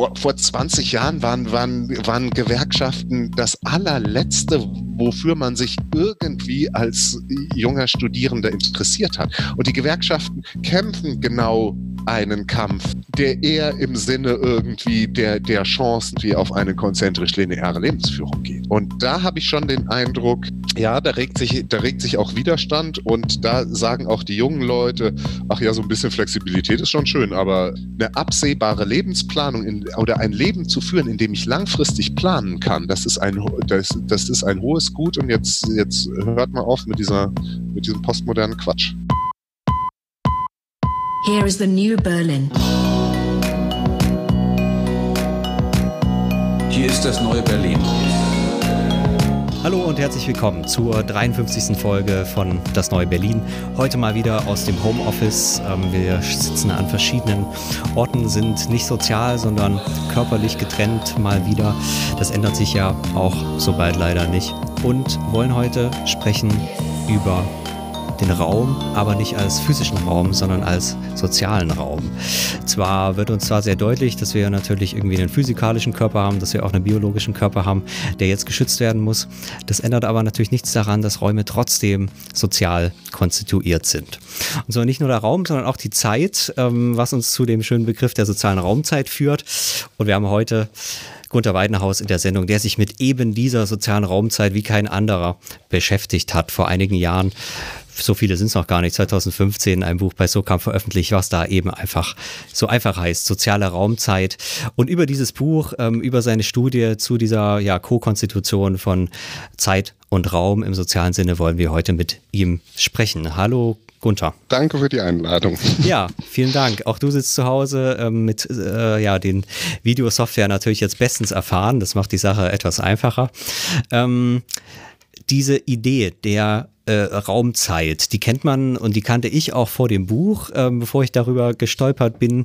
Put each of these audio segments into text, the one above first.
vor, vor 20 Jahren waren, waren, waren Gewerkschaften das allerletzte, wofür man sich irgendwie als junger Studierender interessiert hat. Und die Gewerkschaften kämpfen genau einen Kampf, der eher im Sinne irgendwie der, der Chancen wie auf eine konzentrisch lineare Lebensführung geht. Und da habe ich schon den Eindruck, ja, da regt sich, da regt sich auch Widerstand und da sagen auch die jungen Leute, ach ja, so ein bisschen Flexibilität ist schon schön, aber eine absehbare Lebensplanung in, oder ein Leben zu führen, in dem ich langfristig planen kann, das ist ein, das, das ist ein hohes Gut und jetzt, jetzt hört mal auf mit dieser, mit diesem postmodernen Quatsch. Here is the new Berlin. Hier ist das neue Berlin. Hallo und herzlich willkommen zur 53. Folge von Das Neue Berlin. Heute mal wieder aus dem Homeoffice. Ähm, wir sitzen an verschiedenen Orten, sind nicht sozial, sondern körperlich getrennt mal wieder. Das ändert sich ja auch so bald leider nicht. Und wollen heute sprechen über den Raum, aber nicht als physischen Raum, sondern als sozialen Raum. Zwar wird uns zwar sehr deutlich, dass wir natürlich irgendwie einen physikalischen Körper haben, dass wir auch einen biologischen Körper haben, der jetzt geschützt werden muss. Das ändert aber natürlich nichts daran, dass Räume trotzdem sozial konstituiert sind. Und zwar nicht nur der Raum, sondern auch die Zeit, ähm, was uns zu dem schönen Begriff der sozialen Raumzeit führt. Und wir haben heute Gunter Weidenhaus in der Sendung, der sich mit eben dieser sozialen Raumzeit wie kein anderer beschäftigt hat. Vor einigen Jahren so viele sind es noch gar nicht, 2015 ein Buch bei SOCAM veröffentlicht, was da eben einfach so einfach heißt, soziale Raumzeit. Und über dieses Buch, ähm, über seine Studie zu dieser ja, Co-Konstitution von Zeit und Raum im sozialen Sinne wollen wir heute mit ihm sprechen. Hallo Gunther. Danke für die Einladung. Ja, vielen Dank. Auch du sitzt zu Hause ähm, mit äh, ja, den Videosoftware natürlich jetzt bestens erfahren. Das macht die Sache etwas einfacher. Ähm, diese Idee der äh, Raumzeit, die kennt man und die kannte ich auch vor dem Buch, ähm, bevor ich darüber gestolpert bin,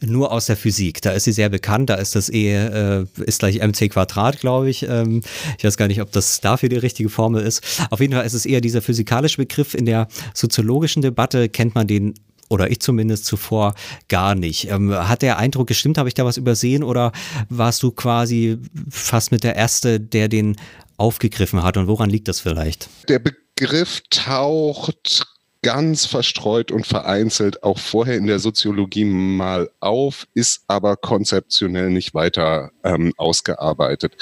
nur aus der Physik. Da ist sie sehr bekannt, da ist das E äh, ist gleich mc Quadrat, glaube ich. Ähm, ich weiß gar nicht, ob das dafür die richtige Formel ist. Auf jeden Fall ist es eher dieser physikalische Begriff. In der soziologischen Debatte kennt man den oder ich zumindest zuvor gar nicht. Ähm, hat der Eindruck gestimmt? Habe ich da was übersehen oder warst du quasi fast mit der Erste, der den aufgegriffen hat und woran liegt das vielleicht? Der Begriff taucht ganz verstreut und vereinzelt auch vorher in der Soziologie mal auf, ist aber konzeptionell nicht weiter ähm, ausgearbeitet,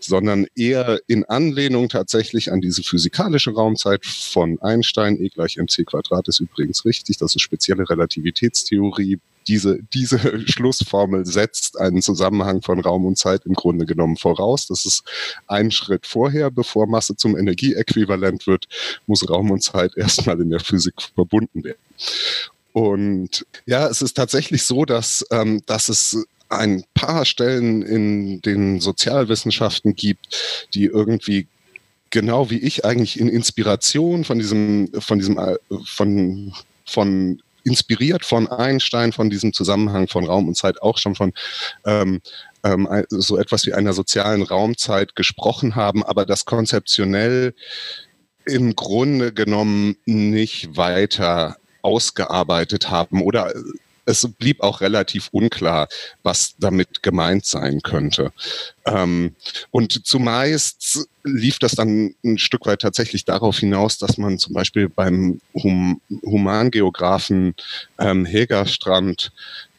sondern eher in Anlehnung tatsächlich an diese physikalische Raumzeit von Einstein, E gleich mc Quadrat ist übrigens richtig, das ist spezielle Relativitätstheorie, diese, diese Schlussformel setzt einen Zusammenhang von Raum und Zeit im Grunde genommen voraus. Das ist ein Schritt vorher, bevor Masse zum Energieäquivalent wird, muss Raum und Zeit erstmal in der Physik verbunden werden. Und ja, es ist tatsächlich so, dass, ähm, dass es ein paar Stellen in den Sozialwissenschaften gibt, die irgendwie genau wie ich eigentlich in Inspiration von diesem, von diesem, äh, von, von inspiriert von Einstein, von diesem Zusammenhang von Raum und Zeit, auch schon von ähm, ähm, so etwas wie einer sozialen Raumzeit gesprochen haben, aber das konzeptionell im Grunde genommen nicht weiter ausgearbeitet haben oder es blieb auch relativ unklar, was damit gemeint sein könnte. Ähm, und zumeist lief das dann ein Stück weit tatsächlich darauf hinaus, dass man zum Beispiel beim hum Humangeografen ähm, Hegerstrand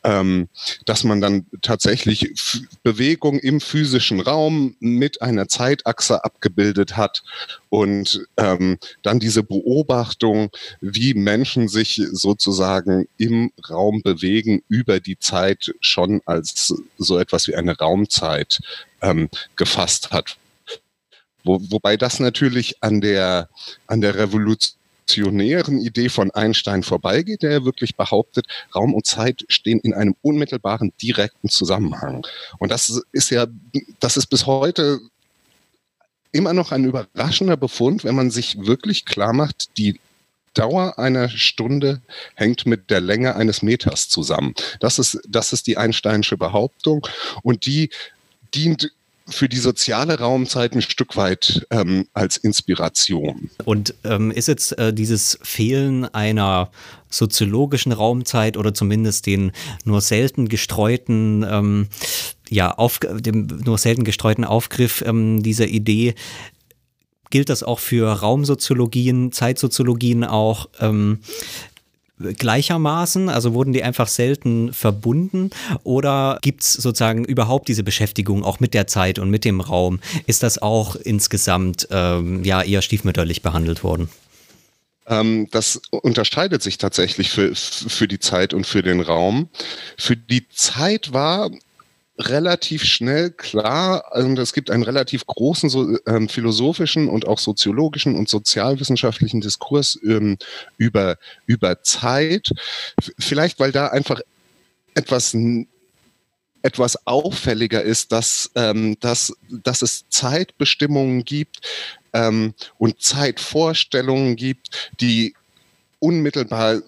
ähm, dass man dann tatsächlich Bewegung im physischen Raum mit einer Zeitachse abgebildet hat und ähm, dann diese Beobachtung, wie Menschen sich sozusagen im Raum bewegen über die Zeit schon als so etwas wie eine Raumzeit ähm, gefasst hat. Wo, wobei das natürlich an der, an der Revolution revolutionären Idee von Einstein vorbeigeht, der wirklich behauptet, Raum und Zeit stehen in einem unmittelbaren, direkten Zusammenhang. Und das ist ja, das ist bis heute immer noch ein überraschender Befund, wenn man sich wirklich klar macht, die Dauer einer Stunde hängt mit der Länge eines Meters zusammen. Das ist, das ist die Einsteinsche Behauptung und die dient für die soziale Raumzeit ein Stück weit ähm, als Inspiration. Und ähm, ist jetzt äh, dieses Fehlen einer soziologischen Raumzeit oder zumindest den nur selten gestreuten, ähm, ja, auf, dem nur selten gestreuten Aufgriff ähm, dieser Idee, gilt das auch für Raumsoziologien, Zeitsoziologien auch? Gleichermaßen? Also wurden die einfach selten verbunden? Oder gibt es sozusagen überhaupt diese Beschäftigung auch mit der Zeit und mit dem Raum? Ist das auch insgesamt ähm, ja eher stiefmütterlich behandelt worden? Ähm, das unterscheidet sich tatsächlich für, für die Zeit und für den Raum. Für die Zeit war relativ schnell klar, also es gibt einen relativ großen so, ähm, philosophischen und auch soziologischen und sozialwissenschaftlichen Diskurs ähm, über, über Zeit. Vielleicht, weil da einfach etwas etwas auffälliger ist, dass, ähm, dass, dass es Zeitbestimmungen gibt ähm, und Zeitvorstellungen gibt, die unmittelbar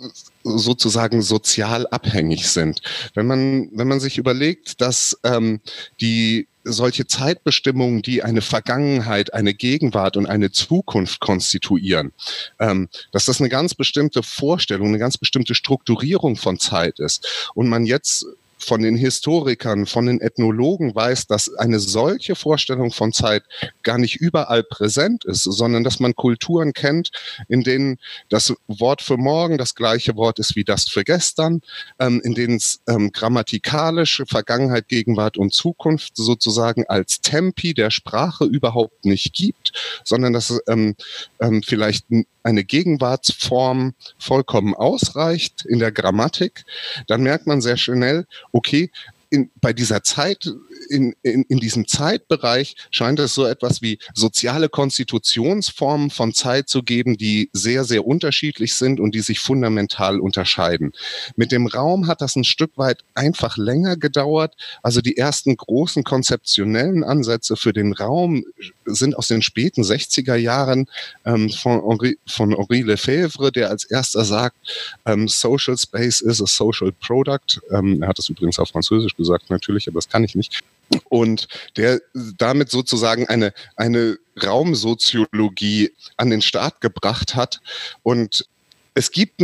sozusagen sozial abhängig sind. Wenn man, wenn man sich überlegt, dass ähm, die solche Zeitbestimmungen, die eine Vergangenheit, eine Gegenwart und eine Zukunft konstituieren, ähm, dass das eine ganz bestimmte Vorstellung, eine ganz bestimmte Strukturierung von Zeit ist. Und man jetzt von den Historikern, von den Ethnologen weiß, dass eine solche Vorstellung von Zeit gar nicht überall präsent ist, sondern dass man Kulturen kennt, in denen das Wort für morgen das gleiche Wort ist wie das für gestern, ähm, in denen es ähm, grammatikalische Vergangenheit, Gegenwart und Zukunft sozusagen als Tempi der Sprache überhaupt nicht gibt, sondern dass ähm, ähm, vielleicht eine Gegenwartsform vollkommen ausreicht in der Grammatik, dann merkt man sehr schnell, okay, in, bei dieser Zeit, in, in, in diesem Zeitbereich scheint es so etwas wie soziale Konstitutionsformen von Zeit zu geben, die sehr, sehr unterschiedlich sind und die sich fundamental unterscheiden. Mit dem Raum hat das ein Stück weit einfach länger gedauert. Also die ersten großen konzeptionellen Ansätze für den Raum sind aus den späten 60er Jahren ähm, von, Henri, von Henri Lefebvre, der als erster sagt, ähm, Social Space is a social product. Ähm, er hat das übrigens auf Französisch gesagt natürlich, aber das kann ich nicht. Und der damit sozusagen eine, eine Raumsoziologie an den Start gebracht hat. Und es gibt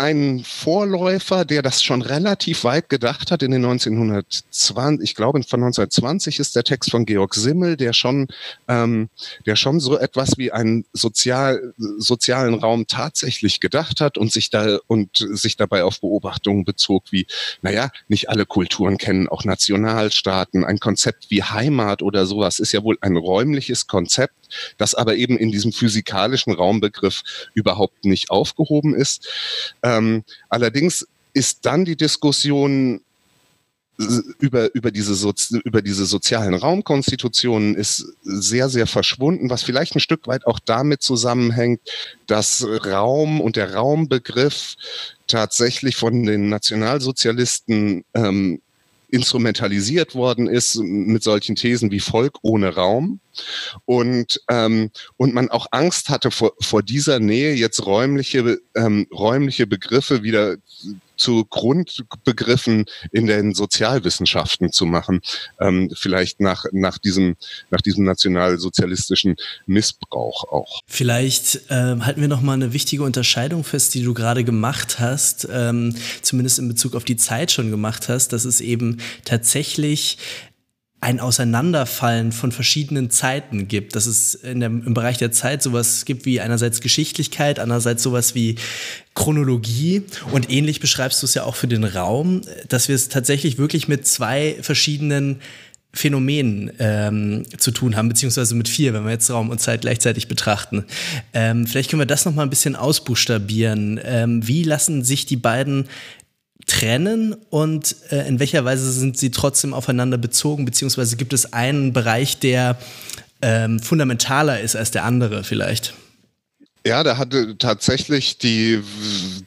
ein Vorläufer, der das schon relativ weit gedacht hat in den 1920, ich glaube von 1920 ist der Text von Georg Simmel, der schon, ähm, der schon so etwas wie einen sozial, sozialen Raum tatsächlich gedacht hat und sich da und sich dabei auf Beobachtungen bezog, wie, naja, nicht alle Kulturen kennen auch Nationalstaaten. Ein Konzept wie Heimat oder sowas ist ja wohl ein räumliches Konzept, das aber eben in diesem physikalischen Raumbegriff überhaupt nicht aufgehoben ist. Ähm, allerdings ist dann die Diskussion über, über, diese über diese sozialen Raumkonstitutionen ist sehr, sehr verschwunden, was vielleicht ein Stück weit auch damit zusammenhängt, dass Raum und der Raumbegriff tatsächlich von den Nationalsozialisten ähm, instrumentalisiert worden ist mit solchen Thesen wie Volk ohne Raum. Und ähm, und man auch Angst hatte vor, vor dieser Nähe jetzt räumliche ähm, räumliche Begriffe wieder zu Grundbegriffen in den Sozialwissenschaften zu machen, ähm, vielleicht nach, nach, diesem, nach diesem nationalsozialistischen Missbrauch auch. Vielleicht ähm, halten wir noch mal eine wichtige Unterscheidung fest, die du gerade gemacht hast, ähm, zumindest in Bezug auf die Zeit schon gemacht hast, dass es eben tatsächlich ein Auseinanderfallen von verschiedenen Zeiten gibt, dass es dem, im Bereich der Zeit sowas gibt wie einerseits Geschichtlichkeit, andererseits sowas wie Chronologie und ähnlich beschreibst du es ja auch für den Raum, dass wir es tatsächlich wirklich mit zwei verschiedenen Phänomenen ähm, zu tun haben, beziehungsweise mit vier, wenn wir jetzt Raum und Zeit gleichzeitig betrachten. Ähm, vielleicht können wir das noch mal ein bisschen ausbuchstabieren. Ähm, wie lassen sich die beiden trennen und äh, in welcher Weise sind sie trotzdem aufeinander bezogen, beziehungsweise gibt es einen Bereich, der ähm, fundamentaler ist als der andere vielleicht? Ja, da hatte tatsächlich die,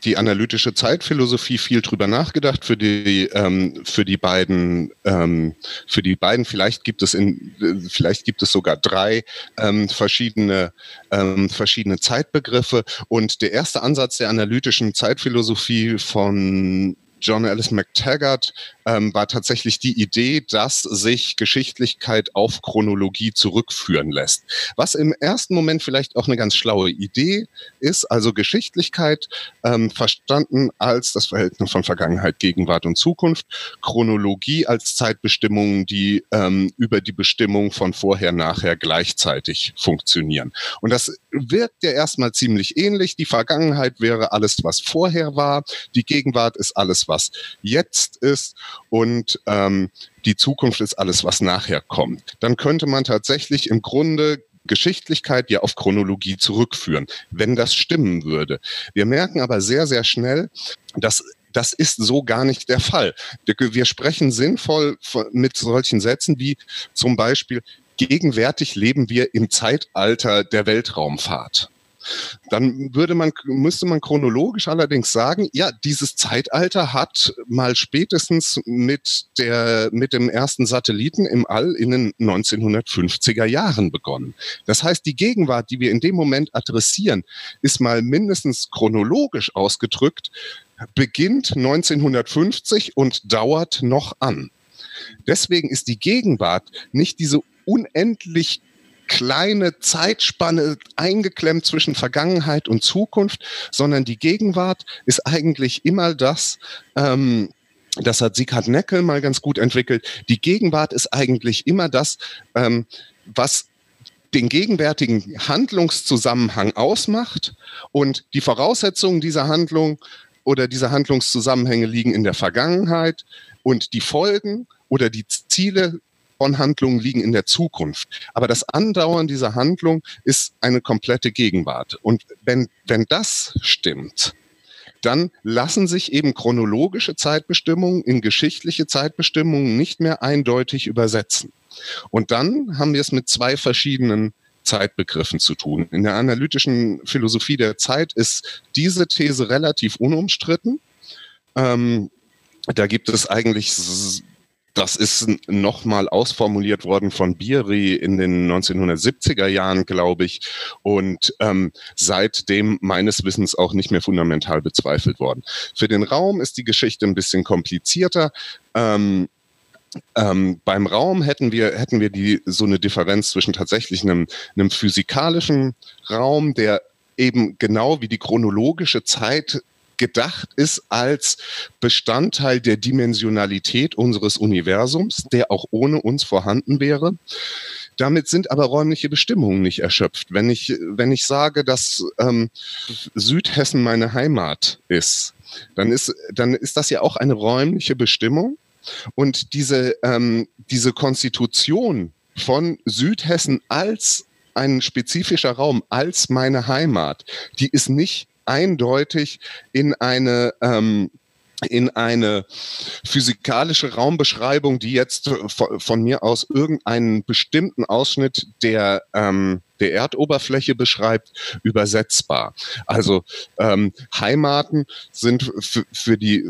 die analytische Zeitphilosophie viel drüber nachgedacht für die, ähm, für die beiden, ähm, für die beiden. Vielleicht gibt es in, vielleicht gibt es sogar drei ähm, verschiedene, ähm, verschiedene Zeitbegriffe. Und der erste Ansatz der analytischen Zeitphilosophie von John Ellis McTaggart ähm, war tatsächlich die Idee, dass sich Geschichtlichkeit auf Chronologie zurückführen lässt. Was im ersten Moment vielleicht auch eine ganz schlaue Idee ist, also Geschichtlichkeit ähm, verstanden als das Verhältnis von Vergangenheit, Gegenwart und Zukunft, Chronologie als Zeitbestimmungen, die ähm, über die Bestimmung von vorher, nachher gleichzeitig funktionieren. Und das wirkt ja erstmal ziemlich ähnlich. Die Vergangenheit wäre alles, was vorher war. Die Gegenwart ist alles, was jetzt ist und ähm, die Zukunft ist alles, was nachher kommt. Dann könnte man tatsächlich im Grunde Geschichtlichkeit ja auf Chronologie zurückführen, wenn das stimmen würde. Wir merken aber sehr, sehr schnell, dass das ist so gar nicht der Fall. Wir sprechen sinnvoll mit solchen Sätzen wie zum Beispiel, gegenwärtig leben wir im Zeitalter der Weltraumfahrt. Dann würde man, müsste man chronologisch allerdings sagen, ja, dieses Zeitalter hat mal spätestens mit der, mit dem ersten Satelliten im All in den 1950er Jahren begonnen. Das heißt, die Gegenwart, die wir in dem Moment adressieren, ist mal mindestens chronologisch ausgedrückt, beginnt 1950 und dauert noch an. Deswegen ist die Gegenwart nicht diese unendlich kleine Zeitspanne eingeklemmt zwischen Vergangenheit und Zukunft, sondern die Gegenwart ist eigentlich immer das, ähm, das hat Sieghard Neckel mal ganz gut entwickelt. Die Gegenwart ist eigentlich immer das, ähm, was den gegenwärtigen Handlungszusammenhang ausmacht und die Voraussetzungen dieser Handlung oder dieser Handlungszusammenhänge liegen in der Vergangenheit und die Folgen oder die Ziele von Handlungen liegen in der Zukunft. Aber das Andauern dieser Handlung ist eine komplette Gegenwart. Und wenn, wenn das stimmt, dann lassen sich eben chronologische Zeitbestimmungen in geschichtliche Zeitbestimmungen nicht mehr eindeutig übersetzen. Und dann haben wir es mit zwei verschiedenen Zeitbegriffen zu tun. In der analytischen Philosophie der Zeit ist diese These relativ unumstritten. Ähm, da gibt es eigentlich das ist nochmal ausformuliert worden von Biri in den 1970er Jahren, glaube ich, und ähm, seitdem meines Wissens auch nicht mehr fundamental bezweifelt worden. Für den Raum ist die Geschichte ein bisschen komplizierter. Ähm, ähm, beim Raum hätten wir, hätten wir die, so eine Differenz zwischen tatsächlich einem, einem physikalischen Raum, der eben genau wie die chronologische Zeit gedacht ist als Bestandteil der Dimensionalität unseres Universums, der auch ohne uns vorhanden wäre. Damit sind aber räumliche Bestimmungen nicht erschöpft. Wenn ich, wenn ich sage, dass ähm, Südhessen meine Heimat ist, dann ist, dann ist das ja auch eine räumliche Bestimmung. Und diese, ähm, diese Konstitution von Südhessen als ein spezifischer Raum, als meine Heimat, die ist nicht eindeutig in eine ähm, in eine physikalische Raumbeschreibung, die jetzt von, mir aus irgendeinen bestimmten Ausschnitt der, ähm, der Erdoberfläche beschreibt, übersetzbar. Also ähm, Heimaten sind für die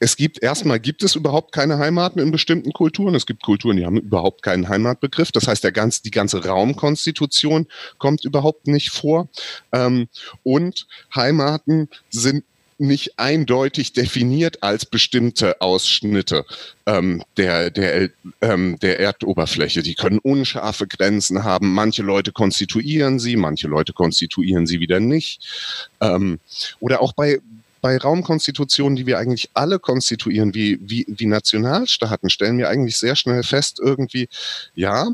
es gibt erstmal gibt es überhaupt keine Heimaten in bestimmten Kulturen. Es gibt Kulturen, die haben überhaupt keinen Heimatbegriff. Das heißt, der ganz, die ganze Raumkonstitution kommt überhaupt nicht vor. Ähm, und Heimaten sind nicht eindeutig definiert als bestimmte Ausschnitte ähm, der, der, ähm, der Erdoberfläche. Die können unscharfe Grenzen haben. Manche Leute konstituieren sie, manche Leute konstituieren sie wieder nicht. Ähm, oder auch bei, bei Raumkonstitutionen, die wir eigentlich alle konstituieren, wie, wie, wie Nationalstaaten, stellen wir eigentlich sehr schnell fest, irgendwie, ja,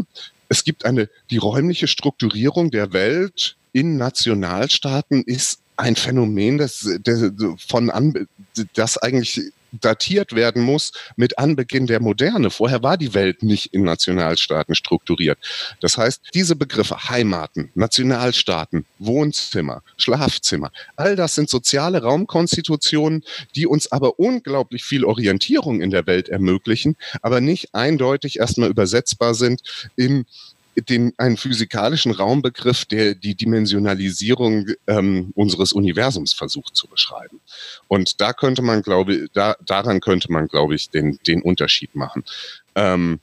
es gibt eine, die räumliche Strukturierung der Welt in Nationalstaaten ist ein Phänomen, das, das von an, das eigentlich datiert werden muss mit Anbeginn der Moderne. Vorher war die Welt nicht in Nationalstaaten strukturiert. Das heißt, diese Begriffe Heimaten, Nationalstaaten, Wohnzimmer, Schlafzimmer, all das sind soziale Raumkonstitutionen, die uns aber unglaublich viel Orientierung in der Welt ermöglichen, aber nicht eindeutig erstmal übersetzbar sind in den, einen physikalischen Raumbegriff, der die Dimensionalisierung ähm, unseres Universums versucht zu beschreiben. Und da könnte man, glaube da, daran könnte man, glaube ich, den, den Unterschied machen. Ähm,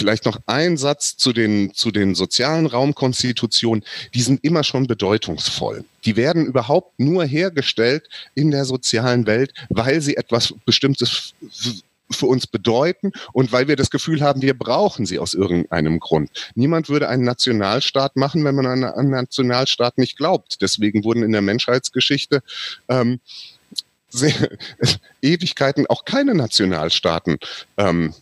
vielleicht noch ein Satz zu den, zu den sozialen Raumkonstitutionen. Die sind immer schon bedeutungsvoll. Die werden überhaupt nur hergestellt in der sozialen Welt, weil sie etwas Bestimmtes für uns bedeuten und weil wir das Gefühl haben, wir brauchen sie aus irgendeinem Grund. Niemand würde einen Nationalstaat machen, wenn man an einen Nationalstaat nicht glaubt. Deswegen wurden in der Menschheitsgeschichte ähm, sehr, Ewigkeiten auch keine Nationalstaaten ähm,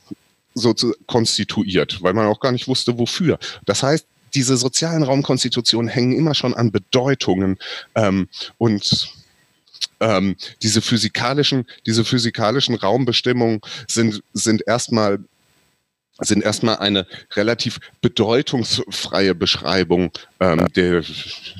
so zu, konstituiert, weil man auch gar nicht wusste, wofür. Das heißt, diese sozialen Raumkonstitutionen hängen immer schon an Bedeutungen ähm, und ähm, diese physikalischen, diese physikalischen Raumbestimmungen sind, sind erstmal sind erstmal eine relativ bedeutungsfreie Beschreibung ähm, der,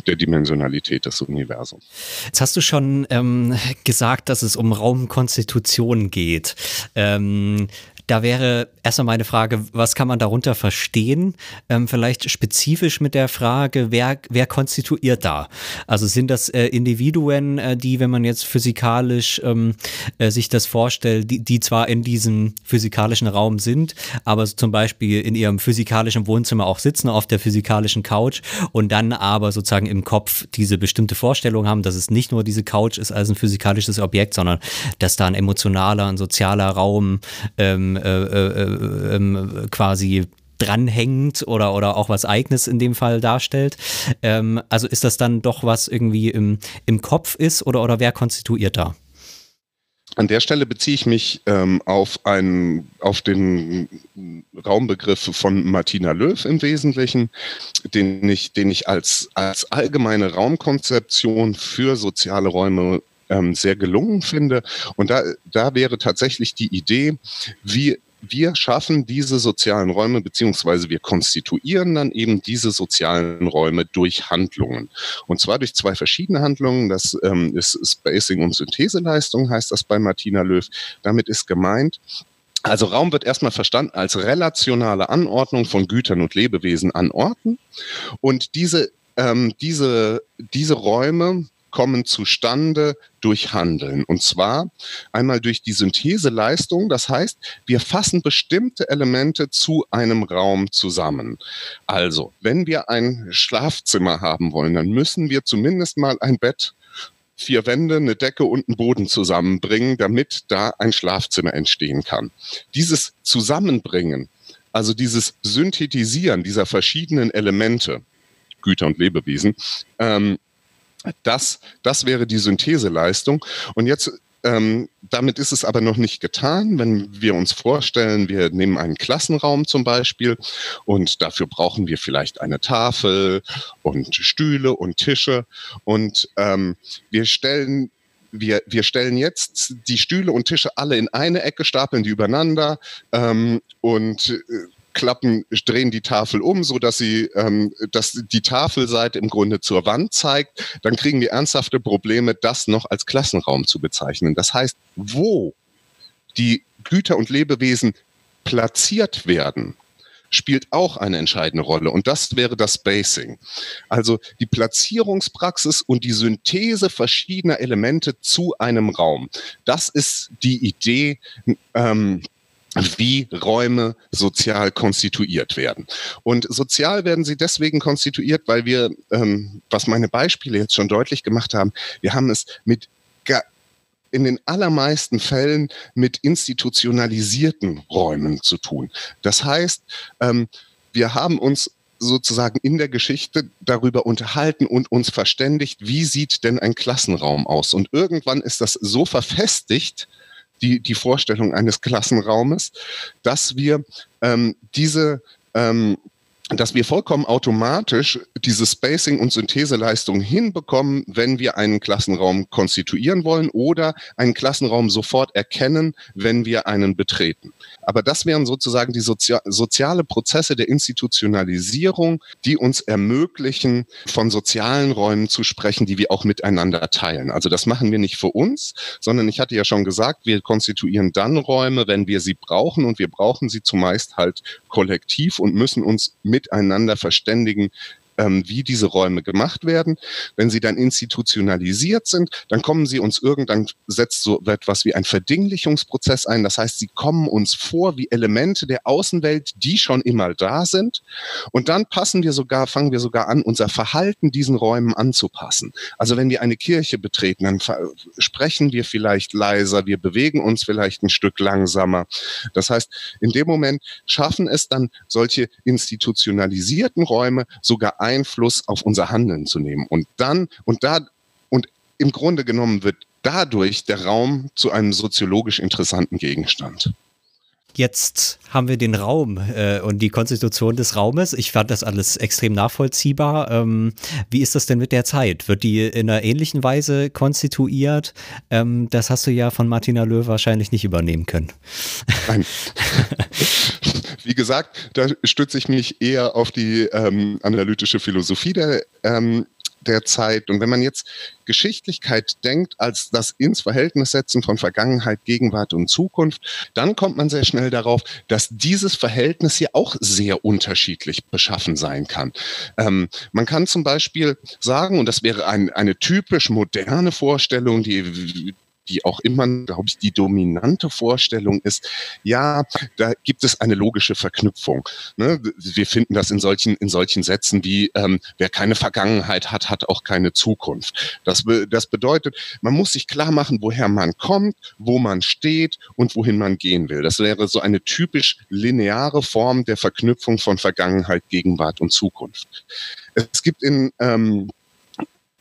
der Dimensionalität des Universums. Jetzt hast du schon ähm, gesagt, dass es um Raumkonstitution geht. Ähm, da wäre erstmal meine Frage, was kann man darunter verstehen? Ähm, vielleicht spezifisch mit der Frage, wer, wer konstituiert da? Also sind das äh, Individuen, äh, die, wenn man jetzt physikalisch ähm, äh, sich das vorstellt, die, die zwar in diesem physikalischen Raum sind, aber zum Beispiel in ihrem physikalischen Wohnzimmer auch sitzen, auf der physikalischen Couch und dann aber sozusagen im Kopf diese bestimmte Vorstellung haben, dass es nicht nur diese Couch ist als ein physikalisches Objekt, sondern dass da ein emotionaler, ein sozialer Raum ähm, äh, äh, ähm, quasi dranhängt oder, oder auch was Eigenes in dem Fall darstellt. Ähm, also ist das dann doch was irgendwie im, im Kopf ist oder, oder wer konstituiert da? An der Stelle beziehe ich mich ähm, auf, einen, auf den Raumbegriff von Martina Löw im Wesentlichen, den ich, den ich als, als allgemeine Raumkonzeption für soziale Räume ähm, sehr gelungen finde. Und da, da wäre tatsächlich die Idee, wie wir schaffen diese sozialen Räume, beziehungsweise wir konstituieren dann eben diese sozialen Räume durch Handlungen. Und zwar durch zwei verschiedene Handlungen. Das ähm, ist Spacing und Syntheseleistung, heißt das bei Martina Löw. Damit ist gemeint, also Raum wird erstmal verstanden als relationale Anordnung von Gütern und Lebewesen an Orten. Und diese, ähm, diese, diese Räume kommen zustande durch Handeln. Und zwar einmal durch die Syntheseleistung. Das heißt, wir fassen bestimmte Elemente zu einem Raum zusammen. Also, wenn wir ein Schlafzimmer haben wollen, dann müssen wir zumindest mal ein Bett vier Wände, eine Decke und einen Boden zusammenbringen, damit da ein Schlafzimmer entstehen kann. Dieses Zusammenbringen, also dieses Synthetisieren dieser verschiedenen Elemente, Güter und Lebewesen, ähm, das, das wäre die Syntheseleistung. Und jetzt ähm, damit ist es aber noch nicht getan. Wenn wir uns vorstellen, wir nehmen einen Klassenraum zum Beispiel und dafür brauchen wir vielleicht eine Tafel und Stühle und Tische und ähm, wir stellen wir, wir stellen jetzt die Stühle und Tische alle in eine Ecke, stapeln die übereinander ähm, und äh, klappen, drehen die Tafel um, so dass sie, ähm, dass die Tafelseite im Grunde zur Wand zeigt, dann kriegen wir ernsthafte Probleme, das noch als Klassenraum zu bezeichnen. Das heißt, wo die Güter und Lebewesen platziert werden, spielt auch eine entscheidende Rolle. Und das wäre das Spacing. Also die Platzierungspraxis und die Synthese verschiedener Elemente zu einem Raum. Das ist die Idee, ähm, wie Räume sozial konstituiert werden. Und sozial werden sie deswegen konstituiert, weil wir, ähm, was meine Beispiele jetzt schon deutlich gemacht haben, wir haben es mit in den allermeisten Fällen mit institutionalisierten Räumen zu tun. Das heißt, ähm, wir haben uns sozusagen in der Geschichte darüber unterhalten und uns verständigt, wie sieht denn ein Klassenraum aus? Und irgendwann ist das so verfestigt, die, die Vorstellung eines Klassenraumes, dass wir ähm, diese ähm, dass wir vollkommen automatisch diese Spacing- und Syntheseleistung hinbekommen, wenn wir einen Klassenraum konstituieren wollen oder einen Klassenraum sofort erkennen, wenn wir einen betreten. Aber das wären sozusagen die Sozi soziale Prozesse der Institutionalisierung, die uns ermöglichen, von sozialen Räumen zu sprechen, die wir auch miteinander teilen. Also das machen wir nicht für uns, sondern ich hatte ja schon gesagt, wir konstituieren dann Räume, wenn wir sie brauchen und wir brauchen sie zumeist halt kollektiv und müssen uns miteinander verständigen, ähm, wie diese Räume gemacht werden. Wenn sie dann institutionalisiert sind, dann kommen sie uns irgendwann, setzt so etwas wie ein Verdinglichungsprozess ein. Das heißt, sie kommen uns vor wie Elemente der Außenwelt, die schon immer da sind. Und dann passen wir sogar, fangen wir sogar an, unser Verhalten diesen Räumen anzupassen. Also wenn wir eine Kirche betreten, dann sprechen wir vielleicht leiser, wir bewegen uns vielleicht ein Stück langsamer. Das heißt, in dem Moment schaffen es dann solche institutionalisierten Räume sogar Einfluss auf unser Handeln zu nehmen. Und dann, und da, und im Grunde genommen wird dadurch der Raum zu einem soziologisch interessanten Gegenstand. Jetzt haben wir den Raum äh, und die Konstitution des Raumes. Ich fand das alles extrem nachvollziehbar. Ähm, wie ist das denn mit der Zeit? Wird die in einer ähnlichen Weise konstituiert? Ähm, das hast du ja von Martina Löw wahrscheinlich nicht übernehmen können. Nein. Wie gesagt, da stütze ich mich eher auf die ähm, analytische Philosophie der ähm, der Zeit. Und wenn man jetzt Geschichtlichkeit denkt als das ins Verhältnis setzen von Vergangenheit, Gegenwart und Zukunft, dann kommt man sehr schnell darauf, dass dieses Verhältnis hier auch sehr unterschiedlich beschaffen sein kann. Ähm, man kann zum Beispiel sagen, und das wäre ein, eine typisch moderne Vorstellung, die die auch immer, glaube ich, die dominante Vorstellung ist, ja, da gibt es eine logische Verknüpfung. Ne? Wir finden das in solchen, in solchen Sätzen wie, ähm, wer keine Vergangenheit hat, hat auch keine Zukunft. Das, das bedeutet, man muss sich klar machen, woher man kommt, wo man steht und wohin man gehen will. Das wäre so eine typisch lineare Form der Verknüpfung von Vergangenheit, Gegenwart und Zukunft. Es gibt in ähm,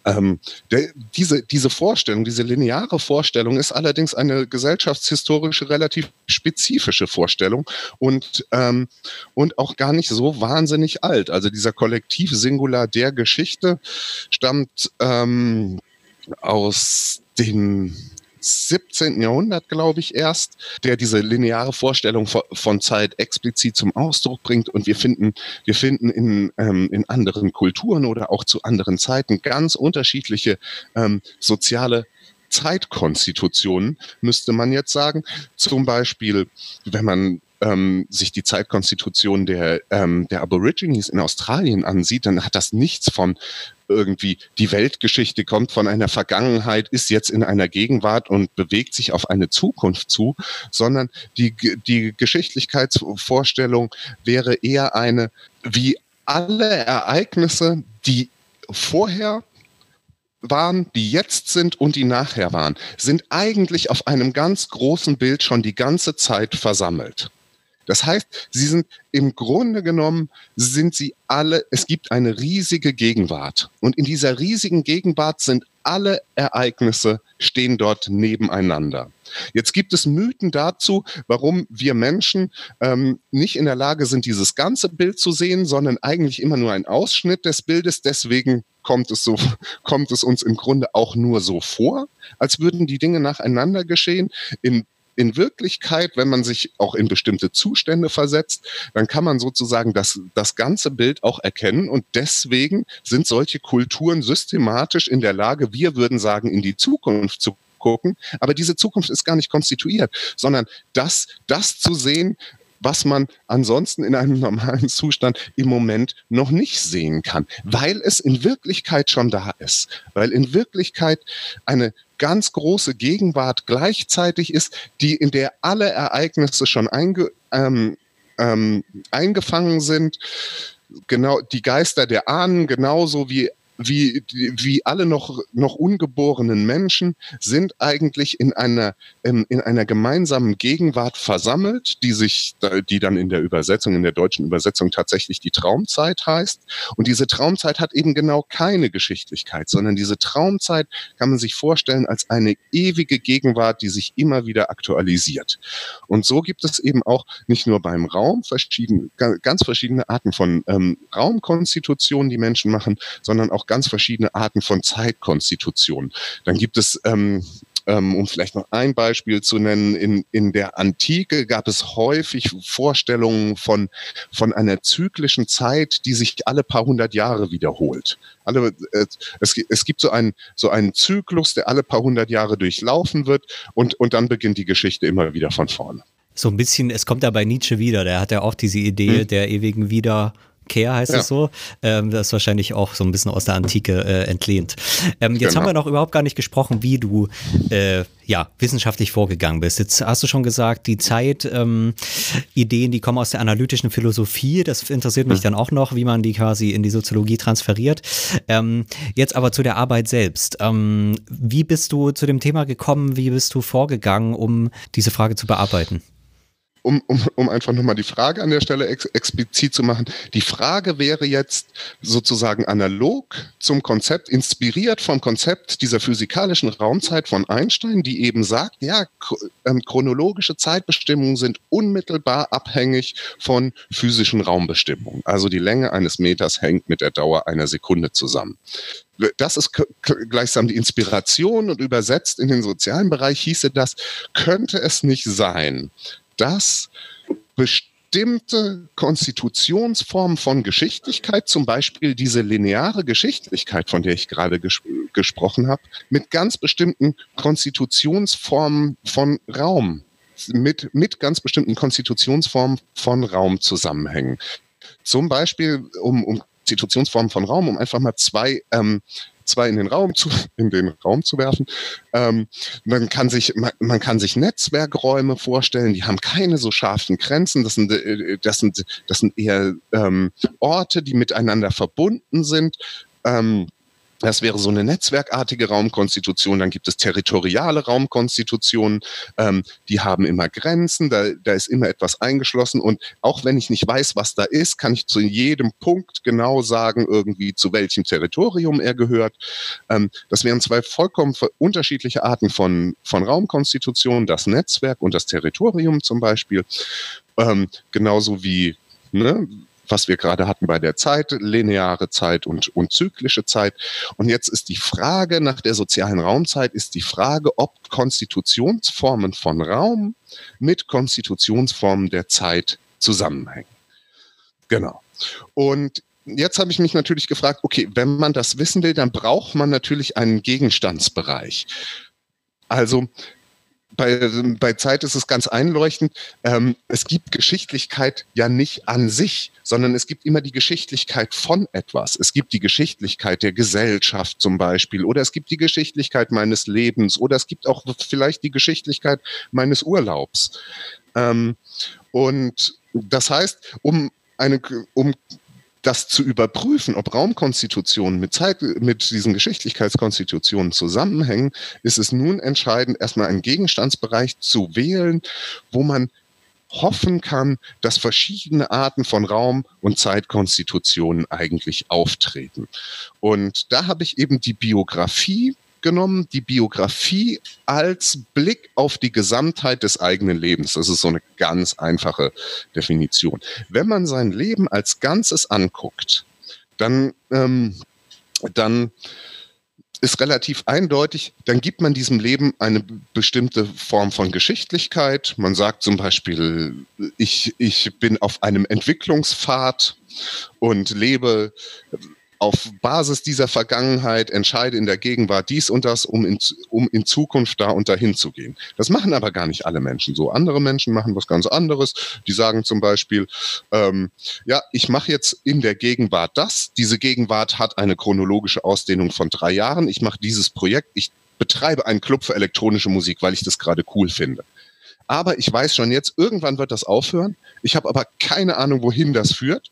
ähm, der, diese, diese Vorstellung, diese lineare Vorstellung ist allerdings eine gesellschaftshistorische, relativ spezifische Vorstellung und, ähm, und auch gar nicht so wahnsinnig alt. Also dieser Kollektiv-Singular der Geschichte stammt ähm, aus den 17. Jahrhundert, glaube ich, erst, der diese lineare Vorstellung von Zeit explizit zum Ausdruck bringt. Und wir finden, wir finden in, ähm, in anderen Kulturen oder auch zu anderen Zeiten ganz unterschiedliche ähm, soziale Zeitkonstitutionen, müsste man jetzt sagen. Zum Beispiel, wenn man ähm, sich die Zeitkonstitution der, ähm, der Aborigines in Australien ansieht, dann hat das nichts von irgendwie die Weltgeschichte kommt von einer Vergangenheit, ist jetzt in einer Gegenwart und bewegt sich auf eine Zukunft zu, sondern die, die Geschichtlichkeitsvorstellung wäre eher eine, wie alle Ereignisse, die vorher waren, die jetzt sind und die nachher waren, sind eigentlich auf einem ganz großen Bild schon die ganze Zeit versammelt. Das heißt, sie sind im Grunde genommen, sind sie alle, es gibt eine riesige Gegenwart. Und in dieser riesigen Gegenwart sind alle Ereignisse, stehen dort nebeneinander. Jetzt gibt es Mythen dazu, warum wir Menschen ähm, nicht in der Lage sind, dieses ganze Bild zu sehen, sondern eigentlich immer nur ein Ausschnitt des Bildes. Deswegen kommt es so, kommt es uns im Grunde auch nur so vor, als würden die Dinge nacheinander geschehen. In in Wirklichkeit, wenn man sich auch in bestimmte Zustände versetzt, dann kann man sozusagen das, das ganze Bild auch erkennen. Und deswegen sind solche Kulturen systematisch in der Lage, wir würden sagen, in die Zukunft zu gucken. Aber diese Zukunft ist gar nicht konstituiert, sondern das, das zu sehen, was man ansonsten in einem normalen Zustand im Moment noch nicht sehen kann, weil es in Wirklichkeit schon da ist, weil in Wirklichkeit eine ganz große Gegenwart gleichzeitig ist, die in der alle Ereignisse schon einge, ähm, ähm, eingefangen sind. Genau, die Geister der Ahnen, genauso wie wie, wie alle noch, noch ungeborenen Menschen sind eigentlich in einer, in, in einer gemeinsamen Gegenwart versammelt, die sich, die dann in der Übersetzung, in der deutschen Übersetzung tatsächlich die Traumzeit heißt. Und diese Traumzeit hat eben genau keine Geschichtlichkeit, sondern diese Traumzeit kann man sich vorstellen als eine ewige Gegenwart, die sich immer wieder aktualisiert. Und so gibt es eben auch nicht nur beim Raum verschiedene, ganz verschiedene Arten von ähm, Raumkonstitutionen, die Menschen machen, sondern auch ganz verschiedene Arten von Zeitkonstitutionen. Dann gibt es ähm, ähm, um vielleicht noch ein Beispiel zu nennen, in, in der Antike gab es häufig Vorstellungen von, von einer zyklischen Zeit, die sich alle paar hundert Jahre wiederholt. Alle, äh, es, es gibt so einen, so einen Zyklus, der alle paar hundert Jahre durchlaufen wird und, und dann beginnt die Geschichte immer wieder von vorne. So ein bisschen, es kommt ja bei Nietzsche wieder, der hat ja auch diese Idee hm. der ewigen Wieder Care heißt ja. es so. Ähm, das ist wahrscheinlich auch so ein bisschen aus der Antike äh, entlehnt. Ähm, jetzt genau. haben wir noch überhaupt gar nicht gesprochen, wie du äh, ja, wissenschaftlich vorgegangen bist. Jetzt hast du schon gesagt, die Zeitideen, ähm, die kommen aus der analytischen Philosophie. Das interessiert mich mhm. dann auch noch, wie man die quasi in die Soziologie transferiert. Ähm, jetzt aber zu der Arbeit selbst. Ähm, wie bist du zu dem Thema gekommen? Wie bist du vorgegangen, um diese Frage zu bearbeiten? Um, um, um einfach nochmal die Frage an der Stelle ex explizit zu machen. Die Frage wäre jetzt sozusagen analog zum Konzept, inspiriert vom Konzept dieser physikalischen Raumzeit von Einstein, die eben sagt, ja, ähm, chronologische Zeitbestimmungen sind unmittelbar abhängig von physischen Raumbestimmungen. Also die Länge eines Meters hängt mit der Dauer einer Sekunde zusammen das ist gleichsam die Inspiration und übersetzt in den sozialen Bereich hieße das, könnte es nicht sein, dass bestimmte Konstitutionsformen von Geschichtlichkeit, zum Beispiel diese lineare Geschichtlichkeit, von der ich gerade ges gesprochen habe, mit ganz bestimmten Konstitutionsformen von Raum, mit, mit ganz bestimmten Konstitutionsformen von Raum zusammenhängen. Zum Beispiel, um, um Konstitutionsformen von Raum, um einfach mal zwei ähm, zwei in den Raum zu, in den Raum zu werfen. Ähm, man kann sich, man, man, kann sich Netzwerkräume vorstellen, die haben keine so scharfen Grenzen. Das sind, äh, das sind, das sind eher ähm, Orte, die miteinander verbunden sind. Ähm, das wäre so eine netzwerkartige Raumkonstitution. Dann gibt es territoriale Raumkonstitutionen. Ähm, die haben immer Grenzen. Da, da ist immer etwas eingeschlossen. Und auch wenn ich nicht weiß, was da ist, kann ich zu jedem Punkt genau sagen, irgendwie zu welchem Territorium er gehört. Ähm, das wären zwei vollkommen unterschiedliche Arten von, von Raumkonstitutionen. Das Netzwerk und das Territorium zum Beispiel. Ähm, genauso wie ne, was wir gerade hatten bei der Zeit, lineare Zeit und, und zyklische Zeit. Und jetzt ist die Frage nach der sozialen Raumzeit, ist die Frage, ob Konstitutionsformen von Raum mit Konstitutionsformen der Zeit zusammenhängen. Genau. Und jetzt habe ich mich natürlich gefragt, okay, wenn man das wissen will, dann braucht man natürlich einen Gegenstandsbereich. Also bei, bei Zeit ist es ganz einleuchtend. Ähm, es gibt Geschichtlichkeit ja nicht an sich, sondern es gibt immer die Geschichtlichkeit von etwas. Es gibt die Geschichtlichkeit der Gesellschaft zum Beispiel oder es gibt die Geschichtlichkeit meines Lebens oder es gibt auch vielleicht die Geschichtlichkeit meines Urlaubs. Ähm, und das heißt, um eine, um das zu überprüfen, ob Raumkonstitutionen mit, Zeit, mit diesen Geschichtlichkeitskonstitutionen zusammenhängen, ist es nun entscheidend, erstmal einen Gegenstandsbereich zu wählen, wo man hoffen kann, dass verschiedene Arten von Raum- und Zeitkonstitutionen eigentlich auftreten. Und da habe ich eben die Biografie genommen, die Biografie als Blick auf die Gesamtheit des eigenen Lebens. Das ist so eine ganz einfache Definition. Wenn man sein Leben als Ganzes anguckt, dann, ähm, dann ist relativ eindeutig, dann gibt man diesem Leben eine bestimmte Form von Geschichtlichkeit. Man sagt zum Beispiel, ich, ich bin auf einem Entwicklungspfad und lebe auf Basis dieser Vergangenheit entscheide in der Gegenwart dies und das, um in, um in Zukunft da und dahin zu gehen. Das machen aber gar nicht alle Menschen so. Andere Menschen machen was ganz anderes. Die sagen zum Beispiel, ähm, ja, ich mache jetzt in der Gegenwart das. Diese Gegenwart hat eine chronologische Ausdehnung von drei Jahren. Ich mache dieses Projekt. Ich betreibe einen Club für elektronische Musik, weil ich das gerade cool finde. Aber ich weiß schon jetzt, irgendwann wird das aufhören. Ich habe aber keine Ahnung, wohin das führt.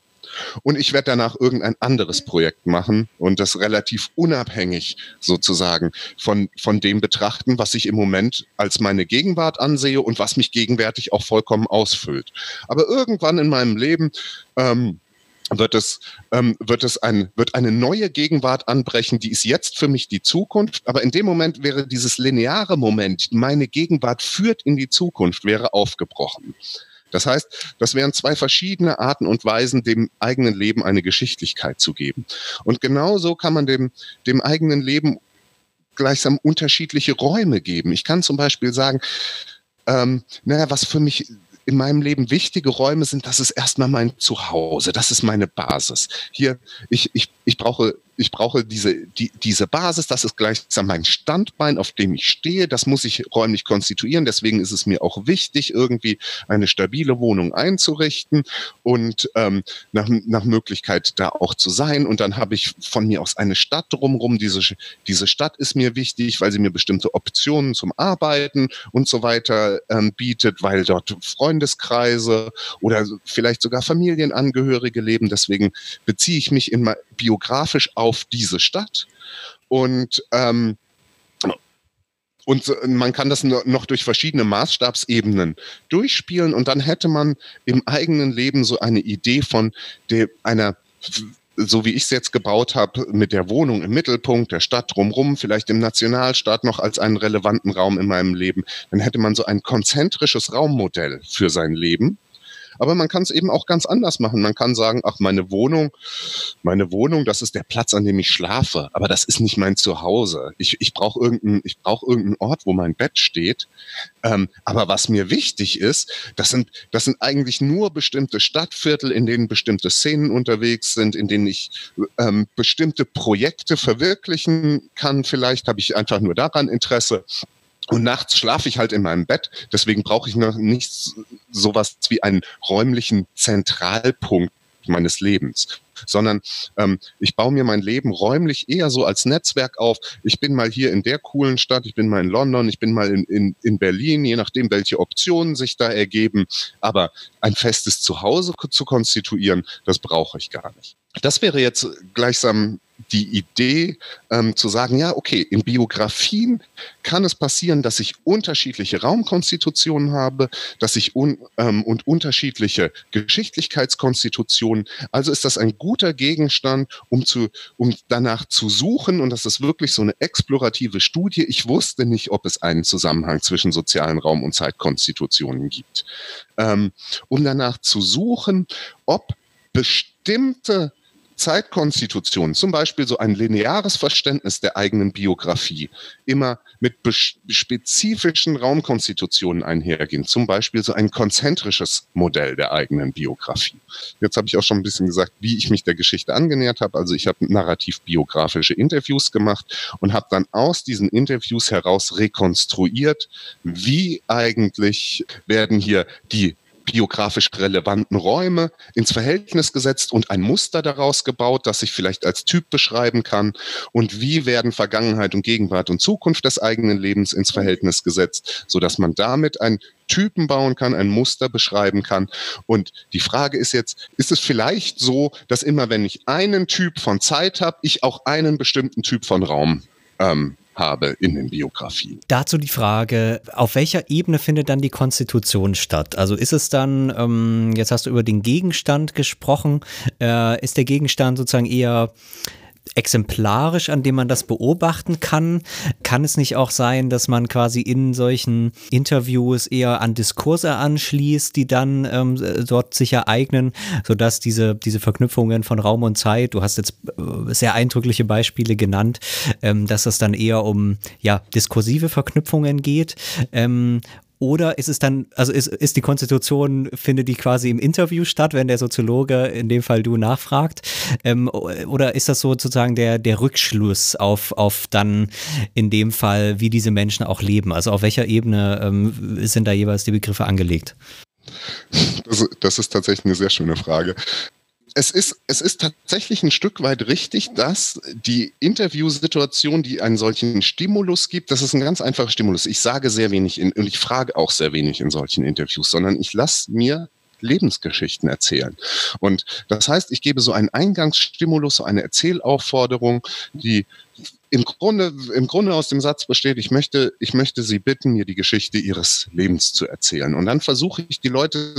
Und ich werde danach irgendein anderes Projekt machen und das relativ unabhängig sozusagen von, von dem betrachten, was ich im Moment als meine Gegenwart ansehe und was mich gegenwärtig auch vollkommen ausfüllt. Aber irgendwann in meinem Leben ähm, wird es, ähm, wird es ein, wird eine neue Gegenwart anbrechen, die ist jetzt für mich die Zukunft, aber in dem Moment wäre dieses lineare Moment, meine Gegenwart führt in die Zukunft, wäre aufgebrochen. Das heißt, das wären zwei verschiedene Arten und Weisen, dem eigenen Leben eine Geschichtlichkeit zu geben. Und genauso kann man dem, dem eigenen Leben gleichsam unterschiedliche Räume geben. Ich kann zum Beispiel sagen, ähm, naja, was für mich in meinem Leben wichtige Räume sind, das ist erstmal mein Zuhause, das ist meine Basis. Hier, ich, ich, ich brauche ich brauche diese, die, diese Basis, das ist gleichsam mein Standbein, auf dem ich stehe, das muss ich räumlich konstituieren, deswegen ist es mir auch wichtig, irgendwie eine stabile Wohnung einzurichten und ähm, nach, nach Möglichkeit da auch zu sein. Und dann habe ich von mir aus eine Stadt drumherum, diese, diese Stadt ist mir wichtig, weil sie mir bestimmte Optionen zum Arbeiten und so weiter ähm, bietet, weil dort Freundeskreise oder vielleicht sogar Familienangehörige leben, deswegen beziehe ich mich immer biografisch auf diese Stadt. Und ähm, und man kann das noch durch verschiedene Maßstabsebenen durchspielen. Und dann hätte man im eigenen Leben so eine Idee von der, einer so wie ich es jetzt gebaut habe, mit der Wohnung im Mittelpunkt, der Stadt drumherum, vielleicht im Nationalstaat noch als einen relevanten Raum in meinem Leben, dann hätte man so ein konzentrisches Raummodell für sein Leben. Aber man kann es eben auch ganz anders machen. Man kann sagen, ach, meine Wohnung, meine Wohnung, das ist der Platz, an dem ich schlafe. Aber das ist nicht mein Zuhause. Ich, ich brauche irgendeinen, ich brauche Ort, wo mein Bett steht. Ähm, aber was mir wichtig ist, das sind, das sind eigentlich nur bestimmte Stadtviertel, in denen bestimmte Szenen unterwegs sind, in denen ich ähm, bestimmte Projekte verwirklichen kann. Vielleicht habe ich einfach nur daran Interesse. Und nachts schlafe ich halt in meinem Bett. Deswegen brauche ich noch nicht sowas wie einen räumlichen Zentralpunkt meines Lebens, sondern ähm, ich baue mir mein Leben räumlich eher so als Netzwerk auf. Ich bin mal hier in der coolen Stadt, ich bin mal in London, ich bin mal in, in, in Berlin, je nachdem, welche Optionen sich da ergeben. Aber ein festes Zuhause zu konstituieren, das brauche ich gar nicht. Das wäre jetzt gleichsam die Idee ähm, zu sagen, ja, okay, in Biografien kann es passieren, dass ich unterschiedliche Raumkonstitutionen habe, dass ich un, ähm, und unterschiedliche Geschichtlichkeitskonstitutionen. Also ist das ein guter Gegenstand, um zu, um danach zu suchen. Und das ist wirklich so eine explorative Studie. Ich wusste nicht, ob es einen Zusammenhang zwischen sozialen Raum- und Zeitkonstitutionen gibt. Ähm, um danach zu suchen, ob bestimmte Zeitkonstitution, zum Beispiel so ein lineares Verständnis der eigenen Biografie, immer mit spezifischen Raumkonstitutionen einhergehen, zum Beispiel so ein konzentrisches Modell der eigenen Biografie. Jetzt habe ich auch schon ein bisschen gesagt, wie ich mich der Geschichte angenähert habe. Also ich habe narrativ-biografische Interviews gemacht und habe dann aus diesen Interviews heraus rekonstruiert, wie eigentlich werden hier die biografisch relevanten Räume ins Verhältnis gesetzt und ein Muster daraus gebaut, das ich vielleicht als Typ beschreiben kann. Und wie werden Vergangenheit und Gegenwart und Zukunft des eigenen Lebens ins Verhältnis gesetzt, so dass man damit ein Typen bauen kann, ein Muster beschreiben kann. Und die Frage ist jetzt, ist es vielleicht so, dass immer wenn ich einen Typ von Zeit habe, ich auch einen bestimmten Typ von Raum ähm, habe in den Biografien. Dazu die Frage, auf welcher Ebene findet dann die Konstitution statt? Also ist es dann, ähm, jetzt hast du über den Gegenstand gesprochen, äh, ist der Gegenstand sozusagen eher exemplarisch, an dem man das beobachten kann? Kann es nicht auch sein, dass man quasi in solchen Interviews eher an Diskurse anschließt, die dann ähm, dort sich ereignen, sodass diese, diese Verknüpfungen von Raum und Zeit, du hast jetzt äh, sehr eindrückliche Beispiele genannt, ähm, dass es dann eher um ja, diskursive Verknüpfungen geht ähm, oder ist es dann, also ist, ist die Konstitution, findet die quasi im Interview statt, wenn der Soziologe, in dem Fall du, nachfragt? Ähm, oder ist das sozusagen der, der Rückschluss auf, auf dann in dem Fall, wie diese Menschen auch leben? Also auf welcher Ebene ähm, sind da jeweils die Begriffe angelegt? Das, das, ist tatsächlich eine sehr schöne Frage es ist, es ist tatsächlich ein Stück weit richtig, dass die Interviewsituation, die einen solchen Stimulus gibt, das ist ein ganz einfacher Stimulus. Ich sage sehr wenig in, und ich frage auch sehr wenig in solchen Interviews, sondern ich lasse mir Lebensgeschichten erzählen. Und das heißt, ich gebe so einen Eingangsstimulus, so eine Erzählaufforderung, die im Grunde, im Grunde aus dem Satz besteht, ich möchte, ich möchte Sie bitten, mir die Geschichte Ihres Lebens zu erzählen. Und dann versuche ich die Leute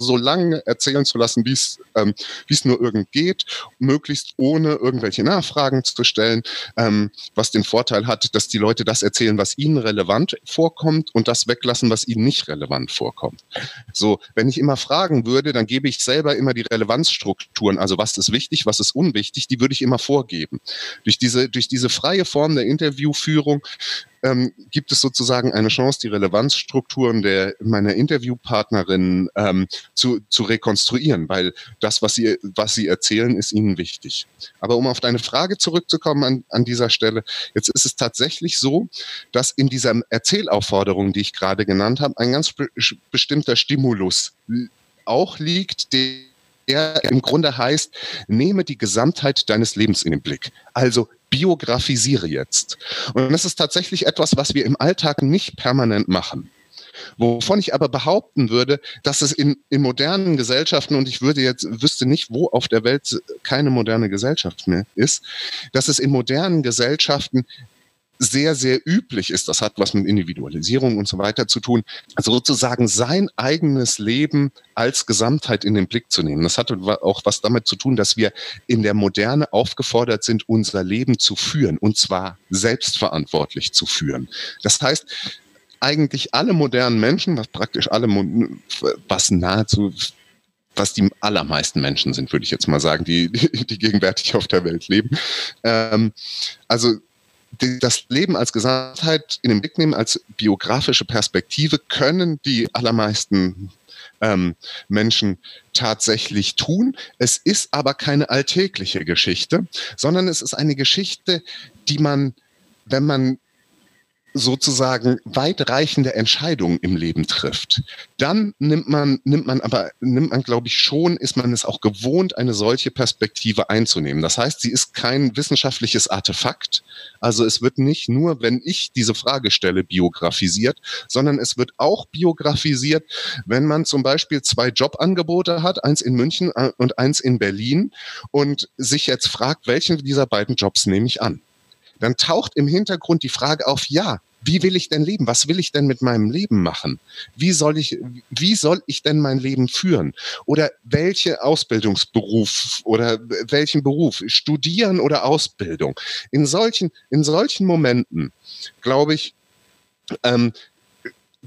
so lange erzählen zu lassen, wie es ähm, wie es nur irgend geht, möglichst ohne irgendwelche Nachfragen zu stellen, ähm, was den Vorteil hat, dass die Leute das erzählen, was ihnen relevant vorkommt und das weglassen, was ihnen nicht relevant vorkommt. So, wenn ich immer fragen würde, dann gebe ich selber immer die Relevanzstrukturen, also was ist wichtig, was ist unwichtig, die würde ich immer vorgeben. Durch diese, durch diese freie Form der Interviewführung ähm, gibt es sozusagen eine Chance, die Relevanzstrukturen der meiner Interviewpartnerin ähm, zu, zu rekonstruieren, weil das, was sie, was sie erzählen, ist ihnen wichtig. Aber um auf deine Frage zurückzukommen an, an dieser Stelle, jetzt ist es tatsächlich so, dass in dieser Erzählaufforderung, die ich gerade genannt habe, ein ganz be bestimmter Stimulus auch liegt, der im Grunde heißt, nehme die Gesamtheit deines Lebens in den Blick. Also biografisiere jetzt. Und das ist tatsächlich etwas, was wir im Alltag nicht permanent machen. Wovon ich aber behaupten würde, dass es in, in modernen Gesellschaften, und ich würde jetzt, wüsste nicht, wo auf der Welt keine moderne Gesellschaft mehr ist, dass es in modernen Gesellschaften sehr, sehr üblich ist, das hat was mit Individualisierung und so weiter zu tun, also sozusagen sein eigenes Leben als Gesamtheit in den Blick zu nehmen. Das hat auch was damit zu tun, dass wir in der Moderne aufgefordert sind, unser Leben zu führen und zwar selbstverantwortlich zu führen. Das heißt, eigentlich alle modernen Menschen, was praktisch alle, was nahezu was die allermeisten Menschen sind, würde ich jetzt mal sagen, die, die, gegenwärtig auf der Welt leben. Ähm, also das Leben als Gesamtheit in den Blick nehmen, als biografische Perspektive, können die allermeisten ähm, Menschen tatsächlich tun. Es ist aber keine alltägliche Geschichte, sondern es ist eine Geschichte, die man, wenn man sozusagen weitreichende Entscheidungen im Leben trifft, dann nimmt man, nimmt man aber, nimmt man, glaube ich, schon, ist man es auch gewohnt, eine solche Perspektive einzunehmen. Das heißt, sie ist kein wissenschaftliches Artefakt. Also es wird nicht nur, wenn ich diese Frage stelle, biografisiert, sondern es wird auch biografisiert, wenn man zum Beispiel zwei Jobangebote hat, eins in München äh, und eins in Berlin und sich jetzt fragt, welchen dieser beiden Jobs nehme ich an? Dann taucht im Hintergrund die Frage auf, ja, wie will ich denn leben? Was will ich denn mit meinem Leben machen? Wie soll ich, wie soll ich denn mein Leben führen? Oder welche Ausbildungsberuf oder welchen Beruf? Studieren oder Ausbildung? In solchen, in solchen Momenten, glaube ich, ähm,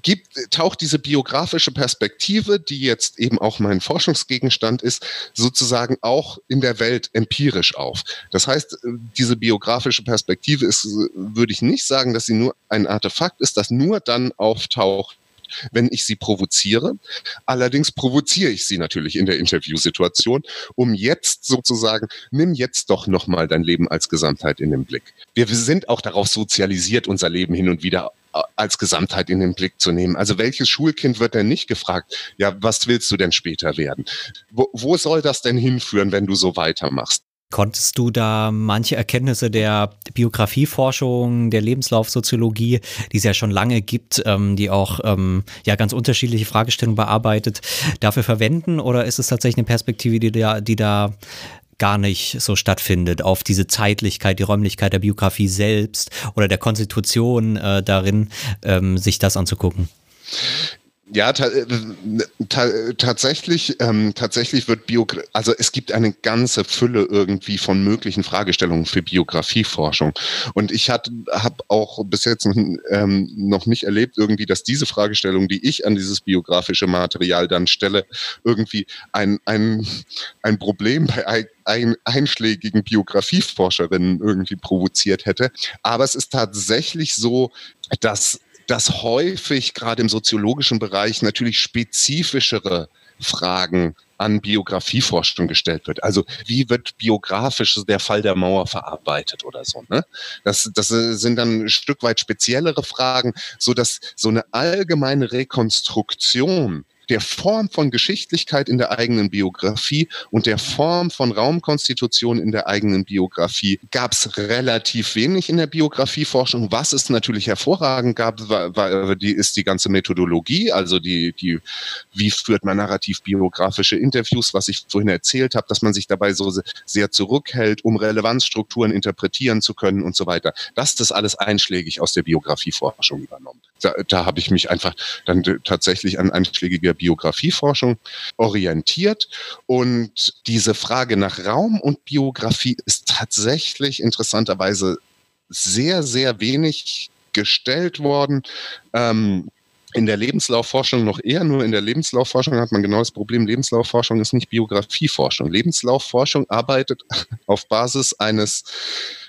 gibt, taucht diese biografische Perspektive, die jetzt eben auch mein Forschungsgegenstand ist, sozusagen auch in der Welt empirisch auf. Das heißt, diese biografische Perspektive ist, würde ich nicht sagen, dass sie nur ein Artefakt ist, das nur dann auftaucht, wenn ich sie provoziere. Allerdings provoziere ich sie natürlich in der Interviewsituation, um jetzt sozusagen, nimm jetzt doch nochmal dein Leben als Gesamtheit in den Blick. Wir sind auch darauf sozialisiert, unser Leben hin und wieder als Gesamtheit in den Blick zu nehmen. Also welches Schulkind wird denn nicht gefragt, ja, was willst du denn später werden? Wo, wo soll das denn hinführen, wenn du so weitermachst? Konntest du da manche Erkenntnisse der Biografieforschung, der Lebenslaufsoziologie, die es ja schon lange gibt, ähm, die auch ähm, ja ganz unterschiedliche Fragestellungen bearbeitet, dafür verwenden? Oder ist es tatsächlich eine Perspektive, die da, die da gar nicht so stattfindet, auf diese Zeitlichkeit, die Räumlichkeit der Biografie selbst oder der Konstitution äh, darin, ähm, sich das anzugucken? Ja, ta äh, ta tatsächlich, ähm, tatsächlich wird Biografie, also es gibt eine ganze Fülle irgendwie von möglichen Fragestellungen für Biografieforschung. Und ich habe auch bis jetzt ähm, noch nicht erlebt, irgendwie, dass diese Fragestellung, die ich an dieses biografische Material dann stelle, irgendwie ein, ein, ein Problem bei ein, einschlägigen Biografieforscherinnen irgendwie provoziert hätte. Aber es ist tatsächlich so, dass dass häufig gerade im soziologischen Bereich natürlich spezifischere Fragen an Biografieforschung gestellt wird. Also wie wird biografisch der Fall der Mauer verarbeitet oder so. Ne? Das, das sind dann ein Stück weit speziellere Fragen, so dass so eine allgemeine Rekonstruktion der Form von Geschichtlichkeit in der eigenen Biografie und der Form von Raumkonstitution in der eigenen Biografie gab es relativ wenig in der Biografieforschung. Was es natürlich hervorragend gab, war, war, die, ist die ganze Methodologie, also die, die, wie führt man narrativ-biografische Interviews, was ich vorhin erzählt habe, dass man sich dabei so sehr zurückhält, um Relevanzstrukturen interpretieren zu können und so weiter. Das ist alles einschlägig aus der Biografieforschung übernommen. Da, da habe ich mich einfach dann tatsächlich an einschlägige der Biografieforschung orientiert. Und diese Frage nach Raum und Biografie ist tatsächlich interessanterweise sehr, sehr wenig gestellt worden. Ähm, in der Lebenslaufforschung noch eher, nur in der Lebenslaufforschung hat man genau das Problem, Lebenslaufforschung ist nicht Biografieforschung. Lebenslaufforschung arbeitet auf Basis eines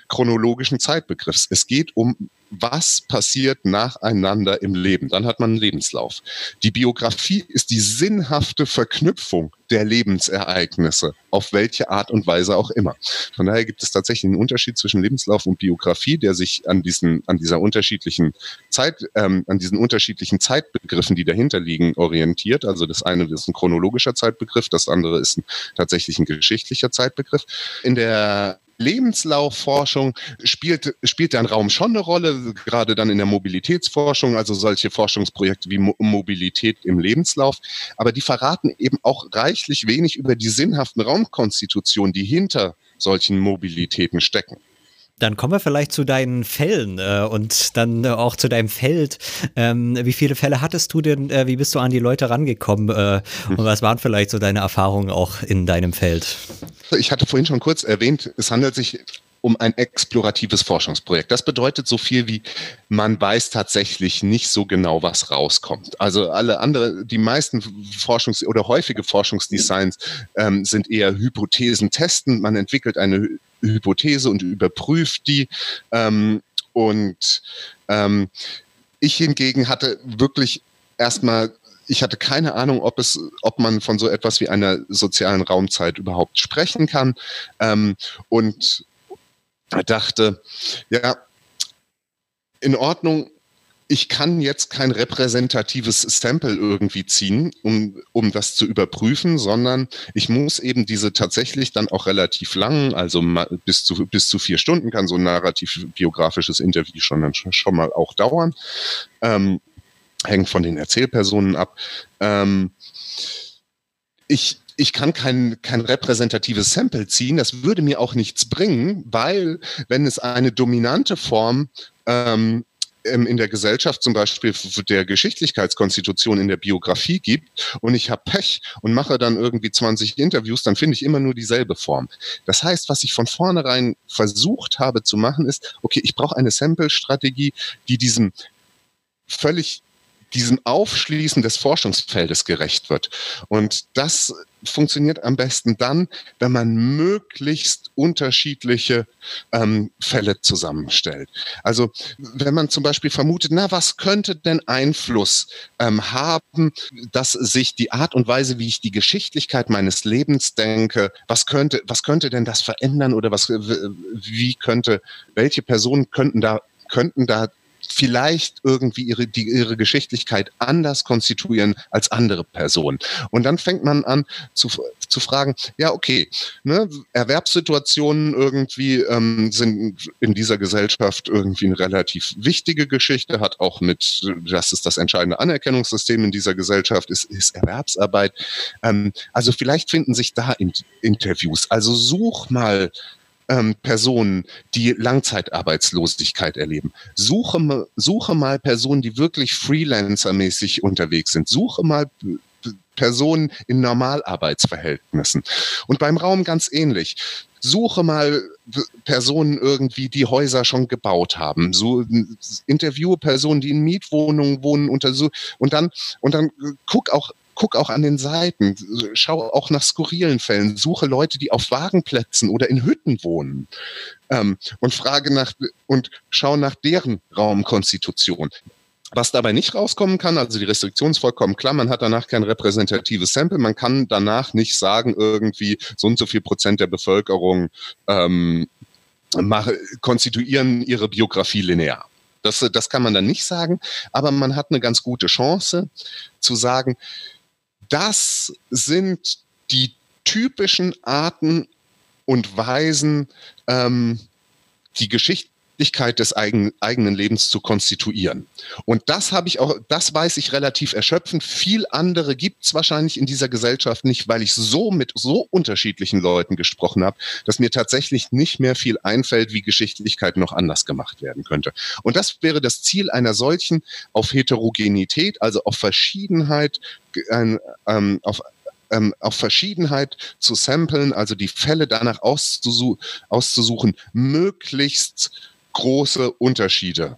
chronologischen Zeitbegriffs. Es geht um was passiert nacheinander im Leben. Dann hat man einen Lebenslauf. Die Biografie ist die sinnhafte Verknüpfung der Lebensereignisse, auf welche Art und Weise auch immer. Von daher gibt es tatsächlich einen Unterschied zwischen Lebenslauf und Biografie, der sich an diesen, an dieser unterschiedlichen Zeit, ähm, an diesen unterschiedlichen Zeitbegriffen, die dahinter liegen, orientiert. Also das eine ist ein chronologischer Zeitbegriff, das andere ist ein, tatsächlich ein geschichtlicher Zeitbegriff. In der Lebenslaufforschung spielt, spielt der Raum schon eine Rolle, gerade dann in der Mobilitätsforschung, also solche Forschungsprojekte wie Mo Mobilität im Lebenslauf. Aber die verraten eben auch reichlich wenig über die sinnhaften Raumkonstitutionen, die hinter solchen Mobilitäten stecken. Dann kommen wir vielleicht zu deinen Fällen äh, und dann äh, auch zu deinem Feld. Ähm, wie viele Fälle hattest du denn? Äh, wie bist du an die Leute rangekommen? Äh, und was waren vielleicht so deine Erfahrungen auch in deinem Feld? Ich hatte vorhin schon kurz erwähnt, es handelt sich um ein exploratives Forschungsprojekt. Das bedeutet so viel wie, man weiß tatsächlich nicht so genau, was rauskommt. Also alle andere, die meisten Forschungs- oder häufige Forschungsdesigns ähm, sind eher Hypothesen testen. Man entwickelt eine Hypothese und überprüft die. Ähm, und ähm, ich hingegen hatte wirklich erstmal ich hatte keine Ahnung, ob es, ob man von so etwas wie einer sozialen Raumzeit überhaupt sprechen kann. Ähm, und dachte, ja, in Ordnung, ich kann jetzt kein repräsentatives Sample irgendwie ziehen, um, um das zu überprüfen, sondern ich muss eben diese tatsächlich dann auch relativ lang, also bis zu, bis zu vier Stunden kann so ein narrativ-biografisches Interview schon, schon mal auch dauern, ähm, hängt von den Erzählpersonen ab. Ähm, ich, ich kann kein, kein repräsentatives Sample ziehen, das würde mir auch nichts bringen, weil wenn es eine dominante Form ähm, in der Gesellschaft zum Beispiel der Geschichtlichkeitskonstitution in der Biografie gibt und ich habe Pech und mache dann irgendwie 20 Interviews, dann finde ich immer nur dieselbe Form. Das heißt, was ich von vornherein versucht habe zu machen, ist, okay, ich brauche eine Sample-Strategie, die diesem völlig diesem Aufschließen des Forschungsfeldes gerecht wird. Und das funktioniert am besten dann, wenn man möglichst unterschiedliche ähm, Fälle zusammenstellt. Also wenn man zum Beispiel vermutet, na, was könnte denn Einfluss ähm, haben, dass sich die Art und Weise, wie ich die Geschichtlichkeit meines Lebens denke, was könnte, was könnte denn das verändern oder was, wie könnte, welche Personen könnten da könnten da vielleicht irgendwie ihre, die, ihre Geschichtlichkeit anders konstituieren als andere Personen. Und dann fängt man an zu, zu fragen, ja, okay, ne, Erwerbssituationen irgendwie ähm, sind in dieser Gesellschaft irgendwie eine relativ wichtige Geschichte, hat auch mit, das ist das entscheidende Anerkennungssystem in dieser Gesellschaft, ist, ist Erwerbsarbeit. Ähm, also vielleicht finden sich da in, Interviews. Also such mal ähm, Personen, die Langzeitarbeitslosigkeit erleben. Suche, suche mal Personen, die wirklich freelancermäßig unterwegs sind. Suche mal Personen in Normalarbeitsverhältnissen. Und beim Raum ganz ähnlich. Suche mal Personen irgendwie, die Häuser schon gebaut haben. So interviewe Personen, die in Mietwohnungen wohnen, und dann und dann guck auch guck auch an den Seiten, schau auch nach skurrilen Fällen, suche Leute, die auf Wagenplätzen oder in Hütten wohnen ähm, und frage nach und schau nach deren Raumkonstitution. Was dabei nicht rauskommen kann, also die Restriktion ist vollkommen klar, man hat danach kein repräsentatives Sample, man kann danach nicht sagen, irgendwie so und so viel Prozent der Bevölkerung ähm, mache, konstituieren ihre Biografie linear. Das, das kann man dann nicht sagen, aber man hat eine ganz gute Chance zu sagen, das sind die typischen Arten und Weisen, ähm, die Geschichtlichkeit des eigen, eigenen Lebens zu konstituieren. Und das habe ich auch, das weiß ich relativ erschöpfend. Viel andere gibt es wahrscheinlich in dieser Gesellschaft nicht, weil ich so mit so unterschiedlichen Leuten gesprochen habe, dass mir tatsächlich nicht mehr viel einfällt, wie Geschichtlichkeit noch anders gemacht werden könnte. Und das wäre das Ziel einer solchen auf Heterogenität, also auf Verschiedenheit ein, ähm, auf ähm, auf Verschiedenheit zu samplen, also die Fälle danach auszusu auszusuchen, möglichst große Unterschiede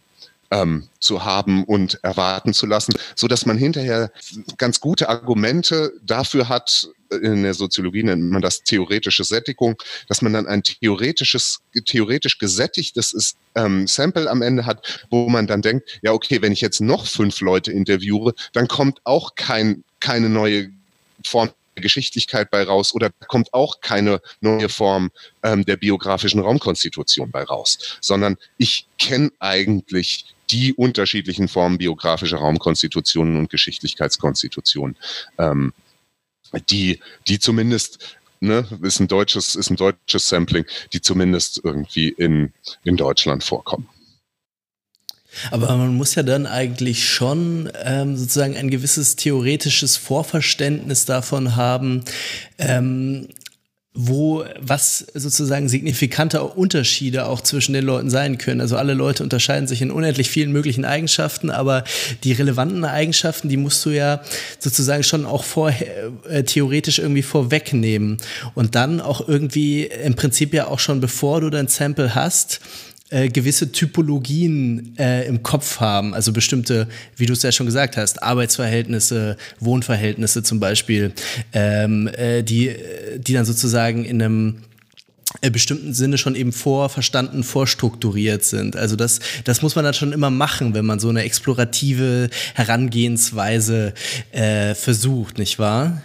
ähm, zu haben und erwarten zu lassen, so dass man hinterher ganz gute Argumente dafür hat, in der Soziologie nennt man das theoretische Sättigung, dass man dann ein theoretisches, theoretisch gesättigtes ähm, Sample am Ende hat, wo man dann denkt, ja, okay, wenn ich jetzt noch fünf Leute interviewe, dann kommt auch kein, keine neue Form Geschichtlichkeit bei raus oder kommt auch keine neue Form ähm, der biografischen Raumkonstitution bei raus, sondern ich kenne eigentlich die unterschiedlichen Formen biografischer Raumkonstitutionen und Geschichtlichkeitskonstitutionen, ähm, die, die zumindest Ne, ist ein deutsches, ist ein deutsches Sampling, die zumindest irgendwie in, in Deutschland vorkommen. Aber man muss ja dann eigentlich schon ähm, sozusagen ein gewisses theoretisches Vorverständnis davon haben, ähm, wo was sozusagen signifikante Unterschiede auch zwischen den Leuten sein können. Also alle Leute unterscheiden sich in unendlich vielen möglichen Eigenschaften, aber die relevanten Eigenschaften, die musst du ja sozusagen schon auch vorher äh, theoretisch irgendwie vorwegnehmen und dann auch irgendwie im Prinzip ja auch schon bevor du dein Sample hast, äh, gewisse Typologien äh, im Kopf haben, also bestimmte, wie du es ja schon gesagt hast, Arbeitsverhältnisse, Wohnverhältnisse zum Beispiel, ähm, äh, die, die dann sozusagen in einem äh, bestimmten Sinne schon eben vorverstanden, vorstrukturiert sind. Also das, das muss man dann schon immer machen, wenn man so eine explorative Herangehensweise äh, versucht, nicht wahr?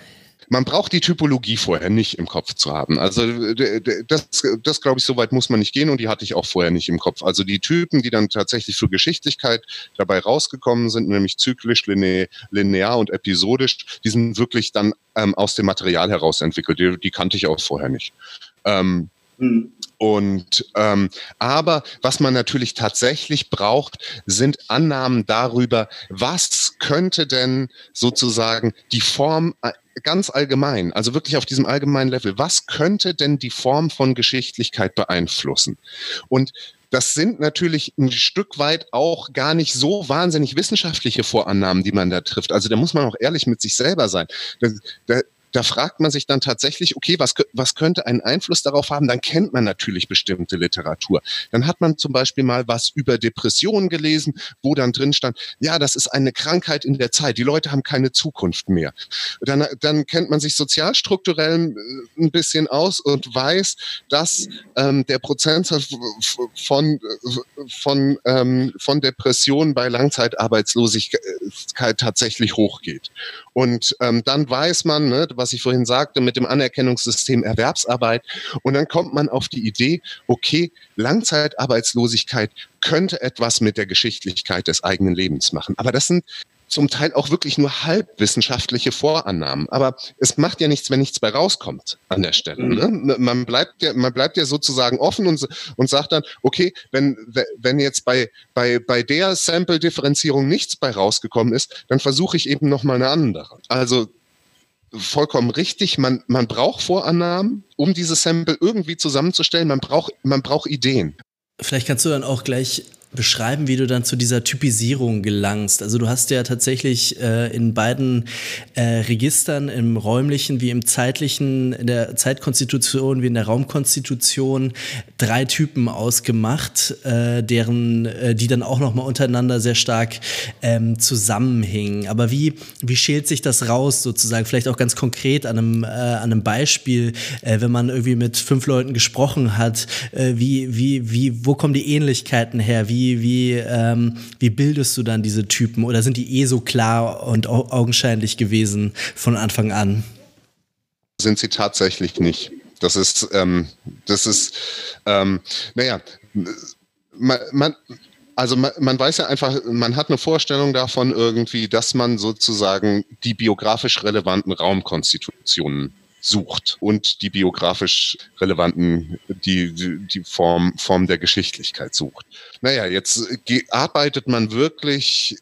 Man braucht die Typologie vorher nicht im Kopf zu haben. Also das, das glaube ich, soweit muss man nicht gehen und die hatte ich auch vorher nicht im Kopf. Also die Typen, die dann tatsächlich für Geschichtlichkeit dabei rausgekommen sind, nämlich zyklisch, linear und episodisch, die sind wirklich dann ähm, aus dem Material heraus entwickelt. Die, die kannte ich auch vorher nicht. Ähm, hm. Und ähm, aber was man natürlich tatsächlich braucht, sind Annahmen darüber, was könnte denn sozusagen die Form äh, ganz allgemein, also wirklich auf diesem allgemeinen Level, was könnte denn die Form von Geschichtlichkeit beeinflussen? Und das sind natürlich ein Stück weit auch gar nicht so wahnsinnig wissenschaftliche Vorannahmen, die man da trifft. Also da muss man auch ehrlich mit sich selber sein. Da, da, da fragt man sich dann tatsächlich, okay, was, was könnte einen Einfluss darauf haben? Dann kennt man natürlich bestimmte Literatur. Dann hat man zum Beispiel mal was über Depressionen gelesen, wo dann drin stand, ja, das ist eine Krankheit in der Zeit. Die Leute haben keine Zukunft mehr. Dann, dann kennt man sich sozialstrukturell äh, ein bisschen aus und weiß, dass ähm, der Prozentsatz von, von, ähm, von Depressionen bei Langzeitarbeitslosigkeit tatsächlich hochgeht. Und ähm, dann weiß man, ne, was ich vorhin sagte, mit dem Anerkennungssystem Erwerbsarbeit. Und dann kommt man auf die Idee, okay, Langzeitarbeitslosigkeit könnte etwas mit der Geschichtlichkeit des eigenen Lebens machen. Aber das sind zum Teil auch wirklich nur halbwissenschaftliche Vorannahmen. Aber es macht ja nichts, wenn nichts bei rauskommt an der Stelle. Ne? Mhm. Man bleibt ja, man bleibt ja sozusagen offen und, und sagt dann, okay, wenn, wenn jetzt bei, bei, bei der Sample-Differenzierung nichts bei rausgekommen ist, dann versuche ich eben nochmal eine andere. Also vollkommen richtig. Man, man braucht Vorannahmen, um diese Sample irgendwie zusammenzustellen. Man braucht, man braucht Ideen. Vielleicht kannst du dann auch gleich beschreiben, wie du dann zu dieser Typisierung gelangst. Also du hast ja tatsächlich äh, in beiden äh, Registern, im räumlichen wie im zeitlichen, in der Zeitkonstitution wie in der Raumkonstitution, drei Typen ausgemacht, äh, deren, äh, die dann auch nochmal untereinander sehr stark ähm, zusammenhingen. Aber wie, wie schält sich das raus sozusagen? Vielleicht auch ganz konkret an einem, äh, an einem Beispiel, äh, wenn man irgendwie mit fünf Leuten gesprochen hat, äh, wie, wie, wie, wo kommen die Ähnlichkeiten her? Wie wie, wie, ähm, wie bildest du dann diese Typen oder sind die eh so klar und augenscheinlich gewesen von Anfang an? Sind sie tatsächlich nicht. Das ist, ähm, das ist, ähm, naja, man, man also man, man, weiß ja einfach, man hat eine Vorstellung davon irgendwie, dass man sozusagen die biografisch relevanten Raumkonstitutionen sucht und die biografisch relevanten, die, die Form, Form der Geschichtlichkeit sucht. Naja, jetzt arbeitet man wirklich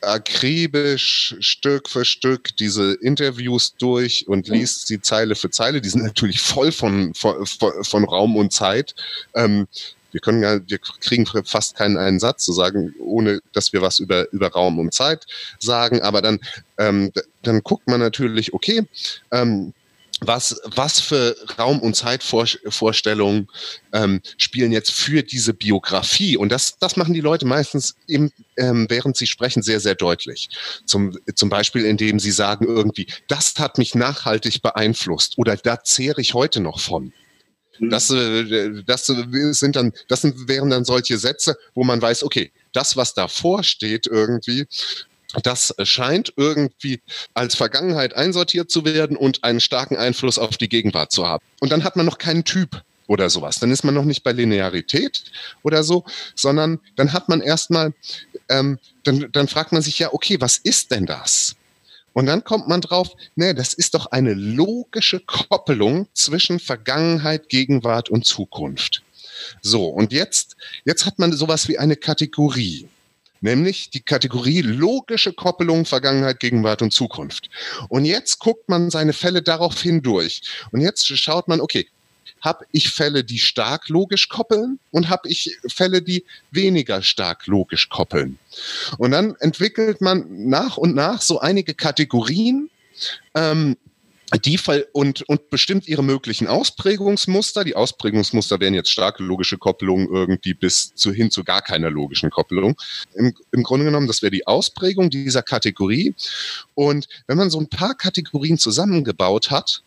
akribisch Stück für Stück diese Interviews durch und liest sie Zeile für Zeile. Die sind natürlich voll von, von, von Raum und Zeit. Ähm, wir können ja, wir kriegen fast keinen einen Satz zu sagen, ohne dass wir was über, über Raum und Zeit sagen. Aber dann, ähm, dann guckt man natürlich, okay, ähm, was, was für Raum- und Zeitvorstellungen ähm, spielen jetzt für diese Biografie? Und das, das machen die Leute meistens, im, ähm, während sie sprechen, sehr, sehr deutlich. Zum, zum Beispiel, indem sie sagen irgendwie, das hat mich nachhaltig beeinflusst oder da zehre ich heute noch von. Mhm. Das, äh, das sind dann, das wären dann solche Sätze, wo man weiß, okay, das, was davor steht irgendwie, das scheint irgendwie als Vergangenheit einsortiert zu werden und einen starken Einfluss auf die Gegenwart zu haben. Und dann hat man noch keinen Typ oder sowas. Dann ist man noch nicht bei Linearität oder so, sondern dann hat man erstmal, ähm, dann, dann fragt man sich ja, okay, was ist denn das? Und dann kommt man drauf, nee, das ist doch eine logische Koppelung zwischen Vergangenheit, Gegenwart und Zukunft. So, und jetzt, jetzt hat man sowas wie eine Kategorie nämlich die Kategorie logische Koppelung Vergangenheit, Gegenwart und Zukunft. Und jetzt guckt man seine Fälle darauf hindurch. Und jetzt schaut man, okay, habe ich Fälle, die stark logisch koppeln und habe ich Fälle, die weniger stark logisch koppeln. Und dann entwickelt man nach und nach so einige Kategorien, ähm, die und, und bestimmt ihre möglichen Ausprägungsmuster. Die Ausprägungsmuster wären jetzt starke logische Koppelungen irgendwie bis zu hin zu gar keiner logischen Koppelung. Im, im Grunde genommen, das wäre die Ausprägung dieser Kategorie. Und wenn man so ein paar Kategorien zusammengebaut hat,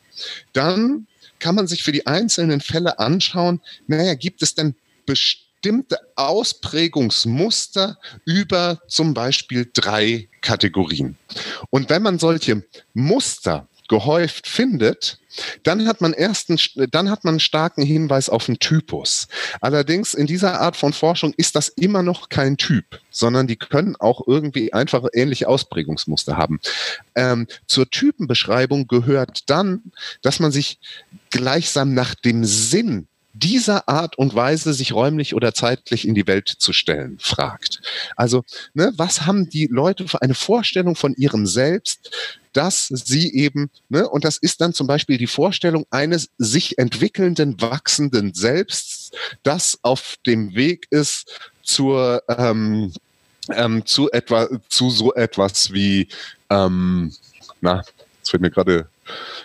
dann kann man sich für die einzelnen Fälle anschauen, naja, gibt es denn bestimmte Ausprägungsmuster über zum Beispiel drei Kategorien. Und wenn man solche Muster gehäuft findet, dann hat man erst einen, dann hat man einen starken Hinweis auf einen Typus. Allerdings in dieser Art von Forschung ist das immer noch kein Typ, sondern die können auch irgendwie einfach ähnliche Ausprägungsmuster haben. Ähm, zur Typenbeschreibung gehört dann, dass man sich gleichsam nach dem Sinn dieser Art und Weise, sich räumlich oder zeitlich in die Welt zu stellen, fragt. Also, ne, was haben die Leute für eine Vorstellung von ihrem Selbst, dass sie eben, ne, und das ist dann zum Beispiel die Vorstellung eines sich entwickelnden, wachsenden Selbst, das auf dem Weg ist zur, ähm, ähm, zu etwa, zu so etwas wie, ähm, na, jetzt fällt mir gerade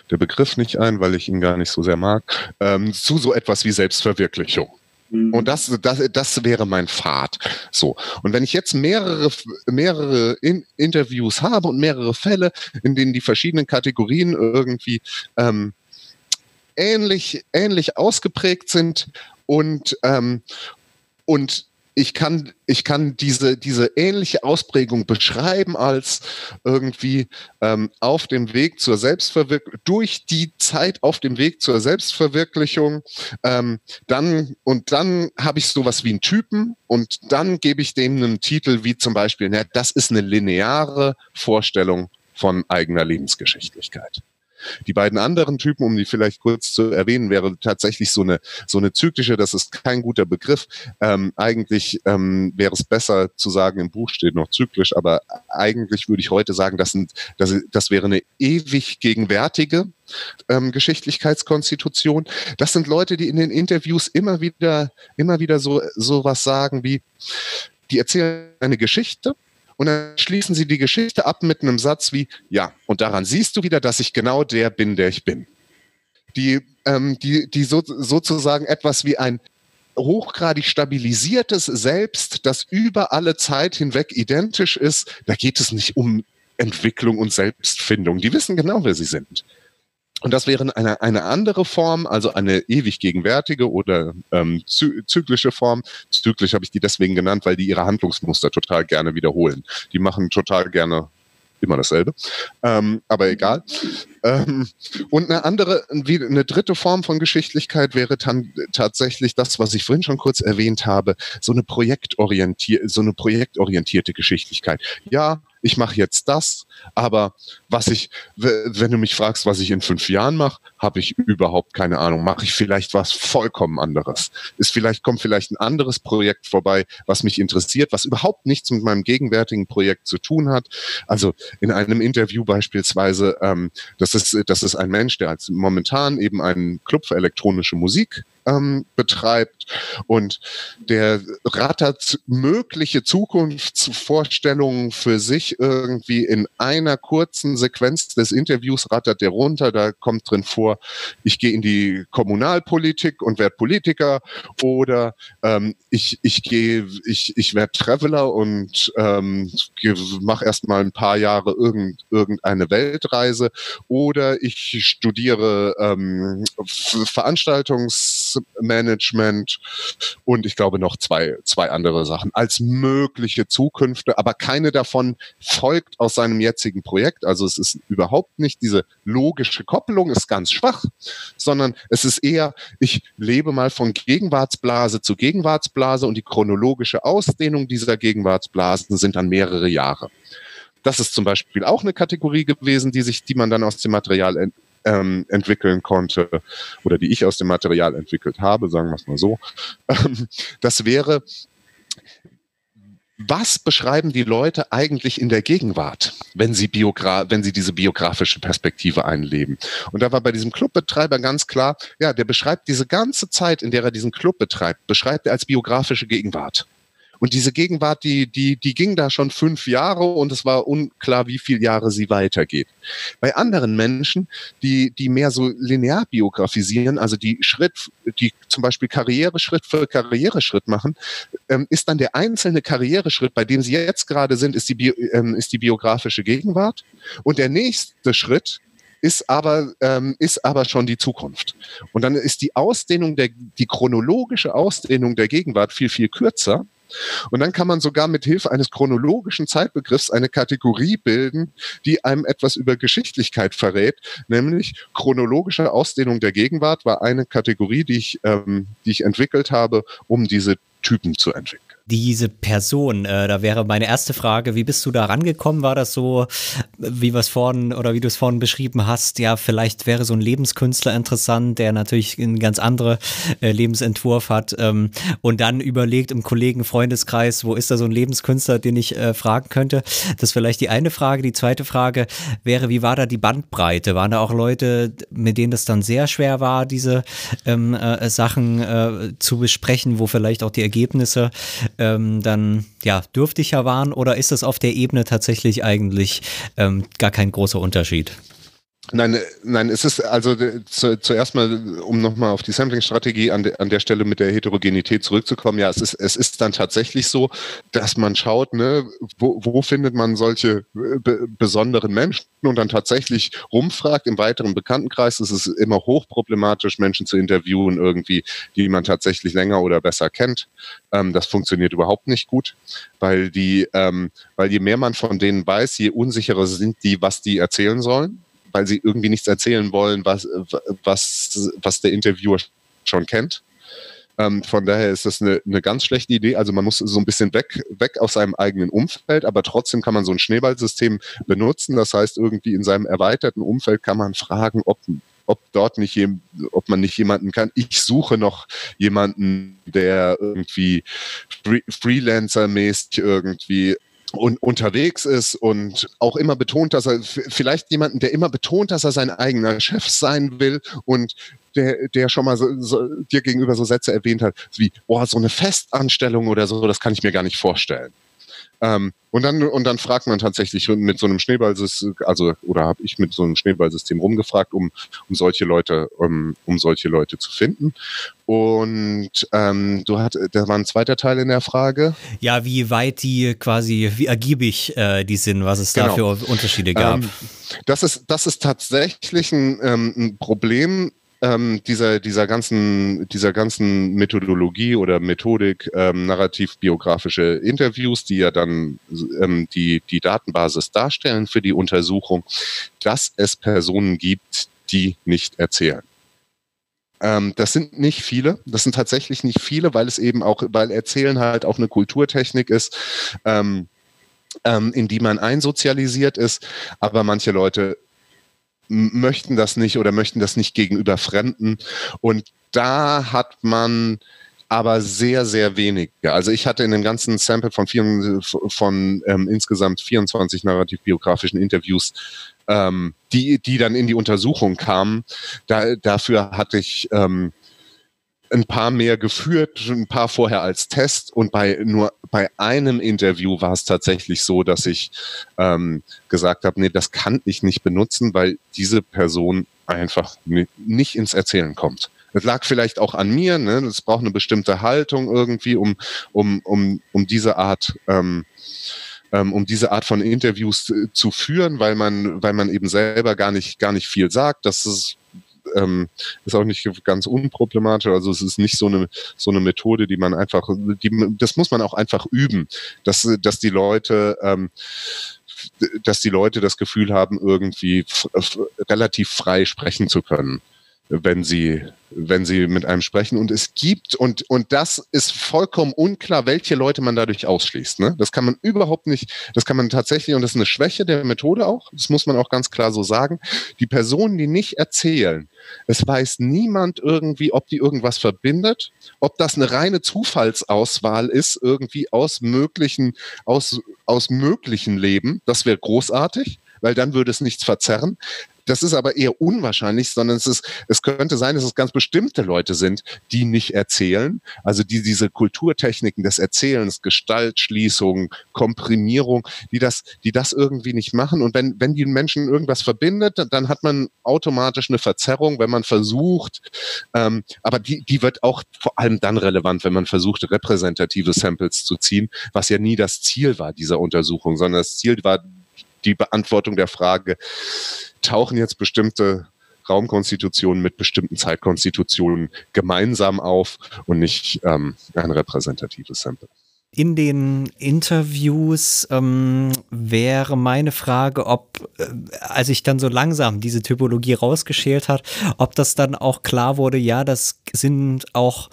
der Begriff nicht ein, weil ich ihn gar nicht so sehr mag, ähm, zu so etwas wie Selbstverwirklichung. Mhm. Und das, das, das wäre mein Pfad. So. Und wenn ich jetzt mehrere, mehrere in Interviews habe und mehrere Fälle, in denen die verschiedenen Kategorien irgendwie ähm, ähnlich, ähnlich ausgeprägt sind und, ähm, und ich kann, ich kann diese, diese ähnliche Ausprägung beschreiben als irgendwie ähm, auf dem Weg zur Selbstverwirklichung, durch die Zeit auf dem Weg zur Selbstverwirklichung. Ähm, dann, und dann habe ich sowas wie einen Typen und dann gebe ich dem einen Titel wie zum Beispiel, na, das ist eine lineare Vorstellung von eigener Lebensgeschichtlichkeit. Die beiden anderen Typen, um die vielleicht kurz zu erwähnen, wäre tatsächlich so eine, so eine zyklische, das ist kein guter Begriff. Ähm, eigentlich ähm, wäre es besser zu sagen, im Buch steht noch zyklisch, aber eigentlich würde ich heute sagen, das, sind, das, das wäre eine ewig gegenwärtige ähm, Geschichtlichkeitskonstitution. Das sind Leute, die in den Interviews immer wieder, immer wieder so, so was sagen wie, die erzählen eine Geschichte und dann schließen sie die Geschichte ab mit einem Satz wie, ja, und daran siehst du wieder, dass ich genau der bin, der ich bin. Die, ähm, die, die so, sozusagen etwas wie ein hochgradig stabilisiertes Selbst, das über alle Zeit hinweg identisch ist, da geht es nicht um Entwicklung und Selbstfindung. Die wissen genau, wer sie sind. Und das wäre eine, eine andere Form, also eine ewig gegenwärtige oder ähm, zyklische Form. Zyklisch habe ich die deswegen genannt, weil die ihre Handlungsmuster total gerne wiederholen. Die machen total gerne immer dasselbe, ähm, aber egal. Ähm, und eine andere, wie, eine dritte Form von Geschichtlichkeit wäre dann tatsächlich das, was ich vorhin schon kurz erwähnt habe, so eine projektorientierte, so eine projektorientierte Geschichtlichkeit. Ja, ich mache jetzt das, aber was ich, wenn du mich fragst, was ich in fünf Jahren mache, habe ich überhaupt keine Ahnung. Mache ich vielleicht was vollkommen anderes? Ist vielleicht, kommt vielleicht ein anderes Projekt vorbei, was mich interessiert, was überhaupt nichts mit meinem gegenwärtigen Projekt zu tun hat. Also in einem Interview beispielsweise, ähm, das ist, das ist ein Mensch, der als momentan eben einen Club für elektronische Musik ähm, betreibt und der rattert mögliche Zukunftsvorstellungen für sich irgendwie in einer kurzen Sequenz des Interviews rattert der runter. Da kommt drin vor, ich gehe in die Kommunalpolitik und werde Politiker oder ähm, ich, ich gehe, ich, ich werde Traveler und ähm, mache erstmal ein paar Jahre irgend, irgendeine Weltreise oder ich studiere ähm, Veranstaltungsmanagement und ich glaube noch zwei, zwei andere Sachen als mögliche Zukünfte, aber keine davon folgt aus seinem jetzigen Projekt. Also es ist überhaupt nicht diese logische Koppelung, ist ganz schwach, sondern es ist eher, ich lebe mal von Gegenwartsblase zu Gegenwartsblase und die chronologische Ausdehnung dieser Gegenwartsblasen sind dann mehrere Jahre. Das ist zum Beispiel auch eine Kategorie gewesen, die sich, die man dann aus dem Material ähm, entwickeln konnte oder die ich aus dem Material entwickelt habe, sagen wir es mal so. Ähm, das wäre, was beschreiben die Leute eigentlich in der Gegenwart, wenn sie, Biogra wenn sie diese biografische Perspektive einleben? Und da war bei diesem Clubbetreiber ganz klar, ja, der beschreibt diese ganze Zeit, in der er diesen Club betreibt, beschreibt er als biografische Gegenwart. Und diese Gegenwart, die, die, die ging da schon fünf Jahre und es war unklar, wie viele Jahre sie weitergeht. Bei anderen Menschen, die, die mehr so linear biografisieren, also die Schritt, die zum Beispiel Karriereschritt für Karriereschritt machen, ähm, ist dann der einzelne Karriereschritt, bei dem sie jetzt gerade sind, ist die, Bio, ähm, ist die biografische Gegenwart. Und der nächste Schritt ist aber, ähm, ist aber schon die Zukunft. Und dann ist die Ausdehnung der, die chronologische Ausdehnung der Gegenwart viel, viel kürzer. Und dann kann man sogar mit Hilfe eines chronologischen Zeitbegriffs eine Kategorie bilden, die einem etwas über Geschichtlichkeit verrät, nämlich chronologische Ausdehnung der Gegenwart war eine Kategorie, die ich, ähm, die ich entwickelt habe, um diese Typen zu entwickeln diese Person, äh, da wäre meine erste Frage, wie bist du da rangekommen? War das so, wie es vorhin oder wie du es vorhin beschrieben hast, ja, vielleicht wäre so ein Lebenskünstler interessant, der natürlich einen ganz anderen äh, Lebensentwurf hat ähm, und dann überlegt im Kollegen-Freundeskreis, wo ist da so ein Lebenskünstler, den ich äh, fragen könnte? Das ist vielleicht die eine Frage. Die zweite Frage wäre, wie war da die Bandbreite? Waren da auch Leute, mit denen das dann sehr schwer war, diese ähm, äh, Sachen äh, zu besprechen, wo vielleicht auch die Ergebnisse ähm, dann ja dürftiger waren oder ist es auf der Ebene tatsächlich eigentlich ähm, gar kein großer Unterschied? Nein, nein, es ist also zu, zuerst mal, um nochmal auf die Sampling-Strategie an, de, an der Stelle mit der Heterogenität zurückzukommen. Ja, es ist, es ist dann tatsächlich so, dass man schaut, ne, wo, wo findet man solche be, besonderen Menschen und dann tatsächlich rumfragt. Im weiteren Bekanntenkreis ist es immer hochproblematisch, Menschen zu interviewen, irgendwie, die man tatsächlich länger oder besser kennt. Ähm, das funktioniert überhaupt nicht gut, weil die, ähm, weil je mehr man von denen weiß, je unsicherer sind die, was die erzählen sollen weil sie irgendwie nichts erzählen wollen, was, was, was der Interviewer schon kennt. Ähm, von daher ist das eine, eine ganz schlechte Idee. Also man muss so ein bisschen weg, weg aus seinem eigenen Umfeld, aber trotzdem kann man so ein Schneeballsystem benutzen. Das heißt, irgendwie in seinem erweiterten Umfeld kann man fragen, ob ob dort nicht ob man nicht jemanden kann. Ich suche noch jemanden, der irgendwie Freelancer-mäßig irgendwie und unterwegs ist und auch immer betont, dass er vielleicht jemanden, der immer betont, dass er sein eigener Chef sein will und der, der schon mal so, so, dir gegenüber so Sätze erwähnt hat, wie, boah, so eine Festanstellung oder so, das kann ich mir gar nicht vorstellen. Ähm, und dann und dann fragt man tatsächlich mit so einem Schneeballsystem, also oder habe ich mit so einem Schneeballsystem rumgefragt, um um solche Leute um, um solche Leute zu finden. Und ähm, du hat, da war ein zweiter Teil in der Frage. Ja, wie weit die quasi, wie ergiebig äh, die sind, was es genau. da für Unterschiede gab. Ähm, das ist das ist tatsächlich ein, ähm, ein Problem ähm, dieser, dieser, ganzen, dieser ganzen Methodologie oder Methodik ähm, narrativ-biografische Interviews, die ja dann ähm, die, die Datenbasis darstellen für die Untersuchung, dass es Personen gibt, die nicht erzählen. Ähm, das sind nicht viele, das sind tatsächlich nicht viele, weil es eben auch, weil Erzählen halt auch eine Kulturtechnik ist. Ähm, ähm, in die man einsozialisiert ist, aber manche Leute möchten das nicht oder möchten das nicht gegenüber Fremden. Und da hat man aber sehr, sehr wenige. Also ich hatte in dem ganzen Sample von, vier, von ähm, insgesamt 24 narrativ-biografischen Interviews, ähm, die, die dann in die Untersuchung kamen, da, dafür hatte ich ähm, ein paar mehr geführt, ein paar vorher als Test und bei nur bei einem Interview war es tatsächlich so, dass ich ähm, gesagt habe, nee, das kann ich nicht benutzen, weil diese Person einfach nicht ins Erzählen kommt. Es lag vielleicht auch an mir, ne? Es braucht eine bestimmte Haltung irgendwie, um, um, um, um diese Art ähm, ähm, um diese Art von Interviews zu, zu führen, weil man, weil man eben selber gar nicht, gar nicht viel sagt. Das ist ähm, ist auch nicht ganz unproblematisch. Also es ist nicht so eine so eine Methode, die man einfach, die, das muss man auch einfach üben, dass dass die Leute ähm, dass die Leute das Gefühl haben, irgendwie relativ frei sprechen zu können wenn sie, wenn sie mit einem sprechen. Und es gibt, und, und das ist vollkommen unklar, welche Leute man dadurch ausschließt. Ne? Das kann man überhaupt nicht, das kann man tatsächlich, und das ist eine Schwäche der Methode auch, das muss man auch ganz klar so sagen. Die Personen, die nicht erzählen, es weiß niemand irgendwie, ob die irgendwas verbindet, ob das eine reine Zufallsauswahl ist, irgendwie aus möglichen, aus, aus möglichen Leben. Das wäre großartig weil dann würde es nichts verzerren. Das ist aber eher unwahrscheinlich, sondern es ist, es könnte sein, dass es ganz bestimmte Leute sind, die nicht erzählen, also die diese Kulturtechniken des Erzählens, Gestaltschließung, Komprimierung, die das, die das irgendwie nicht machen. Und wenn, wenn die Menschen irgendwas verbindet, dann hat man automatisch eine Verzerrung, wenn man versucht, ähm, aber die, die wird auch vor allem dann relevant, wenn man versucht, repräsentative Samples zu ziehen, was ja nie das Ziel war dieser Untersuchung, sondern das Ziel war, die Beantwortung der Frage, tauchen jetzt bestimmte Raumkonstitutionen mit bestimmten Zeitkonstitutionen gemeinsam auf und nicht ähm, ein repräsentatives Sample. In den Interviews ähm, wäre meine Frage, ob, äh, als ich dann so langsam diese Typologie rausgeschält hat, ob das dann auch klar wurde, ja, das sind auch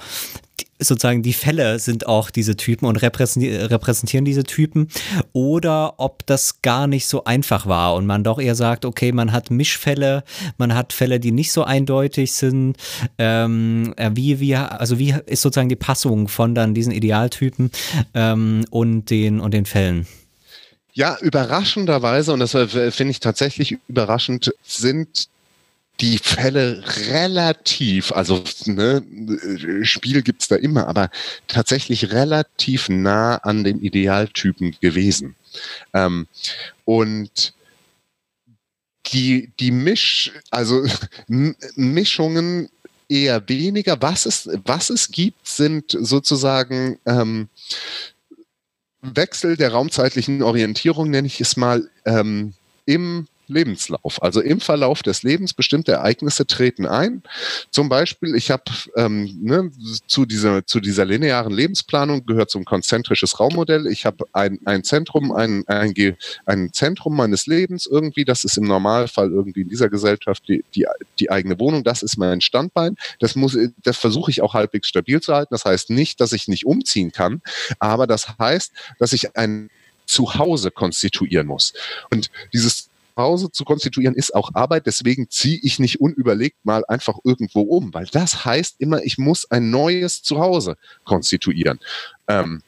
sozusagen die Fälle sind auch diese Typen und repräsentieren diese Typen oder ob das gar nicht so einfach war und man doch eher sagt, okay, man hat Mischfälle, man hat Fälle, die nicht so eindeutig sind. Ähm, äh, wie, wie, also wie ist sozusagen die Passung von dann diesen Idealtypen ähm, und, den, und den Fällen? Ja, überraschenderweise, und das äh, finde ich tatsächlich überraschend, sind die Fälle relativ, also ne, Spiel gibt's da immer, aber tatsächlich relativ nah an den Idealtypen gewesen. Ähm, und die, die Misch, also Mischungen eher weniger. Was es, was es gibt, sind sozusagen ähm, Wechsel der raumzeitlichen Orientierung, nenne ich es mal, ähm, im Lebenslauf. Also im Verlauf des Lebens bestimmte Ereignisse treten ein. Zum Beispiel, ich habe ähm, ne, zu, dieser, zu dieser linearen Lebensplanung gehört zum konzentrisches Raummodell. Ich habe ein, ein Zentrum, ein, ein, ein Zentrum meines Lebens irgendwie, das ist im Normalfall irgendwie in dieser Gesellschaft die, die, die eigene Wohnung, das ist mein Standbein. Das das versuche ich auch halbwegs stabil zu halten. Das heißt nicht, dass ich nicht umziehen kann, aber das heißt, dass ich ein Zuhause konstituieren muss. Und dieses Hause zu konstituieren ist auch Arbeit. Deswegen ziehe ich nicht unüberlegt mal einfach irgendwo um, weil das heißt immer, ich muss ein neues Zuhause konstituieren. Ähm,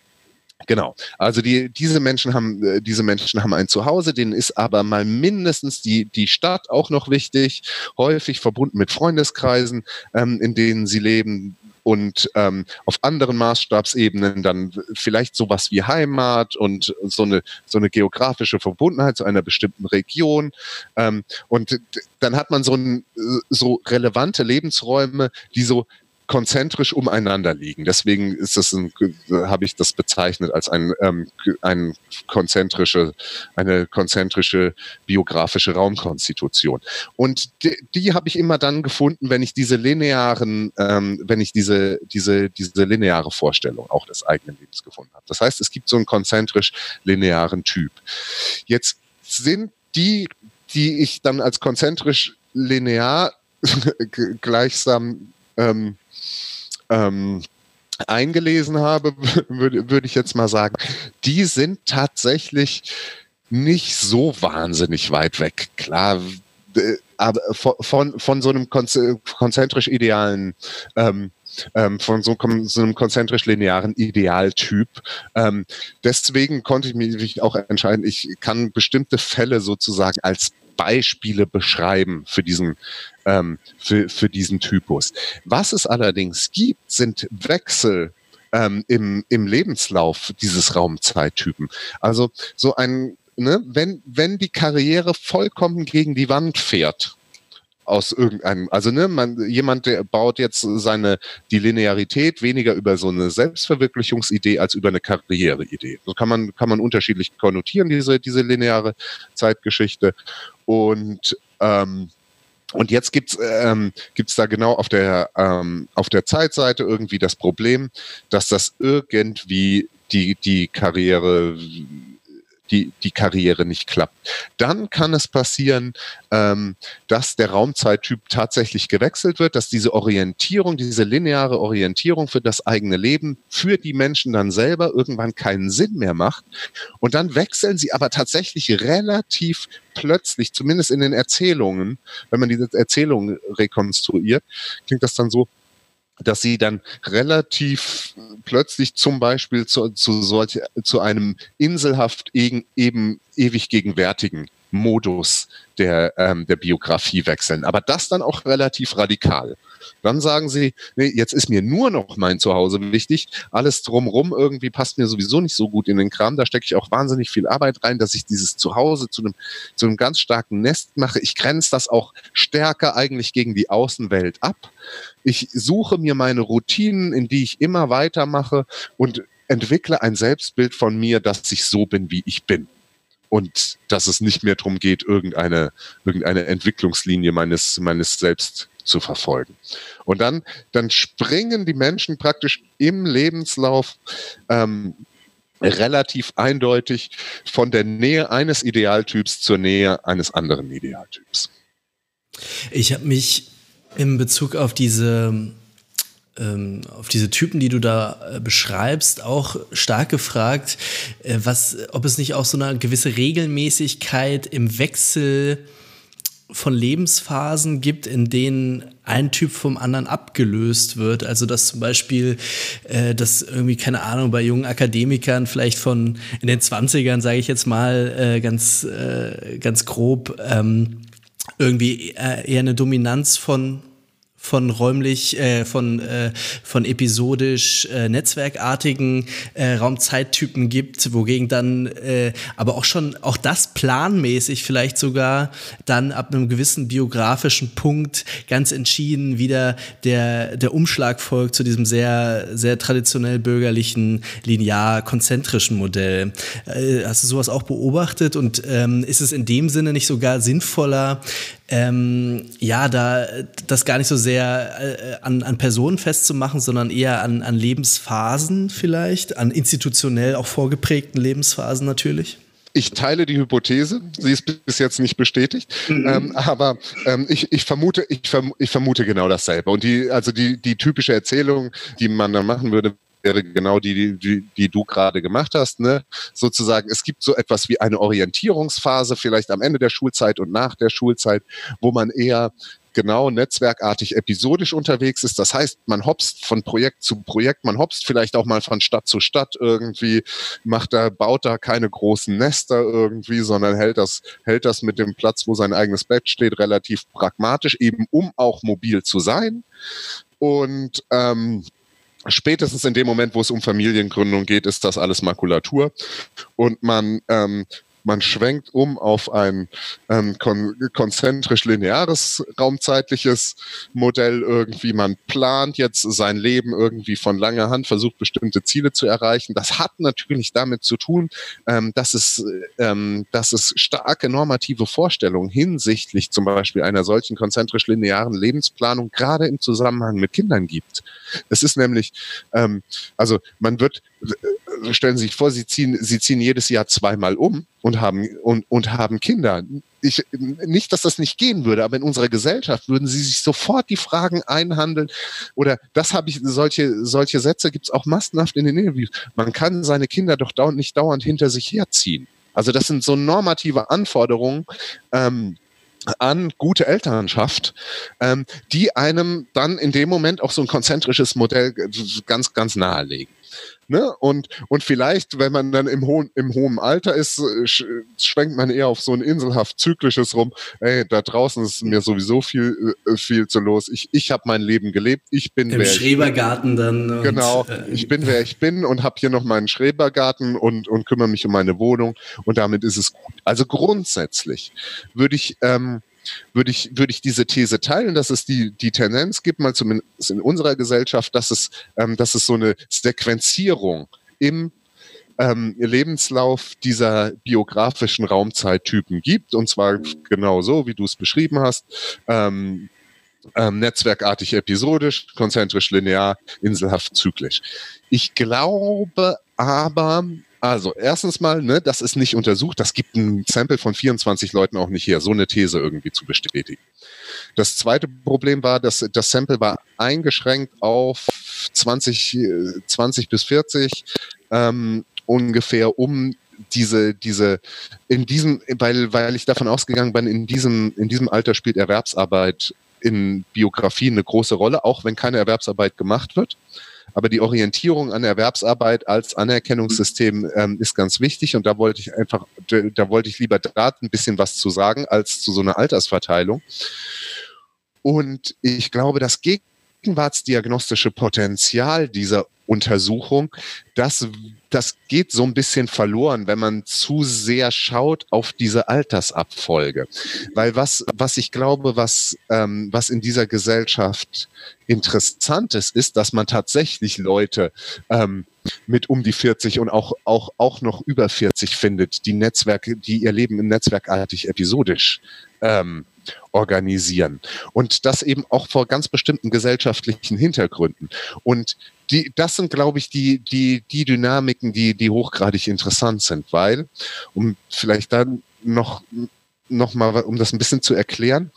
Genau. Also die, diese Menschen haben, äh, diese Menschen haben ein Zuhause, denen ist aber mal mindestens die, die Stadt auch noch wichtig, häufig verbunden mit Freundeskreisen, ähm, in denen sie leben, und ähm, auf anderen Maßstabsebenen dann vielleicht sowas wie Heimat und so eine, so eine geografische Verbundenheit zu einer bestimmten Region. Ähm, und dann hat man so, ein, so relevante Lebensräume, die so konzentrisch umeinander liegen. Deswegen ist das habe ich das bezeichnet als ein, ähm, ein konzentrische, eine konzentrische biografische Raumkonstitution. Und die, die habe ich immer dann gefunden, wenn ich diese linearen, ähm, wenn ich diese, diese, diese lineare Vorstellung auch des eigenen Lebens gefunden habe. Das heißt, es gibt so einen konzentrisch linearen Typ. Jetzt sind die, die ich dann als konzentrisch linear gleichsam ähm, ähm, eingelesen habe, würde, würde ich jetzt mal sagen, die sind tatsächlich nicht so wahnsinnig weit weg. Klar, aber von, von so einem konzentrisch idealen ähm, ähm, von so, so, einem konzentrisch linearen Idealtyp. Ähm, deswegen konnte ich mich auch entscheiden, ich kann bestimmte Fälle sozusagen als Beispiele beschreiben für diesen, ähm, für, für diesen Typus. Was es allerdings gibt, sind Wechsel ähm, im, im Lebenslauf dieses Raumzeittypen. Also so ein, ne, wenn, wenn die Karriere vollkommen gegen die Wand fährt, aus irgendeinem, also ne, man, jemand, der baut jetzt seine, die Linearität weniger über so eine Selbstverwirklichungsidee als über eine Karriereidee. So kann man, kann man unterschiedlich konnotieren, diese, diese lineare Zeitgeschichte. Und, ähm, und jetzt gibt's ähm, gibt's da genau auf der, ähm, auf der Zeitseite irgendwie das Problem, dass das irgendwie die, die Karriere die, die Karriere nicht klappt. Dann kann es passieren, ähm, dass der Raumzeittyp tatsächlich gewechselt wird, dass diese Orientierung, diese lineare Orientierung für das eigene Leben für die Menschen dann selber irgendwann keinen Sinn mehr macht. Und dann wechseln sie aber tatsächlich relativ plötzlich, zumindest in den Erzählungen, wenn man diese Erzählungen rekonstruiert, klingt das dann so, dass sie dann relativ plötzlich zum Beispiel zu, zu, solch, zu einem inselhaft eben, eben ewig gegenwärtigen Modus der, ähm, der Biografie wechseln. Aber das dann auch relativ radikal. Dann sagen sie, nee, jetzt ist mir nur noch mein Zuhause wichtig. Alles drumrum irgendwie passt mir sowieso nicht so gut in den Kram. Da stecke ich auch wahnsinnig viel Arbeit rein, dass ich dieses Zuhause zu einem, zu einem ganz starken Nest mache. Ich grenze das auch stärker eigentlich gegen die Außenwelt ab. Ich suche mir meine Routinen, in die ich immer weitermache und entwickle ein Selbstbild von mir, dass ich so bin, wie ich bin und dass es nicht mehr darum geht, irgendeine, irgendeine Entwicklungslinie meines, meines Selbst zu verfolgen. Und dann, dann springen die Menschen praktisch im Lebenslauf ähm, relativ eindeutig von der Nähe eines Idealtyps zur Nähe eines anderen Idealtyps. Ich habe mich in Bezug auf diese ähm, auf diese Typen, die du da äh, beschreibst, auch stark gefragt, äh, was, ob es nicht auch so eine gewisse Regelmäßigkeit im Wechsel von Lebensphasen gibt, in denen ein Typ vom anderen abgelöst wird. Also dass zum Beispiel, äh, dass irgendwie, keine Ahnung, bei jungen Akademikern vielleicht von in den 20ern, sage ich jetzt mal, äh, ganz, äh, ganz grob, ähm, irgendwie äh, eher eine Dominanz von von räumlich, äh, von, äh, von episodisch äh, netzwerkartigen äh, Raumzeittypen gibt, wogegen dann äh, aber auch schon auch das planmäßig vielleicht sogar dann ab einem gewissen biografischen Punkt ganz entschieden wieder der, der Umschlag folgt zu diesem sehr, sehr traditionell bürgerlichen, linear konzentrischen Modell. Äh, hast du sowas auch beobachtet und ähm, ist es in dem Sinne nicht sogar sinnvoller, ähm, ja, da das gar nicht so sehr äh, an, an Personen festzumachen, sondern eher an, an Lebensphasen vielleicht, an institutionell auch vorgeprägten Lebensphasen natürlich? Ich teile die Hypothese, sie ist bis jetzt nicht bestätigt, mhm. ähm, aber ähm, ich, ich, vermute, ich, verm ich vermute genau dasselbe. Und die, also die, die typische Erzählung, die man dann machen würde, wäre genau die, die, die du gerade gemacht hast. Ne? Sozusagen, es gibt so etwas wie eine Orientierungsphase, vielleicht am Ende der Schulzeit und nach der Schulzeit, wo man eher genau netzwerkartig episodisch unterwegs ist. Das heißt, man hopst von Projekt zu Projekt, man hopst vielleicht auch mal von Stadt zu Stadt irgendwie, macht da, baut da keine großen Nester irgendwie, sondern hält das, hält das mit dem Platz, wo sein eigenes Bett steht, relativ pragmatisch, eben um auch mobil zu sein. Und ähm, spätestens in dem Moment, wo es um Familiengründung geht, ist das alles Makulatur. Und man ähm, man schwenkt um auf ein ähm, kon konzentrisch lineares raumzeitliches Modell irgendwie. Man plant jetzt sein Leben irgendwie von langer Hand, versucht bestimmte Ziele zu erreichen. Das hat natürlich damit zu tun, ähm, dass, es, ähm, dass es starke normative Vorstellungen hinsichtlich zum Beispiel einer solchen konzentrisch linearen Lebensplanung gerade im Zusammenhang mit Kindern gibt. Es ist nämlich, ähm, also man wird äh, stellen Sie sich vor, Sie ziehen, Sie ziehen jedes Jahr zweimal um und haben, und, und haben Kinder. Ich, nicht, dass das nicht gehen würde, aber in unserer Gesellschaft würden Sie sich sofort die Fragen einhandeln. Oder das habe ich, solche, solche Sätze gibt es auch massenhaft in den Interviews. Man kann seine Kinder doch dauernd, nicht dauernd hinter sich herziehen. Also das sind so normative Anforderungen, ähm, an gute Elternschaft, ähm, die einem dann in dem Moment auch so ein konzentrisches Modell ganz, ganz nahelegen. Ne? Und, und vielleicht, wenn man dann im hohen, im hohen Alter ist, äh, schwenkt man eher auf so ein inselhaft zyklisches rum. Ey, da draußen ist mir sowieso viel, äh, viel zu los. Ich, ich habe mein Leben gelebt. Ich bin Im Schrebergarten dann. Genau. Äh, ich bin wer ich bin und habe hier noch meinen Schrebergarten und, und kümmere mich um meine Wohnung. Und damit ist es gut. Also grundsätzlich würde ich ähm, würde ich, würde ich diese These teilen, dass es die, die Tendenz gibt, mal zumindest in unserer Gesellschaft, dass es, ähm, dass es so eine Sequenzierung im ähm, Lebenslauf dieser biografischen Raumzeittypen gibt. Und zwar genau so, wie du es beschrieben hast. Ähm, ähm, netzwerkartig episodisch, konzentrisch linear, inselhaft zyklisch. Ich glaube aber, also, erstens mal, ne, das ist nicht untersucht. Das gibt ein Sample von 24 Leuten auch nicht her, so eine These irgendwie zu bestätigen. Das zweite Problem war, dass das Sample war eingeschränkt auf 20, 20 bis 40 ähm, ungefähr, um diese, diese, in diesem, weil, weil ich davon ausgegangen bin, in diesem, in diesem Alter spielt Erwerbsarbeit in Biografien eine große Rolle, auch wenn keine Erwerbsarbeit gemacht wird. Aber die Orientierung an Erwerbsarbeit als Anerkennungssystem ähm, ist ganz wichtig und da wollte ich einfach, da wollte ich lieber da ein bisschen was zu sagen als zu so einer Altersverteilung. Und ich glaube, das gegenwartsdiagnostische Potenzial dieser Untersuchung, das, das geht so ein bisschen verloren, wenn man zu sehr schaut auf diese Altersabfolge. Weil was, was ich glaube, was, ähm, was in dieser Gesellschaft interessant ist, ist, dass man tatsächlich Leute ähm, mit um die 40 und auch, auch, auch noch über 40 findet, die Netzwerke, die ihr Leben im Netzwerkartig episodisch ähm, organisieren. Und das eben auch vor ganz bestimmten gesellschaftlichen Hintergründen. Und die, das sind, glaube ich, die, die, die Dynamiken, die, die hochgradig interessant sind, weil, um vielleicht dann noch, noch mal, um das ein bisschen zu erklären,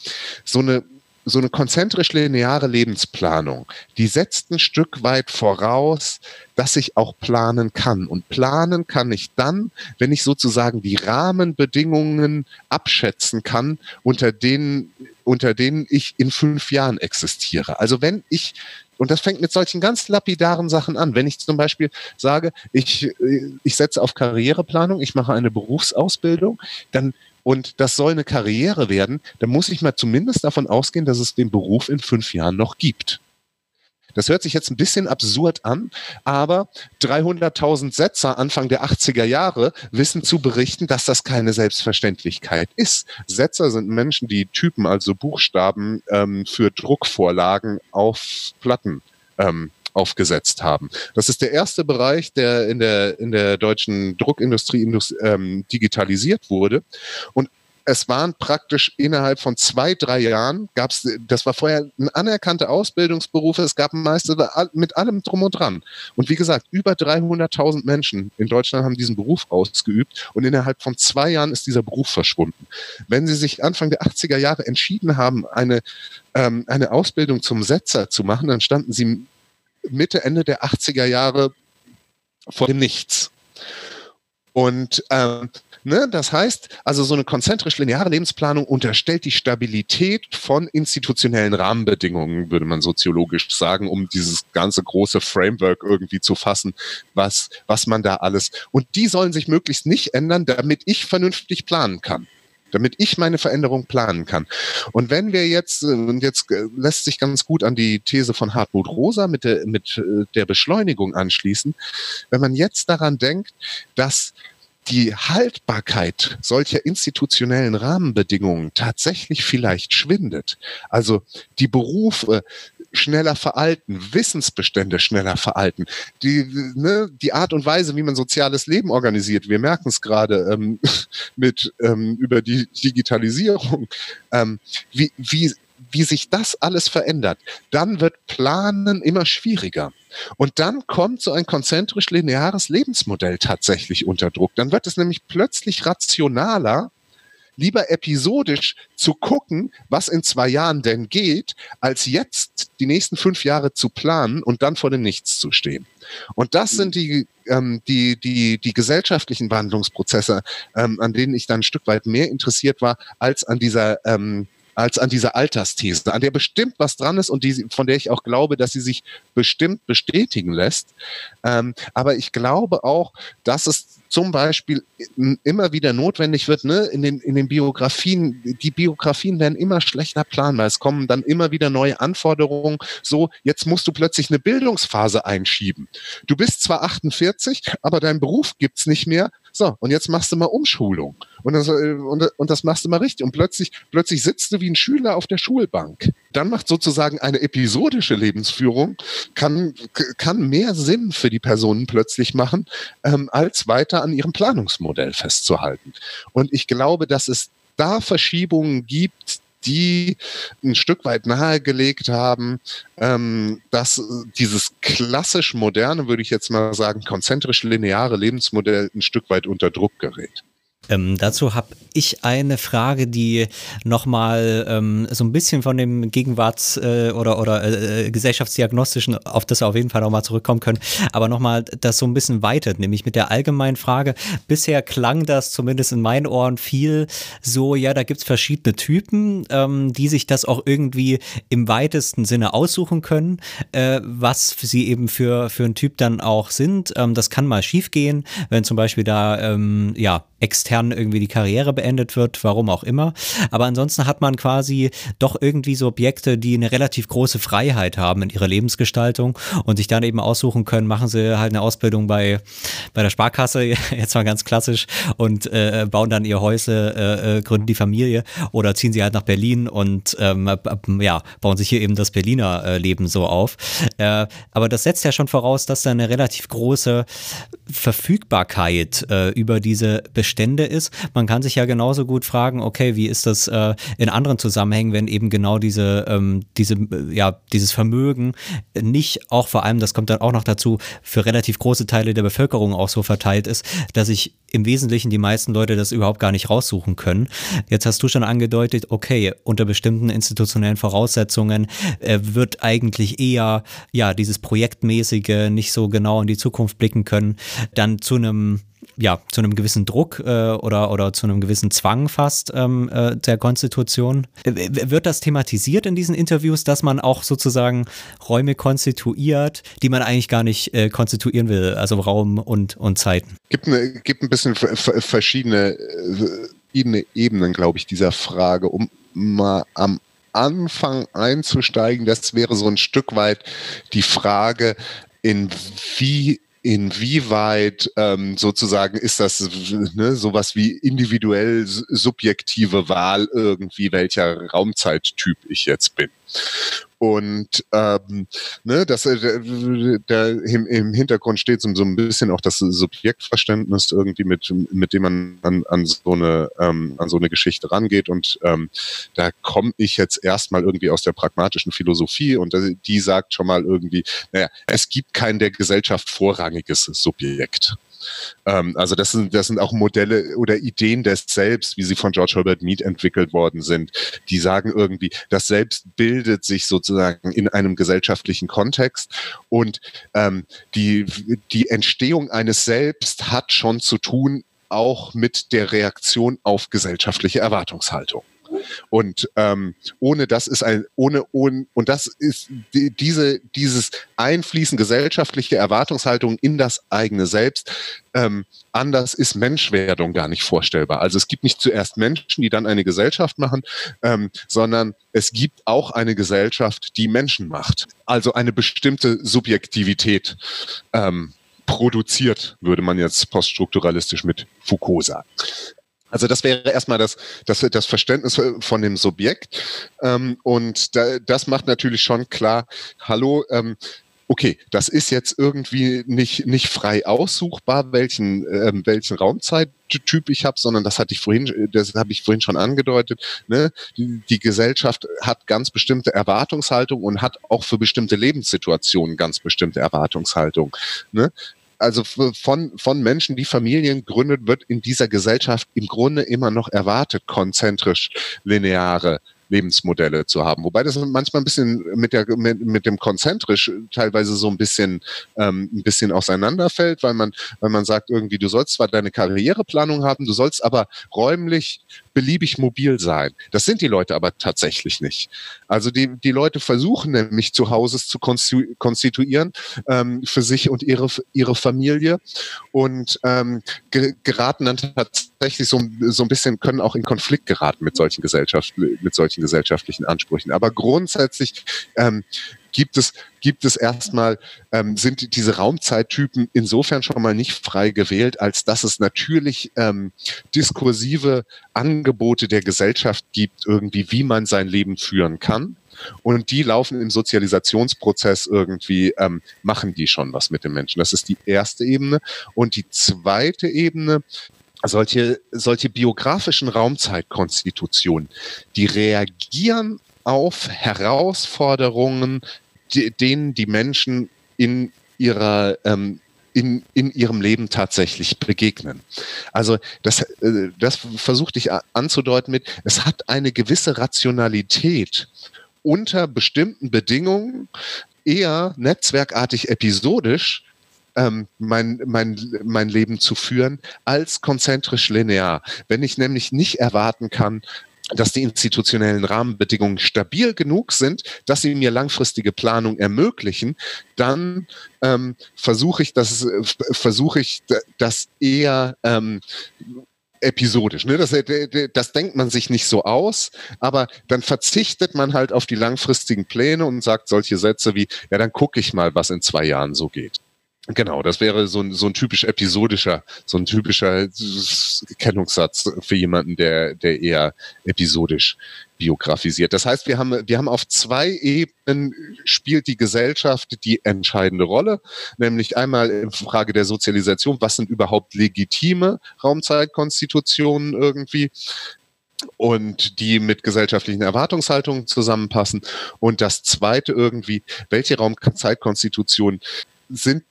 so eine so eine konzentrisch lineare Lebensplanung, die setzt ein Stück weit voraus, dass ich auch planen kann. Und planen kann ich dann, wenn ich sozusagen die Rahmenbedingungen abschätzen kann, unter denen, unter denen ich in fünf Jahren existiere. Also wenn ich und das fängt mit solchen ganz lapidaren Sachen an. Wenn ich zum Beispiel sage, ich, ich setze auf Karriereplanung, ich mache eine Berufsausbildung, dann und das soll eine Karriere werden, dann muss ich mal zumindest davon ausgehen, dass es den Beruf in fünf Jahren noch gibt. Das hört sich jetzt ein bisschen absurd an, aber 300.000 Setzer Anfang der 80er Jahre wissen zu berichten, dass das keine Selbstverständlichkeit ist. Setzer sind Menschen, die Typen, also Buchstaben ähm, für Druckvorlagen auf Platten ähm, aufgesetzt haben. Das ist der erste Bereich, der in der, in der deutschen Druckindustrie ähm, digitalisiert wurde. Und es waren praktisch innerhalb von zwei, drei Jahren gab es, das war vorher ein anerkannter Ausbildungsberuf, es gab Meister mit allem drum und dran. Und wie gesagt, über 300.000 Menschen in Deutschland haben diesen Beruf ausgeübt und innerhalb von zwei Jahren ist dieser Beruf verschwunden. Wenn Sie sich Anfang der 80er Jahre entschieden haben, eine, ähm, eine Ausbildung zum Setzer zu machen, dann standen Sie Mitte, Ende der 80er Jahre vor dem Nichts. Und ähm, ne, das heißt, also so eine konzentrisch-lineare Lebensplanung unterstellt die Stabilität von institutionellen Rahmenbedingungen, würde man soziologisch sagen, um dieses ganze große Framework irgendwie zu fassen, was, was man da alles. Und die sollen sich möglichst nicht ändern, damit ich vernünftig planen kann damit ich meine Veränderung planen kann. Und wenn wir jetzt, äh, und jetzt äh, lässt sich ganz gut an die These von Hartmut Rosa mit der, mit äh, der Beschleunigung anschließen, wenn man jetzt daran denkt, dass die Haltbarkeit solcher institutionellen Rahmenbedingungen tatsächlich vielleicht schwindet. Also die Berufe schneller veralten, Wissensbestände schneller veralten, die, ne, die Art und Weise, wie man soziales Leben organisiert. Wir merken es gerade ähm, mit ähm, über die Digitalisierung, ähm, wie, wie, wie sich das alles verändert. Dann wird Planen immer schwieriger. Und dann kommt so ein konzentrisch lineares Lebensmodell tatsächlich unter Druck. Dann wird es nämlich plötzlich rationaler, lieber episodisch zu gucken, was in zwei Jahren denn geht, als jetzt die nächsten fünf Jahre zu planen und dann vor dem Nichts zu stehen. Und das sind die, ähm, die, die, die gesellschaftlichen Wandlungsprozesse, ähm, an denen ich dann ein Stück weit mehr interessiert war, als an dieser ähm, als an dieser Altersthese, an der bestimmt was dran ist und die, von der ich auch glaube, dass sie sich bestimmt bestätigen lässt. Ähm, aber ich glaube auch, dass es zum Beispiel immer wieder notwendig wird, ne, in den, in den Biografien, die Biografien werden immer schlechter planbar. Es kommen dann immer wieder neue Anforderungen. So, jetzt musst du plötzlich eine Bildungsphase einschieben. Du bist zwar 48, aber dein Beruf gibt's nicht mehr. So, und jetzt machst du mal Umschulung. Und das, äh, und, und das machst du mal richtig. Und plötzlich, plötzlich sitzt du wie ein Schüler auf der Schulbank. Dann macht sozusagen eine episodische Lebensführung, kann, kann mehr Sinn für die Personen plötzlich machen, ähm, als weiter an ihrem Planungsmodell festzuhalten. Und ich glaube, dass es da Verschiebungen gibt, die ein Stück weit nahegelegt haben, ähm, dass dieses klassisch moderne, würde ich jetzt mal sagen, konzentrisch lineare Lebensmodell ein Stück weit unter Druck gerät. Ähm, dazu habe ich eine Frage, die nochmal ähm, so ein bisschen von dem Gegenwarts- äh, oder, oder äh, gesellschaftsdiagnostischen, auf das wir auf jeden Fall nochmal zurückkommen können, aber nochmal das so ein bisschen weitet, nämlich mit der allgemeinen Frage. Bisher klang das zumindest in meinen Ohren viel so, ja, da gibt es verschiedene Typen, ähm, die sich das auch irgendwie im weitesten Sinne aussuchen können, äh, was sie eben für, für einen Typ dann auch sind. Ähm, das kann mal schiefgehen, wenn zum Beispiel da, ähm, ja, extern irgendwie die Karriere beendet wird, warum auch immer. Aber ansonsten hat man quasi doch irgendwie so Objekte, die eine relativ große Freiheit haben in ihrer Lebensgestaltung und sich dann eben aussuchen können, machen sie halt eine Ausbildung bei, bei der Sparkasse, jetzt mal ganz klassisch, und äh, bauen dann ihr Häusle, äh, äh, gründen die Familie oder ziehen sie halt nach Berlin und ähm, ja, bauen sich hier eben das Berliner äh, Leben so auf. Äh, aber das setzt ja schon voraus, dass da eine relativ große Verfügbarkeit äh, über diese Bestände Bestände ist. Man kann sich ja genauso gut fragen, okay, wie ist das äh, in anderen Zusammenhängen, wenn eben genau diese, ähm, diese, äh, ja, dieses Vermögen nicht auch vor allem, das kommt dann auch noch dazu, für relativ große Teile der Bevölkerung auch so verteilt ist, dass sich im Wesentlichen die meisten Leute das überhaupt gar nicht raussuchen können. Jetzt hast du schon angedeutet, okay, unter bestimmten institutionellen Voraussetzungen äh, wird eigentlich eher ja dieses projektmäßige nicht so genau in die Zukunft blicken können, dann zu einem ja, zu einem gewissen Druck äh, oder, oder zu einem gewissen Zwang fast ähm, äh, der Konstitution. Wird das thematisiert in diesen Interviews, dass man auch sozusagen Räume konstituiert, die man eigentlich gar nicht äh, konstituieren will, also Raum und, und Zeiten? Gibt, eine, gibt ein bisschen verschiedene, äh, verschiedene Ebenen, glaube ich, dieser Frage, um mal am Anfang einzusteigen. Das wäre so ein Stück weit die Frage, in wie inwieweit ähm, sozusagen ist das ne, sowas wie individuell subjektive Wahl irgendwie, welcher Raumzeittyp ich jetzt bin. Und ähm, ne, das, äh, da im, im Hintergrund steht so, so ein bisschen auch das Subjektverständnis irgendwie, mit, mit dem man an, an, so eine, ähm, an so eine Geschichte rangeht. Und ähm, da komme ich jetzt erstmal irgendwie aus der pragmatischen Philosophie und die sagt schon mal irgendwie, naja, es gibt kein der Gesellschaft vorrangiges Subjekt. Ähm, also das sind, das sind auch Modelle oder Ideen des Selbst, wie sie von George Herbert Mead entwickelt worden sind. Die sagen irgendwie, das Selbst bildet sich sozusagen in einem gesellschaftlichen Kontext und ähm, die, die Entstehung eines Selbst hat schon zu tun auch mit der Reaktion auf gesellschaftliche Erwartungshaltung. Und ähm, ohne das ist ein, ohne, ohne und das ist die, diese, dieses Einfließen gesellschaftliche Erwartungshaltung in das eigene Selbst. Ähm, anders ist Menschwerdung gar nicht vorstellbar. Also es gibt nicht zuerst Menschen, die dann eine Gesellschaft machen, ähm, sondern es gibt auch eine Gesellschaft, die Menschen macht. Also eine bestimmte Subjektivität. Ähm, produziert, würde man jetzt poststrukturalistisch mit Foucault sagen. Also das wäre erstmal das, das, das Verständnis von dem Subjekt. Ähm, und da, das macht natürlich schon klar, hallo, ähm, okay, das ist jetzt irgendwie nicht, nicht frei aussuchbar, welchen, ähm, welchen Raumzeittyp ich habe, sondern das hatte ich vorhin, das habe ich vorhin schon angedeutet. Ne? Die, die Gesellschaft hat ganz bestimmte Erwartungshaltung und hat auch für bestimmte Lebenssituationen ganz bestimmte Erwartungshaltung. Ne? Also von, von Menschen, die Familien gründet, wird in dieser Gesellschaft im Grunde immer noch erwartet, konzentrisch lineare Lebensmodelle zu haben. Wobei das manchmal ein bisschen mit, der, mit, mit dem konzentrisch teilweise so ein bisschen, ähm, ein bisschen auseinanderfällt, weil man, weil man sagt irgendwie, du sollst zwar deine Karriereplanung haben, du sollst aber räumlich beliebig mobil sein. Das sind die Leute aber tatsächlich nicht. Also die, die Leute versuchen nämlich zu Hause zu konstituieren ähm, für sich und ihre, ihre Familie und ähm, ge geraten dann tatsächlich so, so ein bisschen, können auch in Konflikt geraten mit solchen Gesellschaft, mit solchen gesellschaftlichen Ansprüchen. Aber grundsätzlich ähm, gibt es, gibt es erstmal, ähm, sind diese Raumzeittypen insofern schon mal nicht frei gewählt, als dass es natürlich ähm, diskursive Angebote der Gesellschaft gibt, irgendwie, wie man sein Leben führen kann. Und die laufen im Sozialisationsprozess irgendwie, ähm, machen die schon was mit den Menschen. Das ist die erste Ebene. Und die zweite Ebene, solche, solche biografischen Raumzeitkonstitutionen, die reagieren auf Herausforderungen denen die Menschen in ihrer ähm, in, in ihrem Leben tatsächlich begegnen. Also das, äh, das versuchte ich anzudeuten mit, es hat eine gewisse Rationalität unter bestimmten Bedingungen, eher netzwerkartig episodisch, ähm, mein, mein, mein Leben zu führen, als konzentrisch linear. Wenn ich nämlich nicht erwarten kann, dass die institutionellen Rahmenbedingungen stabil genug sind, dass sie mir langfristige Planung ermöglichen, dann ähm, versuche ich das, äh, versuche ich das eher ähm, episodisch. Ne? Das, äh, das denkt man sich nicht so aus, aber dann verzichtet man halt auf die langfristigen Pläne und sagt solche Sätze wie, ja, dann gucke ich mal, was in zwei Jahren so geht. Genau, das wäre so ein, so ein typisch episodischer, so ein typischer Kennungssatz für jemanden, der, der eher episodisch biografisiert. Das heißt, wir haben, wir haben auf zwei Ebenen spielt die Gesellschaft die entscheidende Rolle, nämlich einmal in Frage der Sozialisation, was sind überhaupt legitime Raumzeitkonstitutionen irgendwie, und die mit gesellschaftlichen Erwartungshaltungen zusammenpassen. Und das zweite irgendwie, welche Raumzeitkonstitution sind,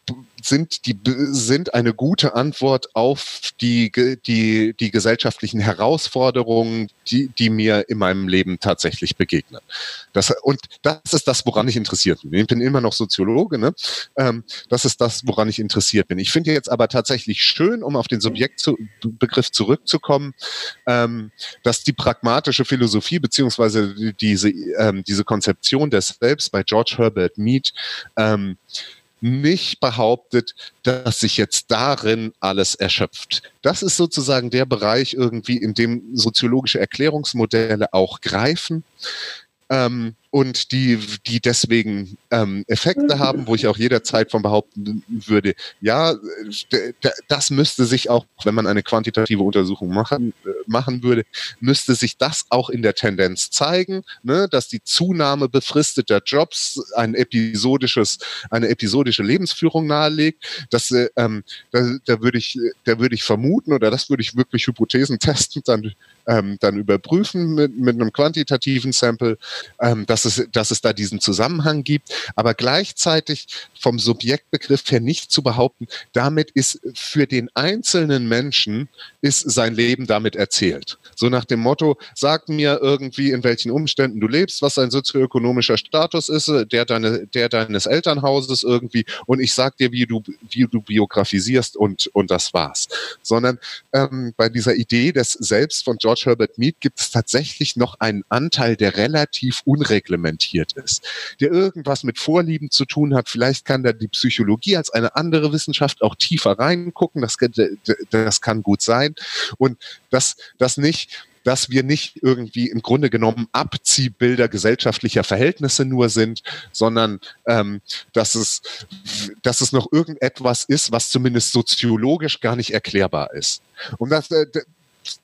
sind, die, sind eine gute Antwort auf die, die, die gesellschaftlichen Herausforderungen, die, die mir in meinem Leben tatsächlich begegnen. Das, und das ist das, woran ich interessiert bin. Ich bin immer noch Soziologe. Ne? Ähm, das ist das, woran ich interessiert bin. Ich finde jetzt aber tatsächlich schön, um auf den Subjektbegriff zurückzukommen, ähm, dass die pragmatische Philosophie beziehungsweise diese, ähm, diese Konzeption des Selbst bei George Herbert Mead ähm, nicht behauptet, dass sich jetzt darin alles erschöpft. Das ist sozusagen der Bereich irgendwie, in dem soziologische Erklärungsmodelle auch greifen ähm, und die, die deswegen ähm, Effekte haben, wo ich auch jederzeit von behaupten würde, ja, das müsste sich auch, wenn man eine quantitative Untersuchung machen, machen würde, müsste sich das auch in der Tendenz zeigen, ne, dass die Zunahme befristeter Jobs ein episodisches, eine episodische Lebensführung nahelegt. Das, äh, ähm, da, da würde ich, da würde ich vermuten oder das würde ich wirklich Hypothesen testen, dann ähm, dann überprüfen mit, mit einem quantitativen Sample, ähm, dass, es, dass es da diesen Zusammenhang gibt, aber gleichzeitig vom Subjektbegriff her nicht zu behaupten, damit ist für den einzelnen Menschen ist sein Leben damit erzählt. So nach dem Motto, sag mir irgendwie, in welchen Umständen du lebst, was dein sozioökonomischer Status ist, der, deine, der deines Elternhauses irgendwie und ich sag dir, wie du, wie du biografisierst und, und das war's. Sondern ähm, bei dieser Idee des Selbst von George Herbert Mead gibt es tatsächlich noch einen Anteil, der relativ unreglementiert ist, der irgendwas mit Vorlieben zu tun hat. Vielleicht kann da die Psychologie als eine andere Wissenschaft auch tiefer reingucken. Das, das kann gut sein. Und das, das nicht dass wir nicht irgendwie im Grunde genommen Abziehbilder gesellschaftlicher Verhältnisse nur sind, sondern ähm, dass, es, dass es noch irgendetwas ist, was zumindest soziologisch gar nicht erklärbar ist. Und das, äh,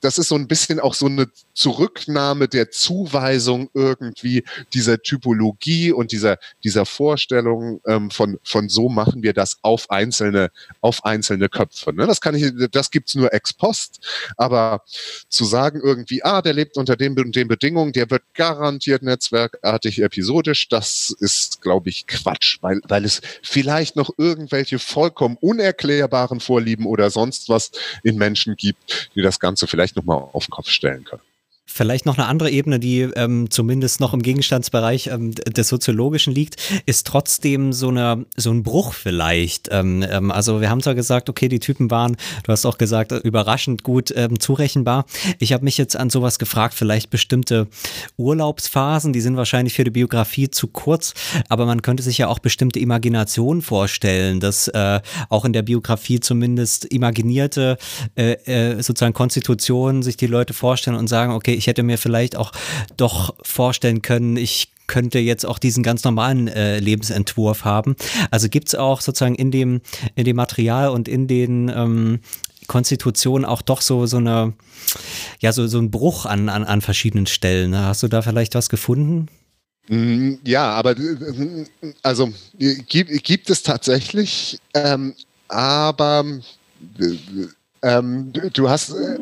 das ist so ein bisschen auch so eine Zurücknahme der Zuweisung irgendwie dieser Typologie und dieser, dieser Vorstellung ähm, von, von so machen wir das auf einzelne, auf einzelne Köpfe. Ne? Das kann ich, das gibt's nur ex post, aber zu sagen irgendwie, ah, der lebt unter den und den Bedingungen, der wird garantiert netzwerkartig episodisch, das ist, glaube ich, Quatsch, weil, weil es vielleicht noch irgendwelche vollkommen unerklärbaren Vorlieben oder sonst was in Menschen gibt, die das Ganze vielleicht nochmal auf den Kopf stellen können. Vielleicht noch eine andere Ebene, die ähm, zumindest noch im Gegenstandsbereich ähm, des Soziologischen liegt, ist trotzdem so, eine, so ein Bruch vielleicht. Ähm, ähm, also wir haben zwar gesagt, okay, die Typen waren, du hast auch gesagt, überraschend gut ähm, zurechenbar. Ich habe mich jetzt an sowas gefragt, vielleicht bestimmte Urlaubsphasen, die sind wahrscheinlich für die Biografie zu kurz, aber man könnte sich ja auch bestimmte Imaginationen vorstellen, dass äh, auch in der Biografie zumindest imaginierte äh, äh, sozusagen Konstitutionen sich die Leute vorstellen und sagen, okay, ich hätte mir vielleicht auch doch vorstellen können, ich könnte jetzt auch diesen ganz normalen äh, Lebensentwurf haben. Also gibt es auch sozusagen in dem, in dem Material und in den ähm, Konstitutionen auch doch so, so eine, ja, so, so ein Bruch an, an, an verschiedenen Stellen. Hast du da vielleicht was gefunden? Mm, ja, aber äh, also gibt, gibt es tatsächlich, ähm, aber äh, ähm, du hast äh,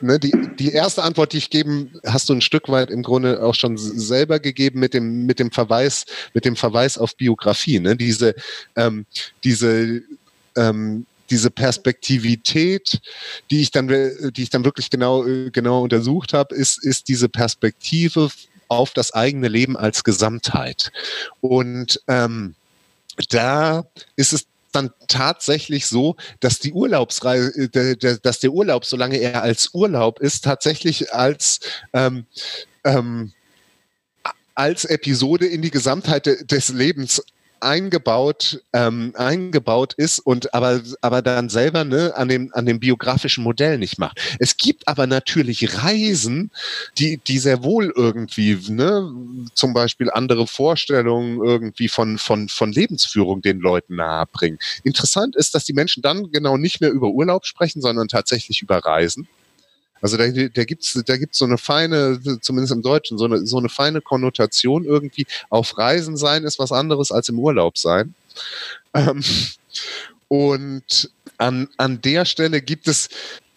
ne, die, die erste Antwort, die ich geben, hast du ein Stück weit im Grunde auch schon selber gegeben mit dem mit dem Verweis mit dem Verweis auf Biografie. Ne? Diese ähm, diese ähm, diese Perspektivität, die ich dann, die ich dann wirklich genau, genau untersucht habe, ist, ist diese Perspektive auf das eigene Leben als Gesamtheit. Und ähm, da ist es dann tatsächlich so, dass die Urlaubsreise, äh, dass der Urlaub, solange er als Urlaub ist, tatsächlich als ähm, ähm, als Episode in die Gesamtheit des Lebens eingebaut, ähm, eingebaut ist und aber, aber dann selber ne, an, dem, an dem biografischen Modell nicht macht. Es gibt aber natürlich Reisen, die, die sehr wohl irgendwie, ne, zum Beispiel andere Vorstellungen irgendwie von, von, von Lebensführung den Leuten nahebringen. Interessant ist, dass die Menschen dann genau nicht mehr über Urlaub sprechen, sondern tatsächlich über Reisen. Also da, da gibt's da gibt's so eine feine, zumindest im Deutschen, so eine, so eine feine Konnotation irgendwie. Auf Reisen sein ist was anderes als im Urlaub sein. Ähm, und an, an der Stelle gibt es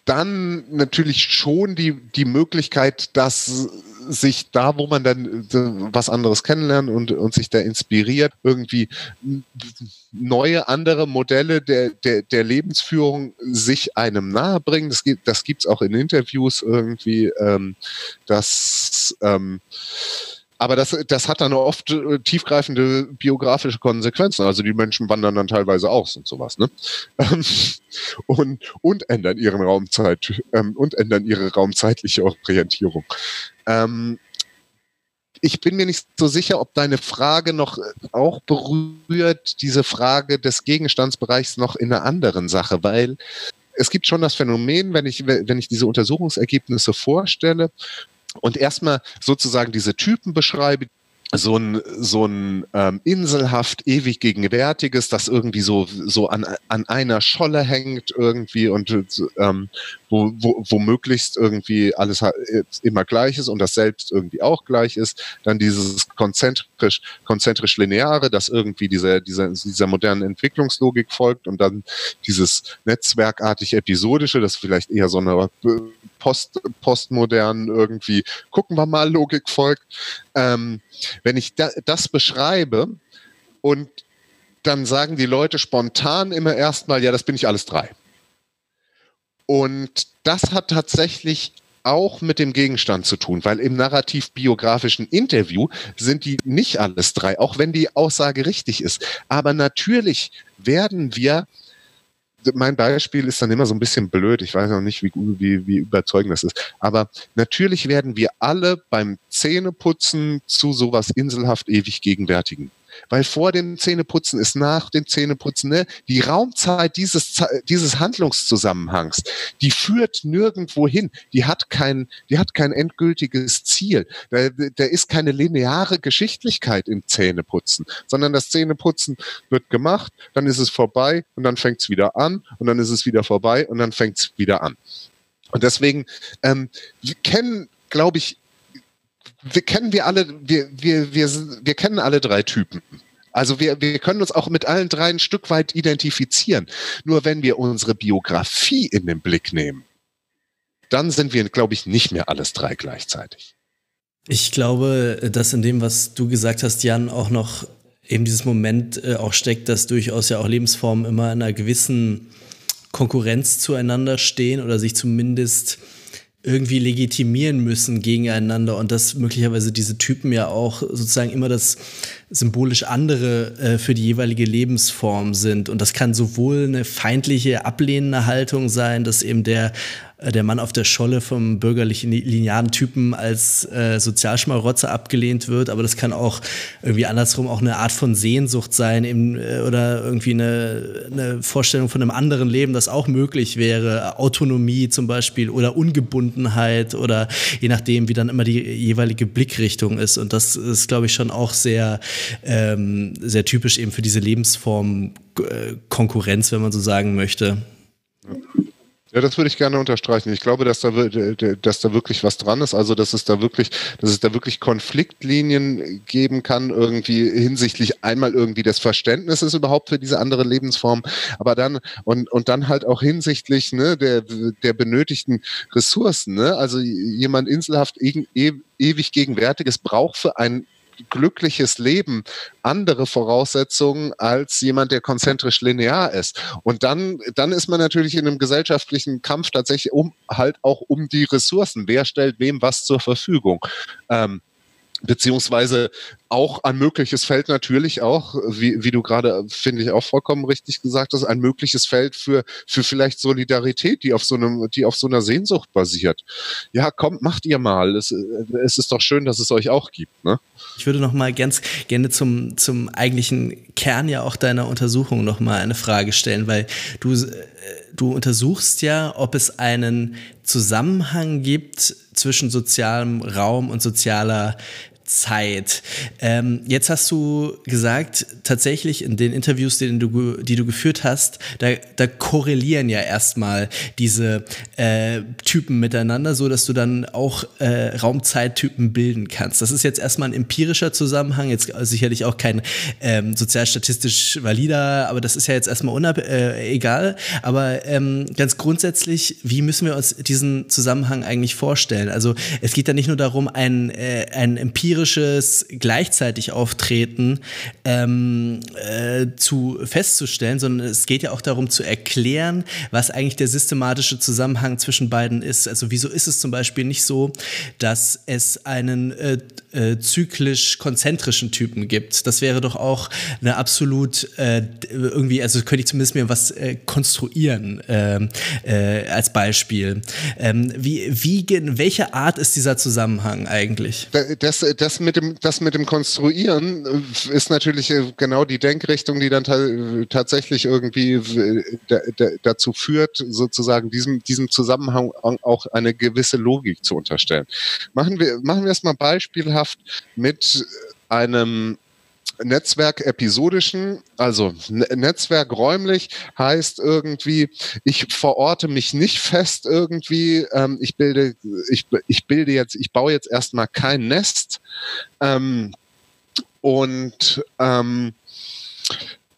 dann natürlich schon die, die Möglichkeit, dass sich da, wo man dann äh, was anderes kennenlernt und, und sich da inspiriert, irgendwie neue, andere Modelle der, der, der Lebensführung sich einem nahebringen. Das gibt das gibt's auch in Interviews irgendwie, ähm, dass ähm, aber das, das hat dann oft äh, tiefgreifende biografische Konsequenzen. Also die Menschen wandern dann teilweise aus und sowas, ne? und, und ändern ihren Raumzeit ähm, und ändern ihre raumzeitliche Orientierung. Ähm, ich bin mir nicht so sicher, ob deine Frage noch äh, auch berührt, diese Frage des Gegenstandsbereichs noch in einer anderen Sache, weil es gibt schon das Phänomen, wenn ich, wenn ich diese Untersuchungsergebnisse vorstelle und erstmal sozusagen diese Typen beschreibe, so ein, so ein ähm, inselhaft ewig gegenwärtiges, das irgendwie so, so an, an einer Scholle hängt irgendwie und ähm, wo, wo, wo möglichst irgendwie alles immer gleich ist und das Selbst irgendwie auch gleich ist. Dann dieses konzentrisch, konzentrisch lineare, das irgendwie dieser, dieser, dieser modernen Entwicklungslogik folgt und dann dieses netzwerkartig episodische, das vielleicht eher so eine Post, postmodernen irgendwie, gucken wir mal, Logik folgt. Ähm, wenn ich da, das beschreibe und dann sagen die Leute spontan immer erstmal, ja, das bin ich alles drei. Und das hat tatsächlich auch mit dem Gegenstand zu tun, weil im narrativ-biografischen Interview sind die nicht alles drei, auch wenn die Aussage richtig ist. Aber natürlich werden wir mein Beispiel ist dann immer so ein bisschen blöd. Ich weiß noch nicht, wie, wie, wie überzeugend das ist. Aber natürlich werden wir alle beim Zähneputzen zu sowas inselhaft ewig gegenwärtigen. Weil vor dem Zähneputzen ist nach dem Zähneputzen, ne? Die Raumzeit dieses, dieses Handlungszusammenhangs, die führt nirgendwo hin. Die hat kein, die hat kein endgültiges Ziel. Da, da ist keine lineare Geschichtlichkeit im Zähneputzen, sondern das Zähneputzen wird gemacht, dann ist es vorbei und dann fängt es wieder an und dann ist es wieder vorbei und dann fängt es wieder an. Und deswegen ähm, kennen, glaube ich, wir kennen wir alle, wir, wir, wir, wir kennen alle drei Typen. Also wir, wir können uns auch mit allen drei ein Stück weit identifizieren. Nur wenn wir unsere Biografie in den Blick nehmen, dann sind wir, glaube ich, nicht mehr alles drei gleichzeitig. Ich glaube, dass in dem, was du gesagt hast, Jan, auch noch eben dieses Moment äh, auch steckt, dass durchaus ja auch Lebensformen immer in einer gewissen Konkurrenz zueinander stehen oder sich zumindest irgendwie legitimieren müssen gegeneinander und dass möglicherweise diese Typen ja auch sozusagen immer das symbolisch andere äh, für die jeweilige Lebensform sind. Und das kann sowohl eine feindliche, ablehnende Haltung sein, dass eben der der Mann auf der Scholle vom bürgerlichen linearen Typen als äh, Sozialschmarotzer abgelehnt wird, aber das kann auch irgendwie andersrum auch eine Art von Sehnsucht sein eben, äh, oder irgendwie eine, eine Vorstellung von einem anderen Leben, das auch möglich wäre, Autonomie zum Beispiel oder Ungebundenheit oder je nachdem, wie dann immer die jeweilige Blickrichtung ist. Und das ist, glaube ich, schon auch sehr, ähm, sehr typisch eben für diese Lebensform äh, Konkurrenz, wenn man so sagen möchte. Ja, das würde ich gerne unterstreichen. Ich glaube, dass da, dass da wirklich was dran ist. Also, dass es da wirklich, dass es da wirklich Konfliktlinien geben kann, irgendwie hinsichtlich einmal irgendwie des Verständnisses überhaupt für diese andere Lebensform, aber dann und, und dann halt auch hinsichtlich ne, der, der benötigten Ressourcen. Ne? Also jemand inselhaft e ewig gegenwärtiges braucht für ein glückliches Leben andere Voraussetzungen als jemand, der konzentrisch linear ist. Und dann, dann ist man natürlich in einem gesellschaftlichen Kampf tatsächlich um halt auch um die Ressourcen. Wer stellt wem was zur Verfügung? Ähm, beziehungsweise auch ein mögliches Feld natürlich auch, wie, wie du gerade, finde ich, auch vollkommen richtig gesagt hast, ein mögliches Feld für, für vielleicht Solidarität, die auf so einem, die auf so einer Sehnsucht basiert. Ja, kommt, macht ihr mal. Es, es ist doch schön, dass es euch auch gibt, ne? Ich würde noch mal ganz gerne zum, zum eigentlichen Kern ja auch deiner Untersuchung noch mal eine Frage stellen, weil du, äh, du untersuchst ja, ob es einen Zusammenhang gibt zwischen sozialem Raum und sozialer Zeit. Ähm, jetzt hast du gesagt, tatsächlich in den Interviews, die du, die du geführt hast, da, da korrelieren ja erstmal diese äh, Typen miteinander, so dass du dann auch äh, Raumzeittypen bilden kannst. Das ist jetzt erstmal ein empirischer Zusammenhang, jetzt sicherlich auch kein ähm, sozialstatistisch valider, aber das ist ja jetzt erstmal unab äh, egal. Aber ähm, ganz grundsätzlich, wie müssen wir uns diesen Zusammenhang eigentlich vorstellen? Also es geht ja nicht nur darum, ein, äh, ein empirischer empirisches gleichzeitig Auftreten ähm, äh, zu festzustellen, sondern es geht ja auch darum zu erklären, was eigentlich der systematische Zusammenhang zwischen beiden ist. Also wieso ist es zum Beispiel nicht so, dass es einen äh, äh, zyklisch-konzentrischen Typen gibt? Das wäre doch auch eine absolut äh, irgendwie, also könnte ich zumindest mir was äh, konstruieren ähm, äh, als Beispiel. Ähm, wie, wie, welche Art ist dieser Zusammenhang eigentlich? Das, das das mit dem, das mit dem Konstruieren äh, ist natürlich äh, genau die Denkrichtung, die dann tatsächlich irgendwie äh, dazu führt, sozusagen diesem, diesem Zusammenhang auch eine gewisse Logik zu unterstellen. Machen wir, machen wir es mal beispielhaft mit einem Netzwerk episodischen, also Netzwerk räumlich heißt irgendwie, ich verorte mich nicht fest irgendwie, ähm, ich bilde, ich, ich bilde jetzt, ich baue jetzt erstmal kein Nest. Ähm, und ähm,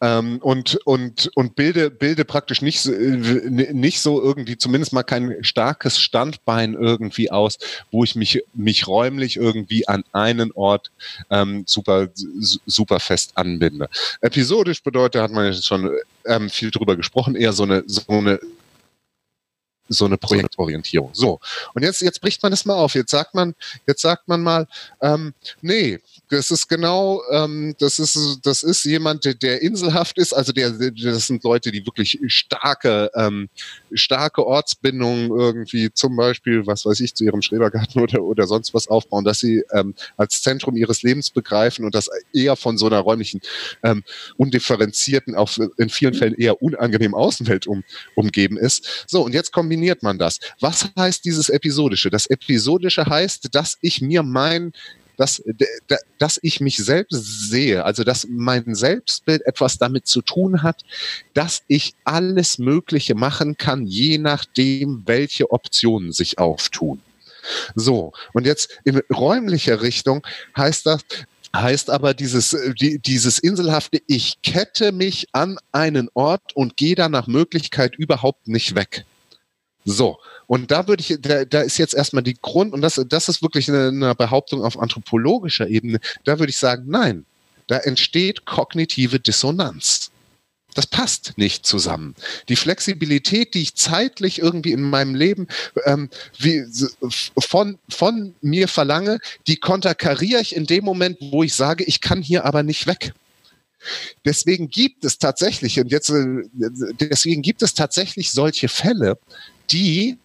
ähm, und, und, und bilde, bilde praktisch nicht, nicht so irgendwie, zumindest mal kein starkes Standbein irgendwie aus, wo ich mich, mich räumlich irgendwie an einen Ort ähm, super, super fest anbinde. Episodisch bedeutet, hat man jetzt schon ähm, viel drüber gesprochen, eher so eine, so eine so eine Projektorientierung. So. Und jetzt, jetzt bricht man das mal auf. Jetzt sagt man, jetzt sagt man mal, ähm, nee, das ist genau, ähm, das ist, das ist jemand, der, der inselhaft ist. Also der, das sind Leute, die wirklich starke, ähm, starke Ortsbindungen irgendwie, zum Beispiel, was weiß ich, zu ihrem Schrebergarten oder, oder sonst was aufbauen, dass sie ähm, als Zentrum ihres Lebens begreifen und das eher von so einer räumlichen, ähm, undifferenzierten, auch in vielen Fällen eher unangenehmen Außenwelt um, umgeben ist. So, und jetzt kombiniert man das. Was heißt dieses Episodische? Das Episodische heißt, dass ich mir mein dass, dass ich mich selbst sehe, also dass mein Selbstbild etwas damit zu tun hat, dass ich alles Mögliche machen kann, je nachdem, welche Optionen sich auftun. So, und jetzt in räumlicher Richtung heißt das, heißt aber dieses, die, dieses inselhafte, ich kette mich an einen Ort und gehe da nach Möglichkeit überhaupt nicht weg. So, und da würde ich, da, da ist jetzt erstmal die Grund, und das, das ist wirklich eine, eine Behauptung auf anthropologischer Ebene, da würde ich sagen, nein, da entsteht kognitive Dissonanz. Das passt nicht zusammen. Die Flexibilität, die ich zeitlich irgendwie in meinem Leben ähm, wie, von, von mir verlange, die konterkariere ich in dem Moment, wo ich sage, ich kann hier aber nicht weg. Deswegen gibt es tatsächlich, und jetzt, äh, deswegen gibt es tatsächlich solche Fälle, die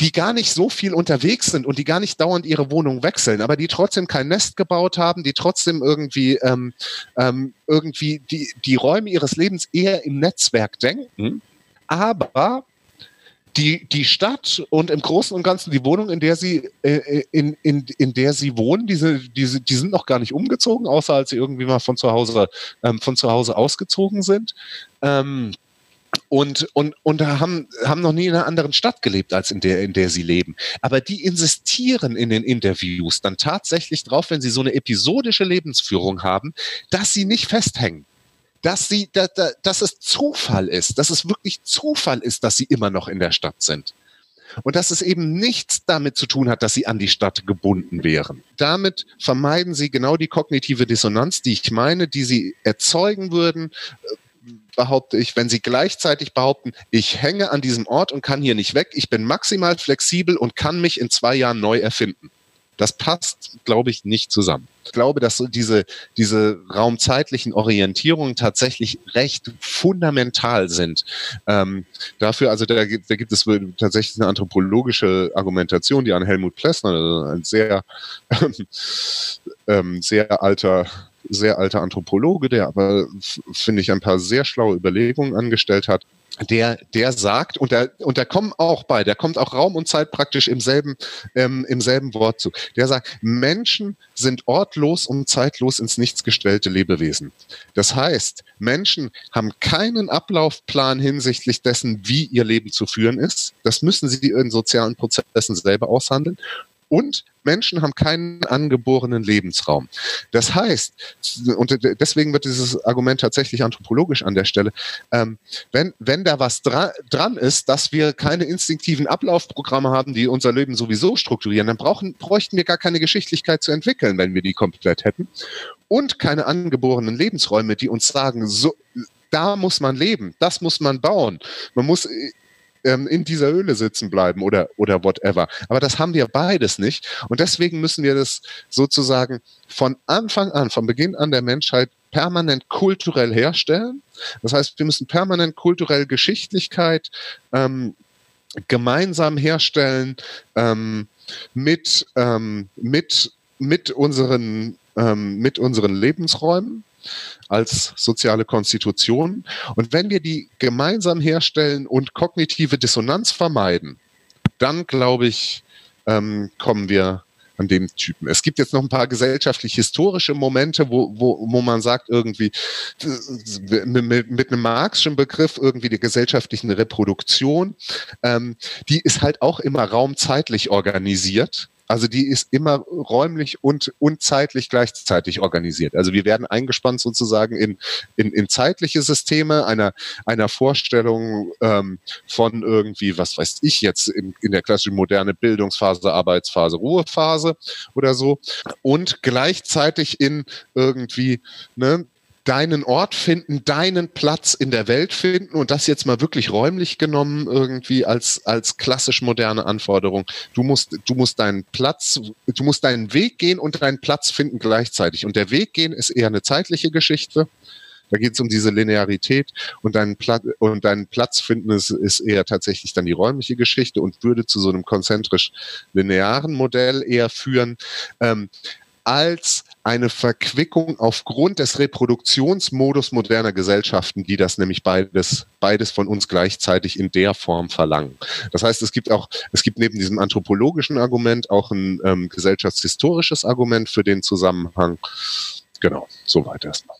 die gar nicht so viel unterwegs sind und die gar nicht dauernd ihre Wohnung wechseln, aber die trotzdem kein Nest gebaut haben, die trotzdem irgendwie ähm, ähm, irgendwie die, die Räume ihres Lebens eher im Netzwerk denken, aber die, die Stadt und im Großen und Ganzen die Wohnung, in der sie, äh, in, in, in der sie wohnen, diese, diese, die sind noch gar nicht umgezogen, außer als sie irgendwie mal von zu Hause, ähm, von zu Hause ausgezogen sind. Ähm, und, und, und haben, haben noch nie in einer anderen Stadt gelebt, als in der, in der sie leben. Aber die insistieren in den Interviews dann tatsächlich drauf, wenn sie so eine episodische Lebensführung haben, dass sie nicht festhängen dass sie, dass, dass es Zufall ist, dass es wirklich Zufall ist, dass sie immer noch in der Stadt sind. Und dass es eben nichts damit zu tun hat, dass sie an die Stadt gebunden wären. Damit vermeiden sie genau die kognitive Dissonanz, die ich meine, die sie erzeugen würden, behaupte ich, wenn sie gleichzeitig behaupten, ich hänge an diesem Ort und kann hier nicht weg, ich bin maximal flexibel und kann mich in zwei Jahren neu erfinden. Das passt, glaube ich, nicht zusammen. Ich glaube, dass diese, diese raumzeitlichen Orientierungen tatsächlich recht fundamental sind. Ähm, dafür, also da, da gibt es tatsächlich eine anthropologische Argumentation, die an Helmut Plessner, also ein sehr, ähm, sehr alter sehr alter Anthropologe, der aber, finde ich, ein paar sehr schlaue Überlegungen angestellt hat, der, der sagt, und da, und da kommen auch bei, der kommt auch Raum und Zeit praktisch im selben, ähm, im selben Wort zu. Der sagt, Menschen sind ortlos und zeitlos ins Nichts gestellte Lebewesen. Das heißt, Menschen haben keinen Ablaufplan hinsichtlich dessen, wie ihr Leben zu führen ist. Das müssen sie in sozialen Prozessen selber aushandeln und Menschen haben keinen angeborenen Lebensraum. Das heißt, und deswegen wird dieses Argument tatsächlich anthropologisch an der Stelle, ähm, wenn, wenn da was dra dran ist, dass wir keine instinktiven Ablaufprogramme haben, die unser Leben sowieso strukturieren, dann brauchen, bräuchten wir gar keine Geschichtlichkeit zu entwickeln, wenn wir die komplett hätten. Und keine angeborenen Lebensräume, die uns sagen, so, da muss man leben, das muss man bauen. Man muss ähm, in dieser Höhle sitzen bleiben oder, oder whatever. Aber das haben wir beides nicht. Und deswegen müssen wir das sozusagen von Anfang an, von Beginn an der Menschheit permanent kulturell herstellen. Das heißt, wir müssen permanent kulturell Geschichtlichkeit ähm, gemeinsam herstellen ähm, mit, ähm, mit, mit, unseren, ähm, mit unseren Lebensräumen als soziale Konstitution. Und wenn wir die gemeinsam herstellen und kognitive Dissonanz vermeiden, dann glaube ich, ähm, kommen wir an dem Typen. Es gibt jetzt noch ein paar gesellschaftlich-historische Momente, wo, wo, wo man sagt, irgendwie mit, einem marxischen Begriff irgendwie die gesellschaftlichen Reproduktion, ähm, die ist halt auch immer raumzeitlich organisiert. Also die ist immer räumlich und, und zeitlich gleichzeitig organisiert. Also wir werden eingespannt sozusagen in, in, in zeitliche Systeme einer, einer Vorstellung ähm, von irgendwie, was weiß ich jetzt, in, in der klassischen moderne Bildungsphase, Arbeitsphase, Ruhephase oder so. Und gleichzeitig in irgendwie ne, deinen Ort finden, deinen Platz in der Welt finden und das jetzt mal wirklich räumlich genommen irgendwie als, als klassisch moderne Anforderung. Du musst, du musst deinen Platz, du musst deinen Weg gehen und deinen Platz finden gleichzeitig. Und der Weg gehen ist eher eine zeitliche Geschichte. Da geht es um diese Linearität und deinen, Pla und deinen Platz finden ist, ist eher tatsächlich dann die räumliche Geschichte und würde zu so einem konzentrisch linearen Modell eher führen. Ähm, als eine Verquickung aufgrund des Reproduktionsmodus moderner Gesellschaften, die das nämlich beides, beides von uns gleichzeitig in der Form verlangen. Das heißt, es gibt auch, es gibt neben diesem anthropologischen Argument auch ein ähm, gesellschaftshistorisches Argument für den Zusammenhang. Genau, soweit erstmal.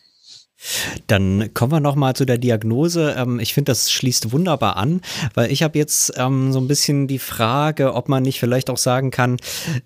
Dann kommen wir nochmal zu der Diagnose. Ähm, ich finde, das schließt wunderbar an, weil ich habe jetzt ähm, so ein bisschen die Frage, ob man nicht vielleicht auch sagen kann,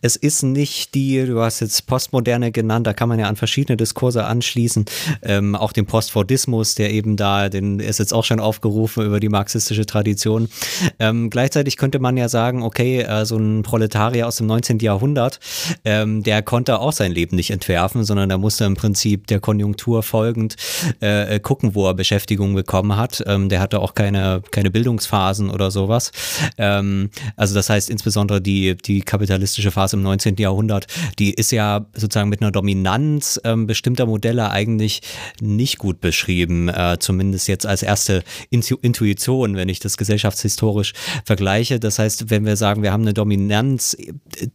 es ist nicht die, du hast jetzt Postmoderne genannt, da kann man ja an verschiedene Diskurse anschließen, ähm, auch den Postfordismus, der eben da, den ist jetzt auch schon aufgerufen über die marxistische Tradition. Gleichzeitig könnte man ja sagen, okay, äh, so ein Proletarier aus dem 19. Jahrhundert, der konnte auch sein Leben nicht entwerfen, sondern der musste im Prinzip der Konjunktur folgend äh, gucken, wo er Beschäftigung bekommen hat. Ähm, der hatte auch keine, keine Bildungsphasen oder sowas. Ähm, also das heißt insbesondere die, die kapitalistische Phase im 19. Jahrhundert, die ist ja sozusagen mit einer Dominanz ähm, bestimmter Modelle eigentlich nicht gut beschrieben, äh, zumindest jetzt als erste Intu Intuition, wenn ich das gesellschaftshistorisch vergleiche. Das heißt, wenn wir sagen, wir haben eine Dominanz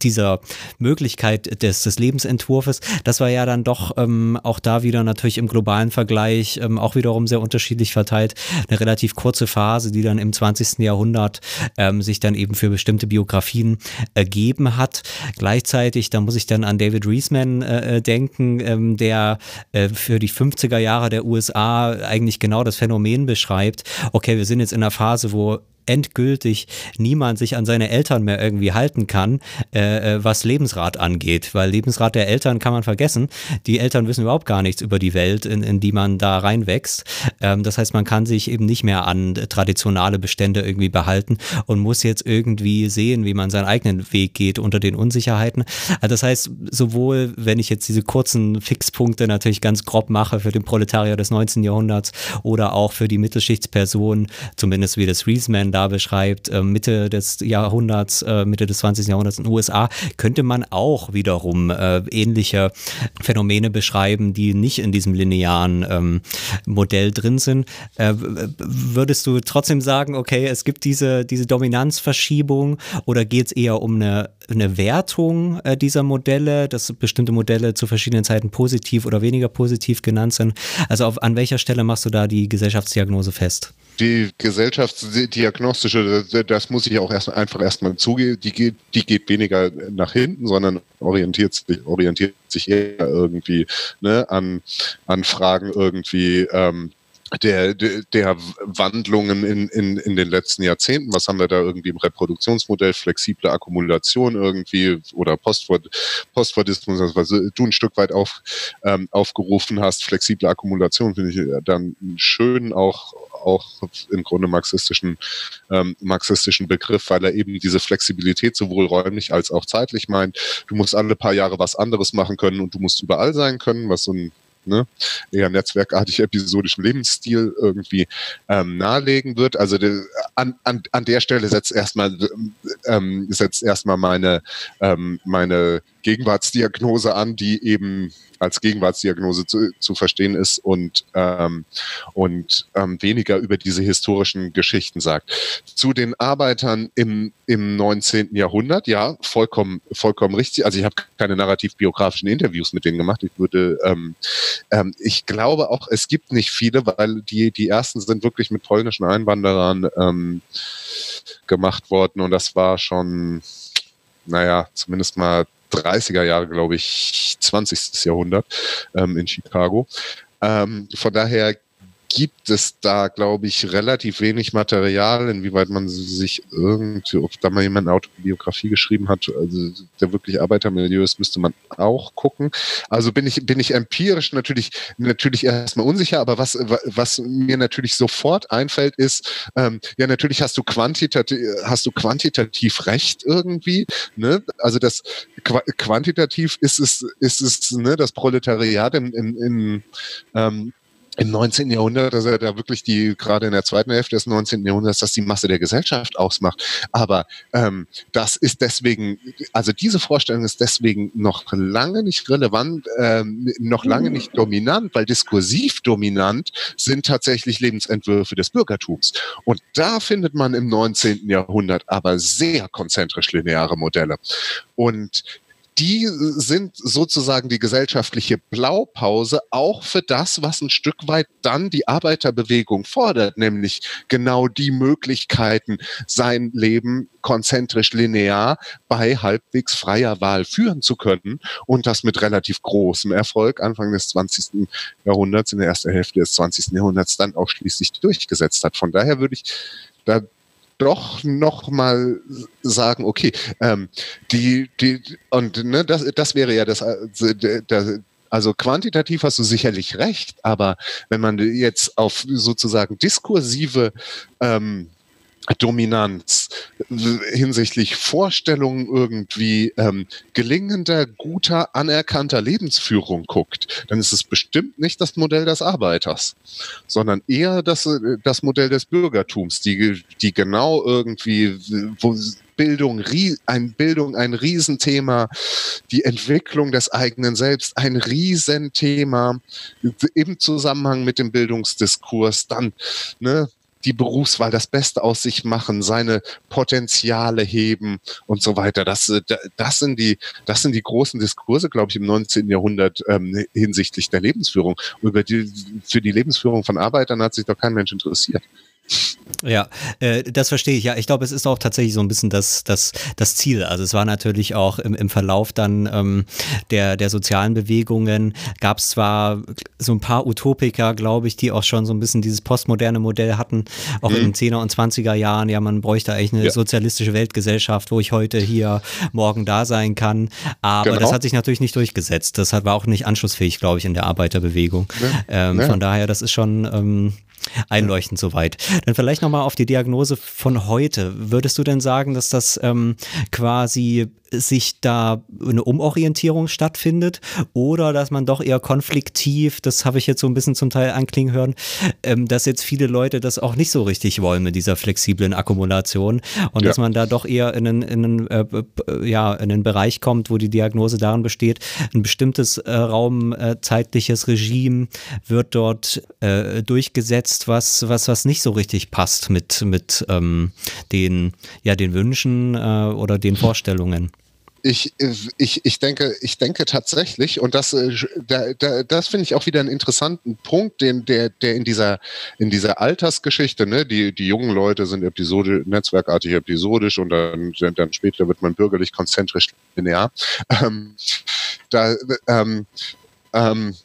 dieser Möglichkeit des, des Lebensentwurfs, das war ja dann doch ähm, auch da wieder natürlich im globalen Vergleich ähm, auch wiederum sehr unterschiedlich verteilt. Eine relativ kurze Phase, die dann im 20. Jahrhundert ähm, sich dann eben für bestimmte Biografien ergeben hat. Gleichzeitig, da muss ich dann an David Reisman äh, äh denken, ähm, der äh, für die 50er Jahre der USA eigentlich genau das Phänomen beschreibt. Okay, wir sind jetzt in einer Phase, wo endgültig niemand sich an seine Eltern mehr irgendwie halten kann, äh, äh, was Lebensrat angeht. Weil Lebensrat der Eltern kann man vergessen. Die Eltern wissen überhaupt gar nichts über die Welt, in, in die man da reinwächst. Ähm, das heißt, man kann sich eben nicht mehr an traditionale Bestände irgendwie behalten und muss jetzt irgendwie sehen, wie man seinen eigenen Weg geht unter den Unsicherheiten. Also das heißt, sowohl wenn ich jetzt diese kurzen Fixpunkte natürlich ganz grob mache für den Proletarier des 19. Jahrhunderts oder auch für die Mittelschichtspersonen, zumindest wie das Reesman da da beschreibt, äh, Mitte des Jahrhunderts, äh, Mitte des 20. Jahrhunderts in den USA, könnte man auch wiederum äh, ähnliche Phänomene beschreiben, die nicht in diesem linearen ähm, Modell drin sind. Würdest du trotzdem sagen, okay, es gibt diese, diese Dominanzverschiebung oder geht es eher um eine, eine Wertung dieser Modelle, dass bestimmte Modelle zu verschiedenen Zeiten positiv oder weniger positiv genannt sind? Also auf, an welcher Stelle machst du da die Gesellschaftsdiagnose fest? Die gesellschaftsdiagnostische, das muss ich auch erst einfach erstmal zugeben, die geht, die geht weniger nach hinten, sondern orientiert sich, orientiert sich eher irgendwie ne, an, an Fragen irgendwie ähm, der, der, Wandlungen in, in, in den letzten Jahrzehnten. Was haben wir da irgendwie im Reproduktionsmodell? Flexible Akkumulation irgendwie oder Postwort, Postwordismus, was du ein Stück weit auf, ähm, aufgerufen hast. Flexible Akkumulation finde ich dann schön auch auch im Grunde marxistischen, ähm, marxistischen Begriff, weil er eben diese Flexibilität sowohl räumlich als auch zeitlich meint. Du musst alle paar Jahre was anderes machen können und du musst überall sein können, was so ein ne, eher netzwerkartig episodischen Lebensstil irgendwie ähm, nahelegen wird. Also de, an, an, an der Stelle setzt erstmal ähm, setzt erstmal meine ähm, meine Gegenwartsdiagnose an, die eben als Gegenwartsdiagnose zu, zu verstehen ist und, ähm, und ähm, weniger über diese historischen Geschichten sagt. Zu den Arbeitern im, im 19. Jahrhundert, ja, vollkommen, vollkommen richtig. Also ich habe keine narrativ-biografischen Interviews mit denen gemacht. Ich würde, ähm, ähm, ich glaube auch, es gibt nicht viele, weil die, die ersten sind wirklich mit polnischen Einwanderern ähm, gemacht worden und das war schon, naja, zumindest mal 30er Jahre, glaube ich, 20. Jahrhundert ähm, in Chicago. Ähm, von daher gibt es da, glaube ich, relativ wenig Material, inwieweit man sich irgendwie, ob da mal jemand eine Autobiografie geschrieben hat, also der wirklich Arbeitermilieu ist, müsste man auch gucken. Also bin ich, bin ich empirisch natürlich, natürlich erstmal unsicher, aber was, was mir natürlich sofort einfällt, ist, ähm, ja, natürlich hast du quantitativ, hast du quantitativ recht irgendwie, ne? Also das quantitativ ist es, ist es, ne, das Proletariat in, in, in ähm, im 19. Jahrhundert, dass er da wirklich die, gerade in der zweiten Hälfte des 19. Jahrhunderts, dass die Masse der Gesellschaft ausmacht. Aber ähm, das ist deswegen, also diese Vorstellung ist deswegen noch lange nicht relevant, ähm, noch lange nicht dominant, weil diskursiv dominant sind tatsächlich Lebensentwürfe des Bürgertums. Und da findet man im 19. Jahrhundert aber sehr konzentrisch lineare Modelle. Und die sind sozusagen die gesellschaftliche Blaupause auch für das, was ein Stück weit dann die Arbeiterbewegung fordert, nämlich genau die Möglichkeiten, sein Leben konzentrisch linear bei halbwegs freier Wahl führen zu können und das mit relativ großem Erfolg Anfang des 20. Jahrhunderts, in der ersten Hälfte des 20. Jahrhunderts dann auch schließlich durchgesetzt hat. Von daher würde ich da doch noch mal sagen, okay, ähm, die, die, und ne, das, das wäre ja das, äh, das, also quantitativ hast du sicherlich recht, aber wenn man jetzt auf sozusagen diskursive ähm, Dominanz hinsichtlich Vorstellungen irgendwie ähm, gelingender, guter, anerkannter Lebensführung guckt, dann ist es bestimmt nicht das Modell des Arbeiters, sondern eher das, äh, das Modell des Bürgertums, die, die genau irgendwie, wo Bildung, ein Bildung ein Riesenthema, die Entwicklung des eigenen Selbst ein Riesenthema im Zusammenhang mit dem Bildungsdiskurs, dann ne, die Berufswahl, das Beste aus sich machen, seine Potenziale heben und so weiter. Das, äh, das sind die, das sind die großen Diskurse, glaube ich, im 19. Jahrhundert ähm, hinsichtlich der Lebensführung. Über die, für die Lebensführung von Arbeitern hat sich doch kein Mensch interessiert. Ja, äh, das verstehe ich. Ja, ich glaube, es ist auch tatsächlich so ein bisschen das, das, das Ziel. Also es war natürlich auch im, im Verlauf dann ähm, der, der sozialen Bewegungen, gab es zwar so ein paar Utopiker, glaube ich, die auch schon so ein bisschen dieses postmoderne Modell hatten, auch mhm. in den 10er und 20er Jahren. Ja, man bräuchte eigentlich eine ja. sozialistische Weltgesellschaft, wo ich heute hier, morgen da sein kann. Aber genau. das hat sich natürlich nicht durchgesetzt. Das war auch nicht anschlussfähig, glaube ich, in der Arbeiterbewegung. Ja. Ähm, ja. Von daher, das ist schon... Ähm, einleuchtend soweit. Dann vielleicht nochmal auf die Diagnose von heute. Würdest du denn sagen, dass das ähm, quasi sich da eine Umorientierung stattfindet oder dass man doch eher konfliktiv, das habe ich jetzt so ein bisschen zum Teil anklingen hören, ähm, dass jetzt viele Leute das auch nicht so richtig wollen mit dieser flexiblen Akkumulation und ja. dass man da doch eher in einen, in einen, äh, ja, in einen Bereich kommt, wo die Diagnose darin besteht, ein bestimmtes äh, raumzeitliches äh, Regime wird dort äh, durchgesetzt, was, was, was nicht so richtig passt mit, mit ähm, den, ja, den Wünschen äh, oder den Vorstellungen ich, ich, ich, denke, ich denke tatsächlich, und das, äh, da, da, das finde ich auch wieder einen interessanten Punkt, den, der, der in dieser, in dieser Altersgeschichte, ne, die, die jungen Leute sind episodisch, netzwerkartig episodisch und dann, dann später wird man bürgerlich konzentrisch linear. Ähm, da, ähm, ähm,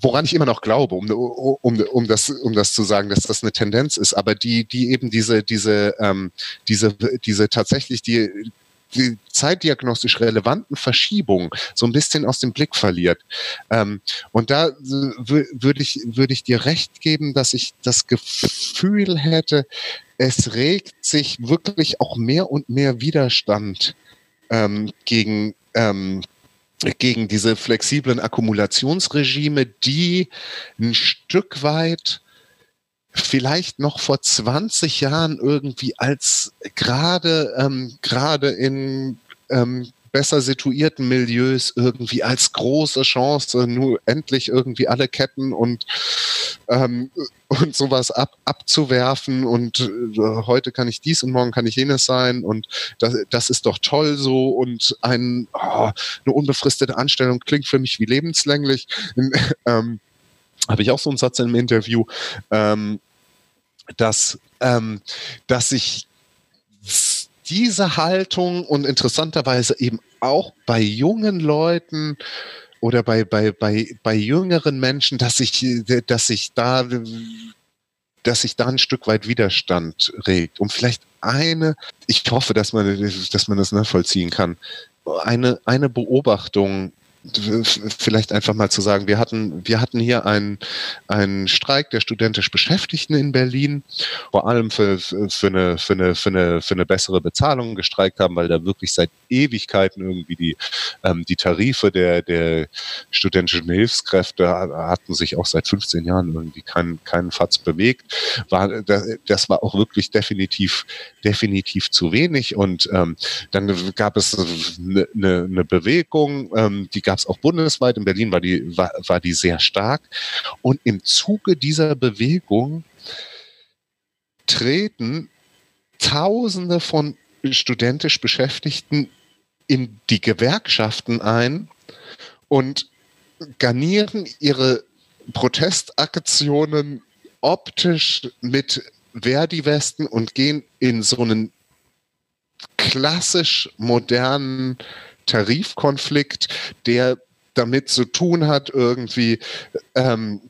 woran ich immer noch glaube, um, um, um, das, um das zu sagen, dass das eine Tendenz ist, aber die, die eben diese, diese, ähm, diese, diese tatsächlich die, die zeitdiagnostisch relevanten Verschiebungen so ein bisschen aus dem Blick verliert. Ähm, und da würde ich, würde ich dir recht geben, dass ich das Gefühl hätte, es regt sich wirklich auch mehr und mehr Widerstand ähm, gegen ähm, gegen diese flexiblen Akkumulationsregime, die ein Stück weit vielleicht noch vor 20 Jahren irgendwie als gerade ähm, gerade in ähm, besser situierten Milieus irgendwie als große Chance, nur endlich irgendwie alle Ketten und ähm, und sowas ab, abzuwerfen und äh, heute kann ich dies und morgen kann ich jenes sein und das, das ist doch toll so und ein, oh, eine unbefristete Anstellung klingt für mich wie lebenslänglich. ähm, habe ich auch so einen Satz im Interview, ähm, dass, ähm, dass sich diese Haltung und interessanterweise eben auch bei jungen Leuten oder bei, bei, bei, bei jüngeren Menschen, dass sich, dass sich da, dass sich da ein Stück weit Widerstand regt. Und vielleicht eine, ich hoffe, dass man, dass man das nachvollziehen kann, eine, eine Beobachtung vielleicht einfach mal zu sagen, wir hatten, wir hatten hier einen, einen Streik der studentisch Beschäftigten in Berlin, vor allem für, für, eine, für, eine, für, eine, für eine bessere Bezahlung gestreikt haben, weil da wirklich seit Ewigkeiten irgendwie die, ähm, die Tarife der, der studentischen Hilfskräfte hatten sich auch seit 15 Jahren irgendwie keinen keinen Fatz bewegt. War, das war auch wirklich definitiv, definitiv zu wenig. Und ähm, dann gab es eine, eine Bewegung, ähm, die gab es auch bundesweit. In Berlin war die, war, war die sehr stark. Und im Zuge dieser Bewegung treten Tausende von studentisch Beschäftigten in die Gewerkschaften ein und garnieren ihre Protestaktionen optisch mit Verdi-Westen und gehen in so einen klassisch modernen Tarifkonflikt, der damit zu tun hat, irgendwie ähm,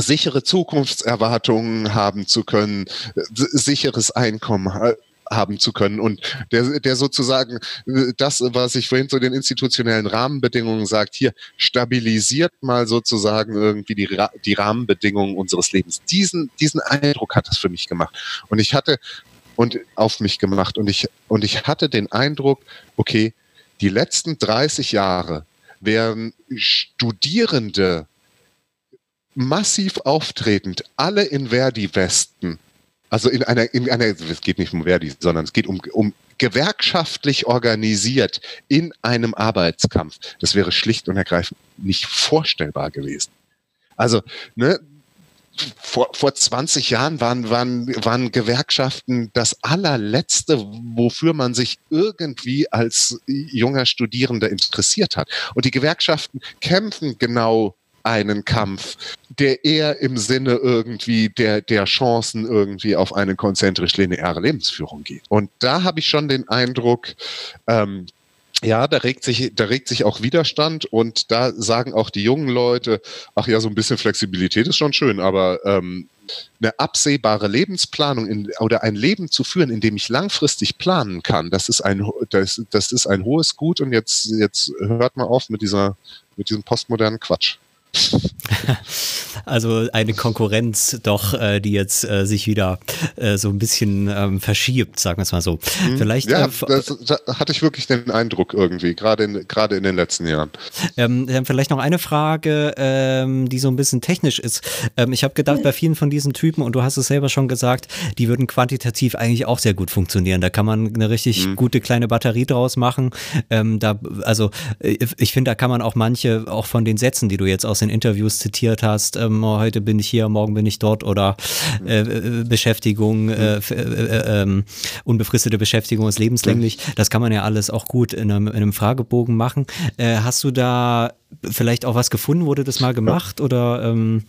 sichere Zukunftserwartungen haben zu können, sicheres Einkommen haben zu können und der, der sozusagen das, was ich vorhin zu den institutionellen Rahmenbedingungen sagt, hier stabilisiert mal sozusagen irgendwie die, die Rahmenbedingungen unseres Lebens. Diesen, diesen Eindruck hat es für mich gemacht. Und ich hatte und auf mich gemacht. Und ich, und ich hatte den Eindruck, okay, die letzten 30 Jahre wären Studierende massiv auftretend, alle in Verdi-Westen. Also in einer, in einer, es geht nicht um Verdi, sondern es geht um, um gewerkschaftlich organisiert in einem Arbeitskampf. Das wäre schlicht und ergreifend nicht vorstellbar gewesen. Also, ne, vor, vor 20 Jahren waren, waren, waren Gewerkschaften das allerletzte, wofür man sich irgendwie als junger Studierender interessiert hat. Und die Gewerkschaften kämpfen genau einen Kampf, der eher im Sinne irgendwie der, der Chancen irgendwie auf eine konzentrisch lineare Lebensführung geht. Und da habe ich schon den Eindruck, ähm, ja, da regt sich, da regt sich auch Widerstand und da sagen auch die jungen Leute, ach ja, so ein bisschen Flexibilität ist schon schön, aber ähm, eine absehbare Lebensplanung in, oder ein Leben zu führen, in dem ich langfristig planen kann, das ist ein, das, das ist ein hohes Gut und jetzt, jetzt hört mal auf mit dieser, mit diesem postmodernen Quatsch. Also eine Konkurrenz doch, äh, die jetzt äh, sich wieder äh, so ein bisschen ähm, verschiebt, sagen wir es mal so. Mhm. Vielleicht, ja, äh, das, das, hatte ich wirklich den Eindruck irgendwie, gerade in, gerade in den letzten Jahren. Ähm, vielleicht noch eine Frage, ähm, die so ein bisschen technisch ist. Ähm, ich habe gedacht, bei vielen von diesen Typen, und du hast es selber schon gesagt, die würden quantitativ eigentlich auch sehr gut funktionieren. Da kann man eine richtig mhm. gute kleine Batterie draus machen. Ähm, da, also äh, ich finde, da kann man auch manche, auch von den Sätzen, die du jetzt aus den Interviews zitiert hast, ähm, heute bin ich hier, morgen bin ich dort oder äh, äh Beschäftigung, äh, äh, äh, ähm, unbefristete Beschäftigung ist lebenslänglich. Das kann man ja alles auch gut in einem, in einem Fragebogen machen. Äh, hast du da vielleicht auch was gefunden? Wurde das mal gemacht oder ähm,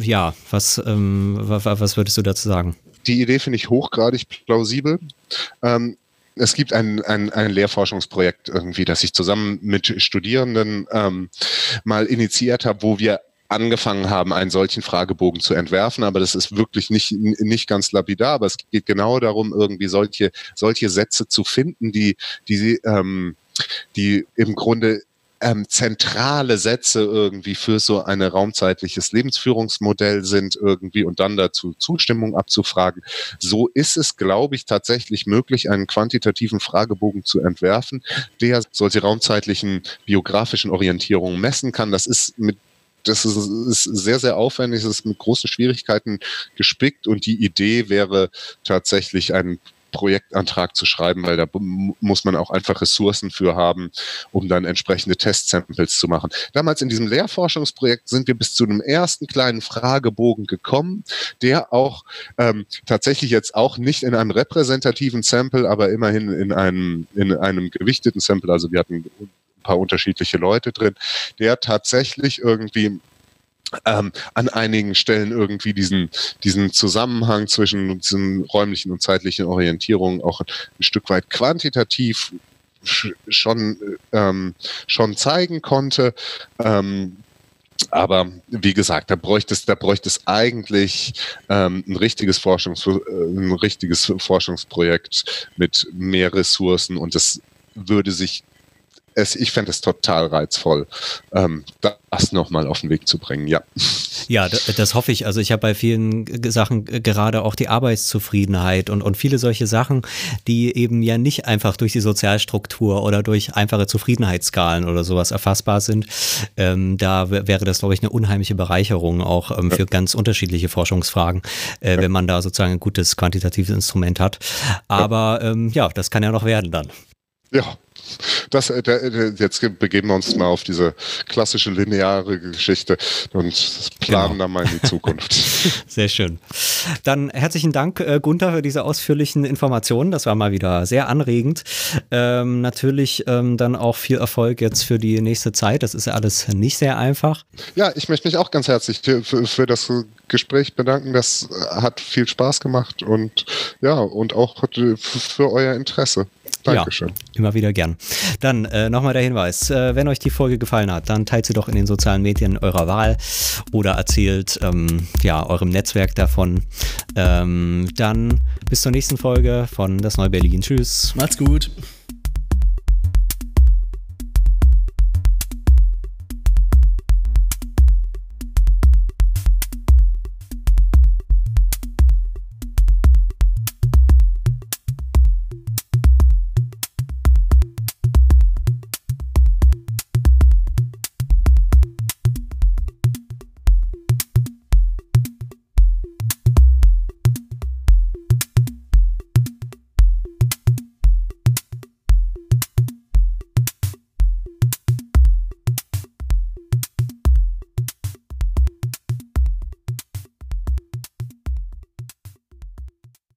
ja, was, ähm, was würdest du dazu sagen? Die Idee finde ich hochgradig plausibel. Ähm, es gibt ein, ein, ein Lehrforschungsprojekt irgendwie, das ich zusammen mit Studierenden ähm, mal initiiert habe, wo wir angefangen haben, einen solchen Fragebogen zu entwerfen, aber das ist wirklich nicht, nicht ganz lapidar, aber es geht genau darum, irgendwie solche, solche Sätze zu finden, die, die, ähm, die im Grunde ähm, zentrale Sätze irgendwie für so ein raumzeitliches Lebensführungsmodell sind irgendwie und dann dazu Zustimmung abzufragen. So ist es, glaube ich, tatsächlich möglich, einen quantitativen Fragebogen zu entwerfen, der solche raumzeitlichen biografischen Orientierungen messen kann. Das ist mit das ist, ist sehr, sehr aufwendig, es ist mit großen Schwierigkeiten gespickt und die Idee wäre tatsächlich ein Projektantrag zu schreiben, weil da muss man auch einfach Ressourcen für haben, um dann entsprechende Testsamples zu machen. Damals in diesem Lehrforschungsprojekt sind wir bis zu einem ersten kleinen Fragebogen gekommen, der auch ähm, tatsächlich jetzt auch nicht in einem repräsentativen Sample, aber immerhin in einem, in einem gewichteten Sample, also wir hatten ein paar unterschiedliche Leute drin, der tatsächlich irgendwie ähm, an einigen Stellen irgendwie diesen, diesen Zusammenhang zwischen diesen räumlichen und zeitlichen Orientierungen auch ein Stück weit quantitativ schon, ähm, schon zeigen konnte. Ähm, aber wie gesagt, da bräuchte es, da bräuchte es eigentlich ähm, ein, richtiges Forschungs, äh, ein richtiges Forschungsprojekt mit mehr Ressourcen und das würde sich es, ich fände es total reizvoll, ähm, das nochmal auf den Weg zu bringen, ja. Ja, das, hoffe ich. Also ich habe bei vielen Sachen gerade auch die Arbeitszufriedenheit und, und viele solche Sachen, die eben ja nicht einfach durch die Sozialstruktur oder durch einfache Zufriedenheitsskalen oder sowas erfassbar sind. Ähm, da wäre das, glaube ich, eine unheimliche Bereicherung auch ähm, für ja. ganz unterschiedliche Forschungsfragen, äh, ja. wenn man da sozusagen ein gutes quantitatives Instrument hat. Aber ja, ähm, ja das kann ja noch werden dann. Ja, das, äh, jetzt begeben wir uns mal auf diese klassische lineare Geschichte und planen genau. dann mal in die Zukunft. Sehr schön. Dann herzlichen Dank, äh, Gunther, für diese ausführlichen Informationen. Das war mal wieder sehr anregend. Ähm, natürlich ähm, dann auch viel Erfolg jetzt für die nächste Zeit. Das ist ja alles nicht sehr einfach. Ja, ich möchte mich auch ganz herzlich für, für, für das Gespräch bedanken. Das hat viel Spaß gemacht und ja, und auch für euer Interesse. Dankeschön. Ja, immer wieder gern. Dann äh, nochmal der Hinweis, äh, wenn euch die Folge gefallen hat, dann teilt sie doch in den sozialen Medien eurer Wahl oder erzählt ähm, ja, eurem Netzwerk davon. Ähm, dann bis zur nächsten Folge von Das Neue Berlin. Tschüss. Macht's gut.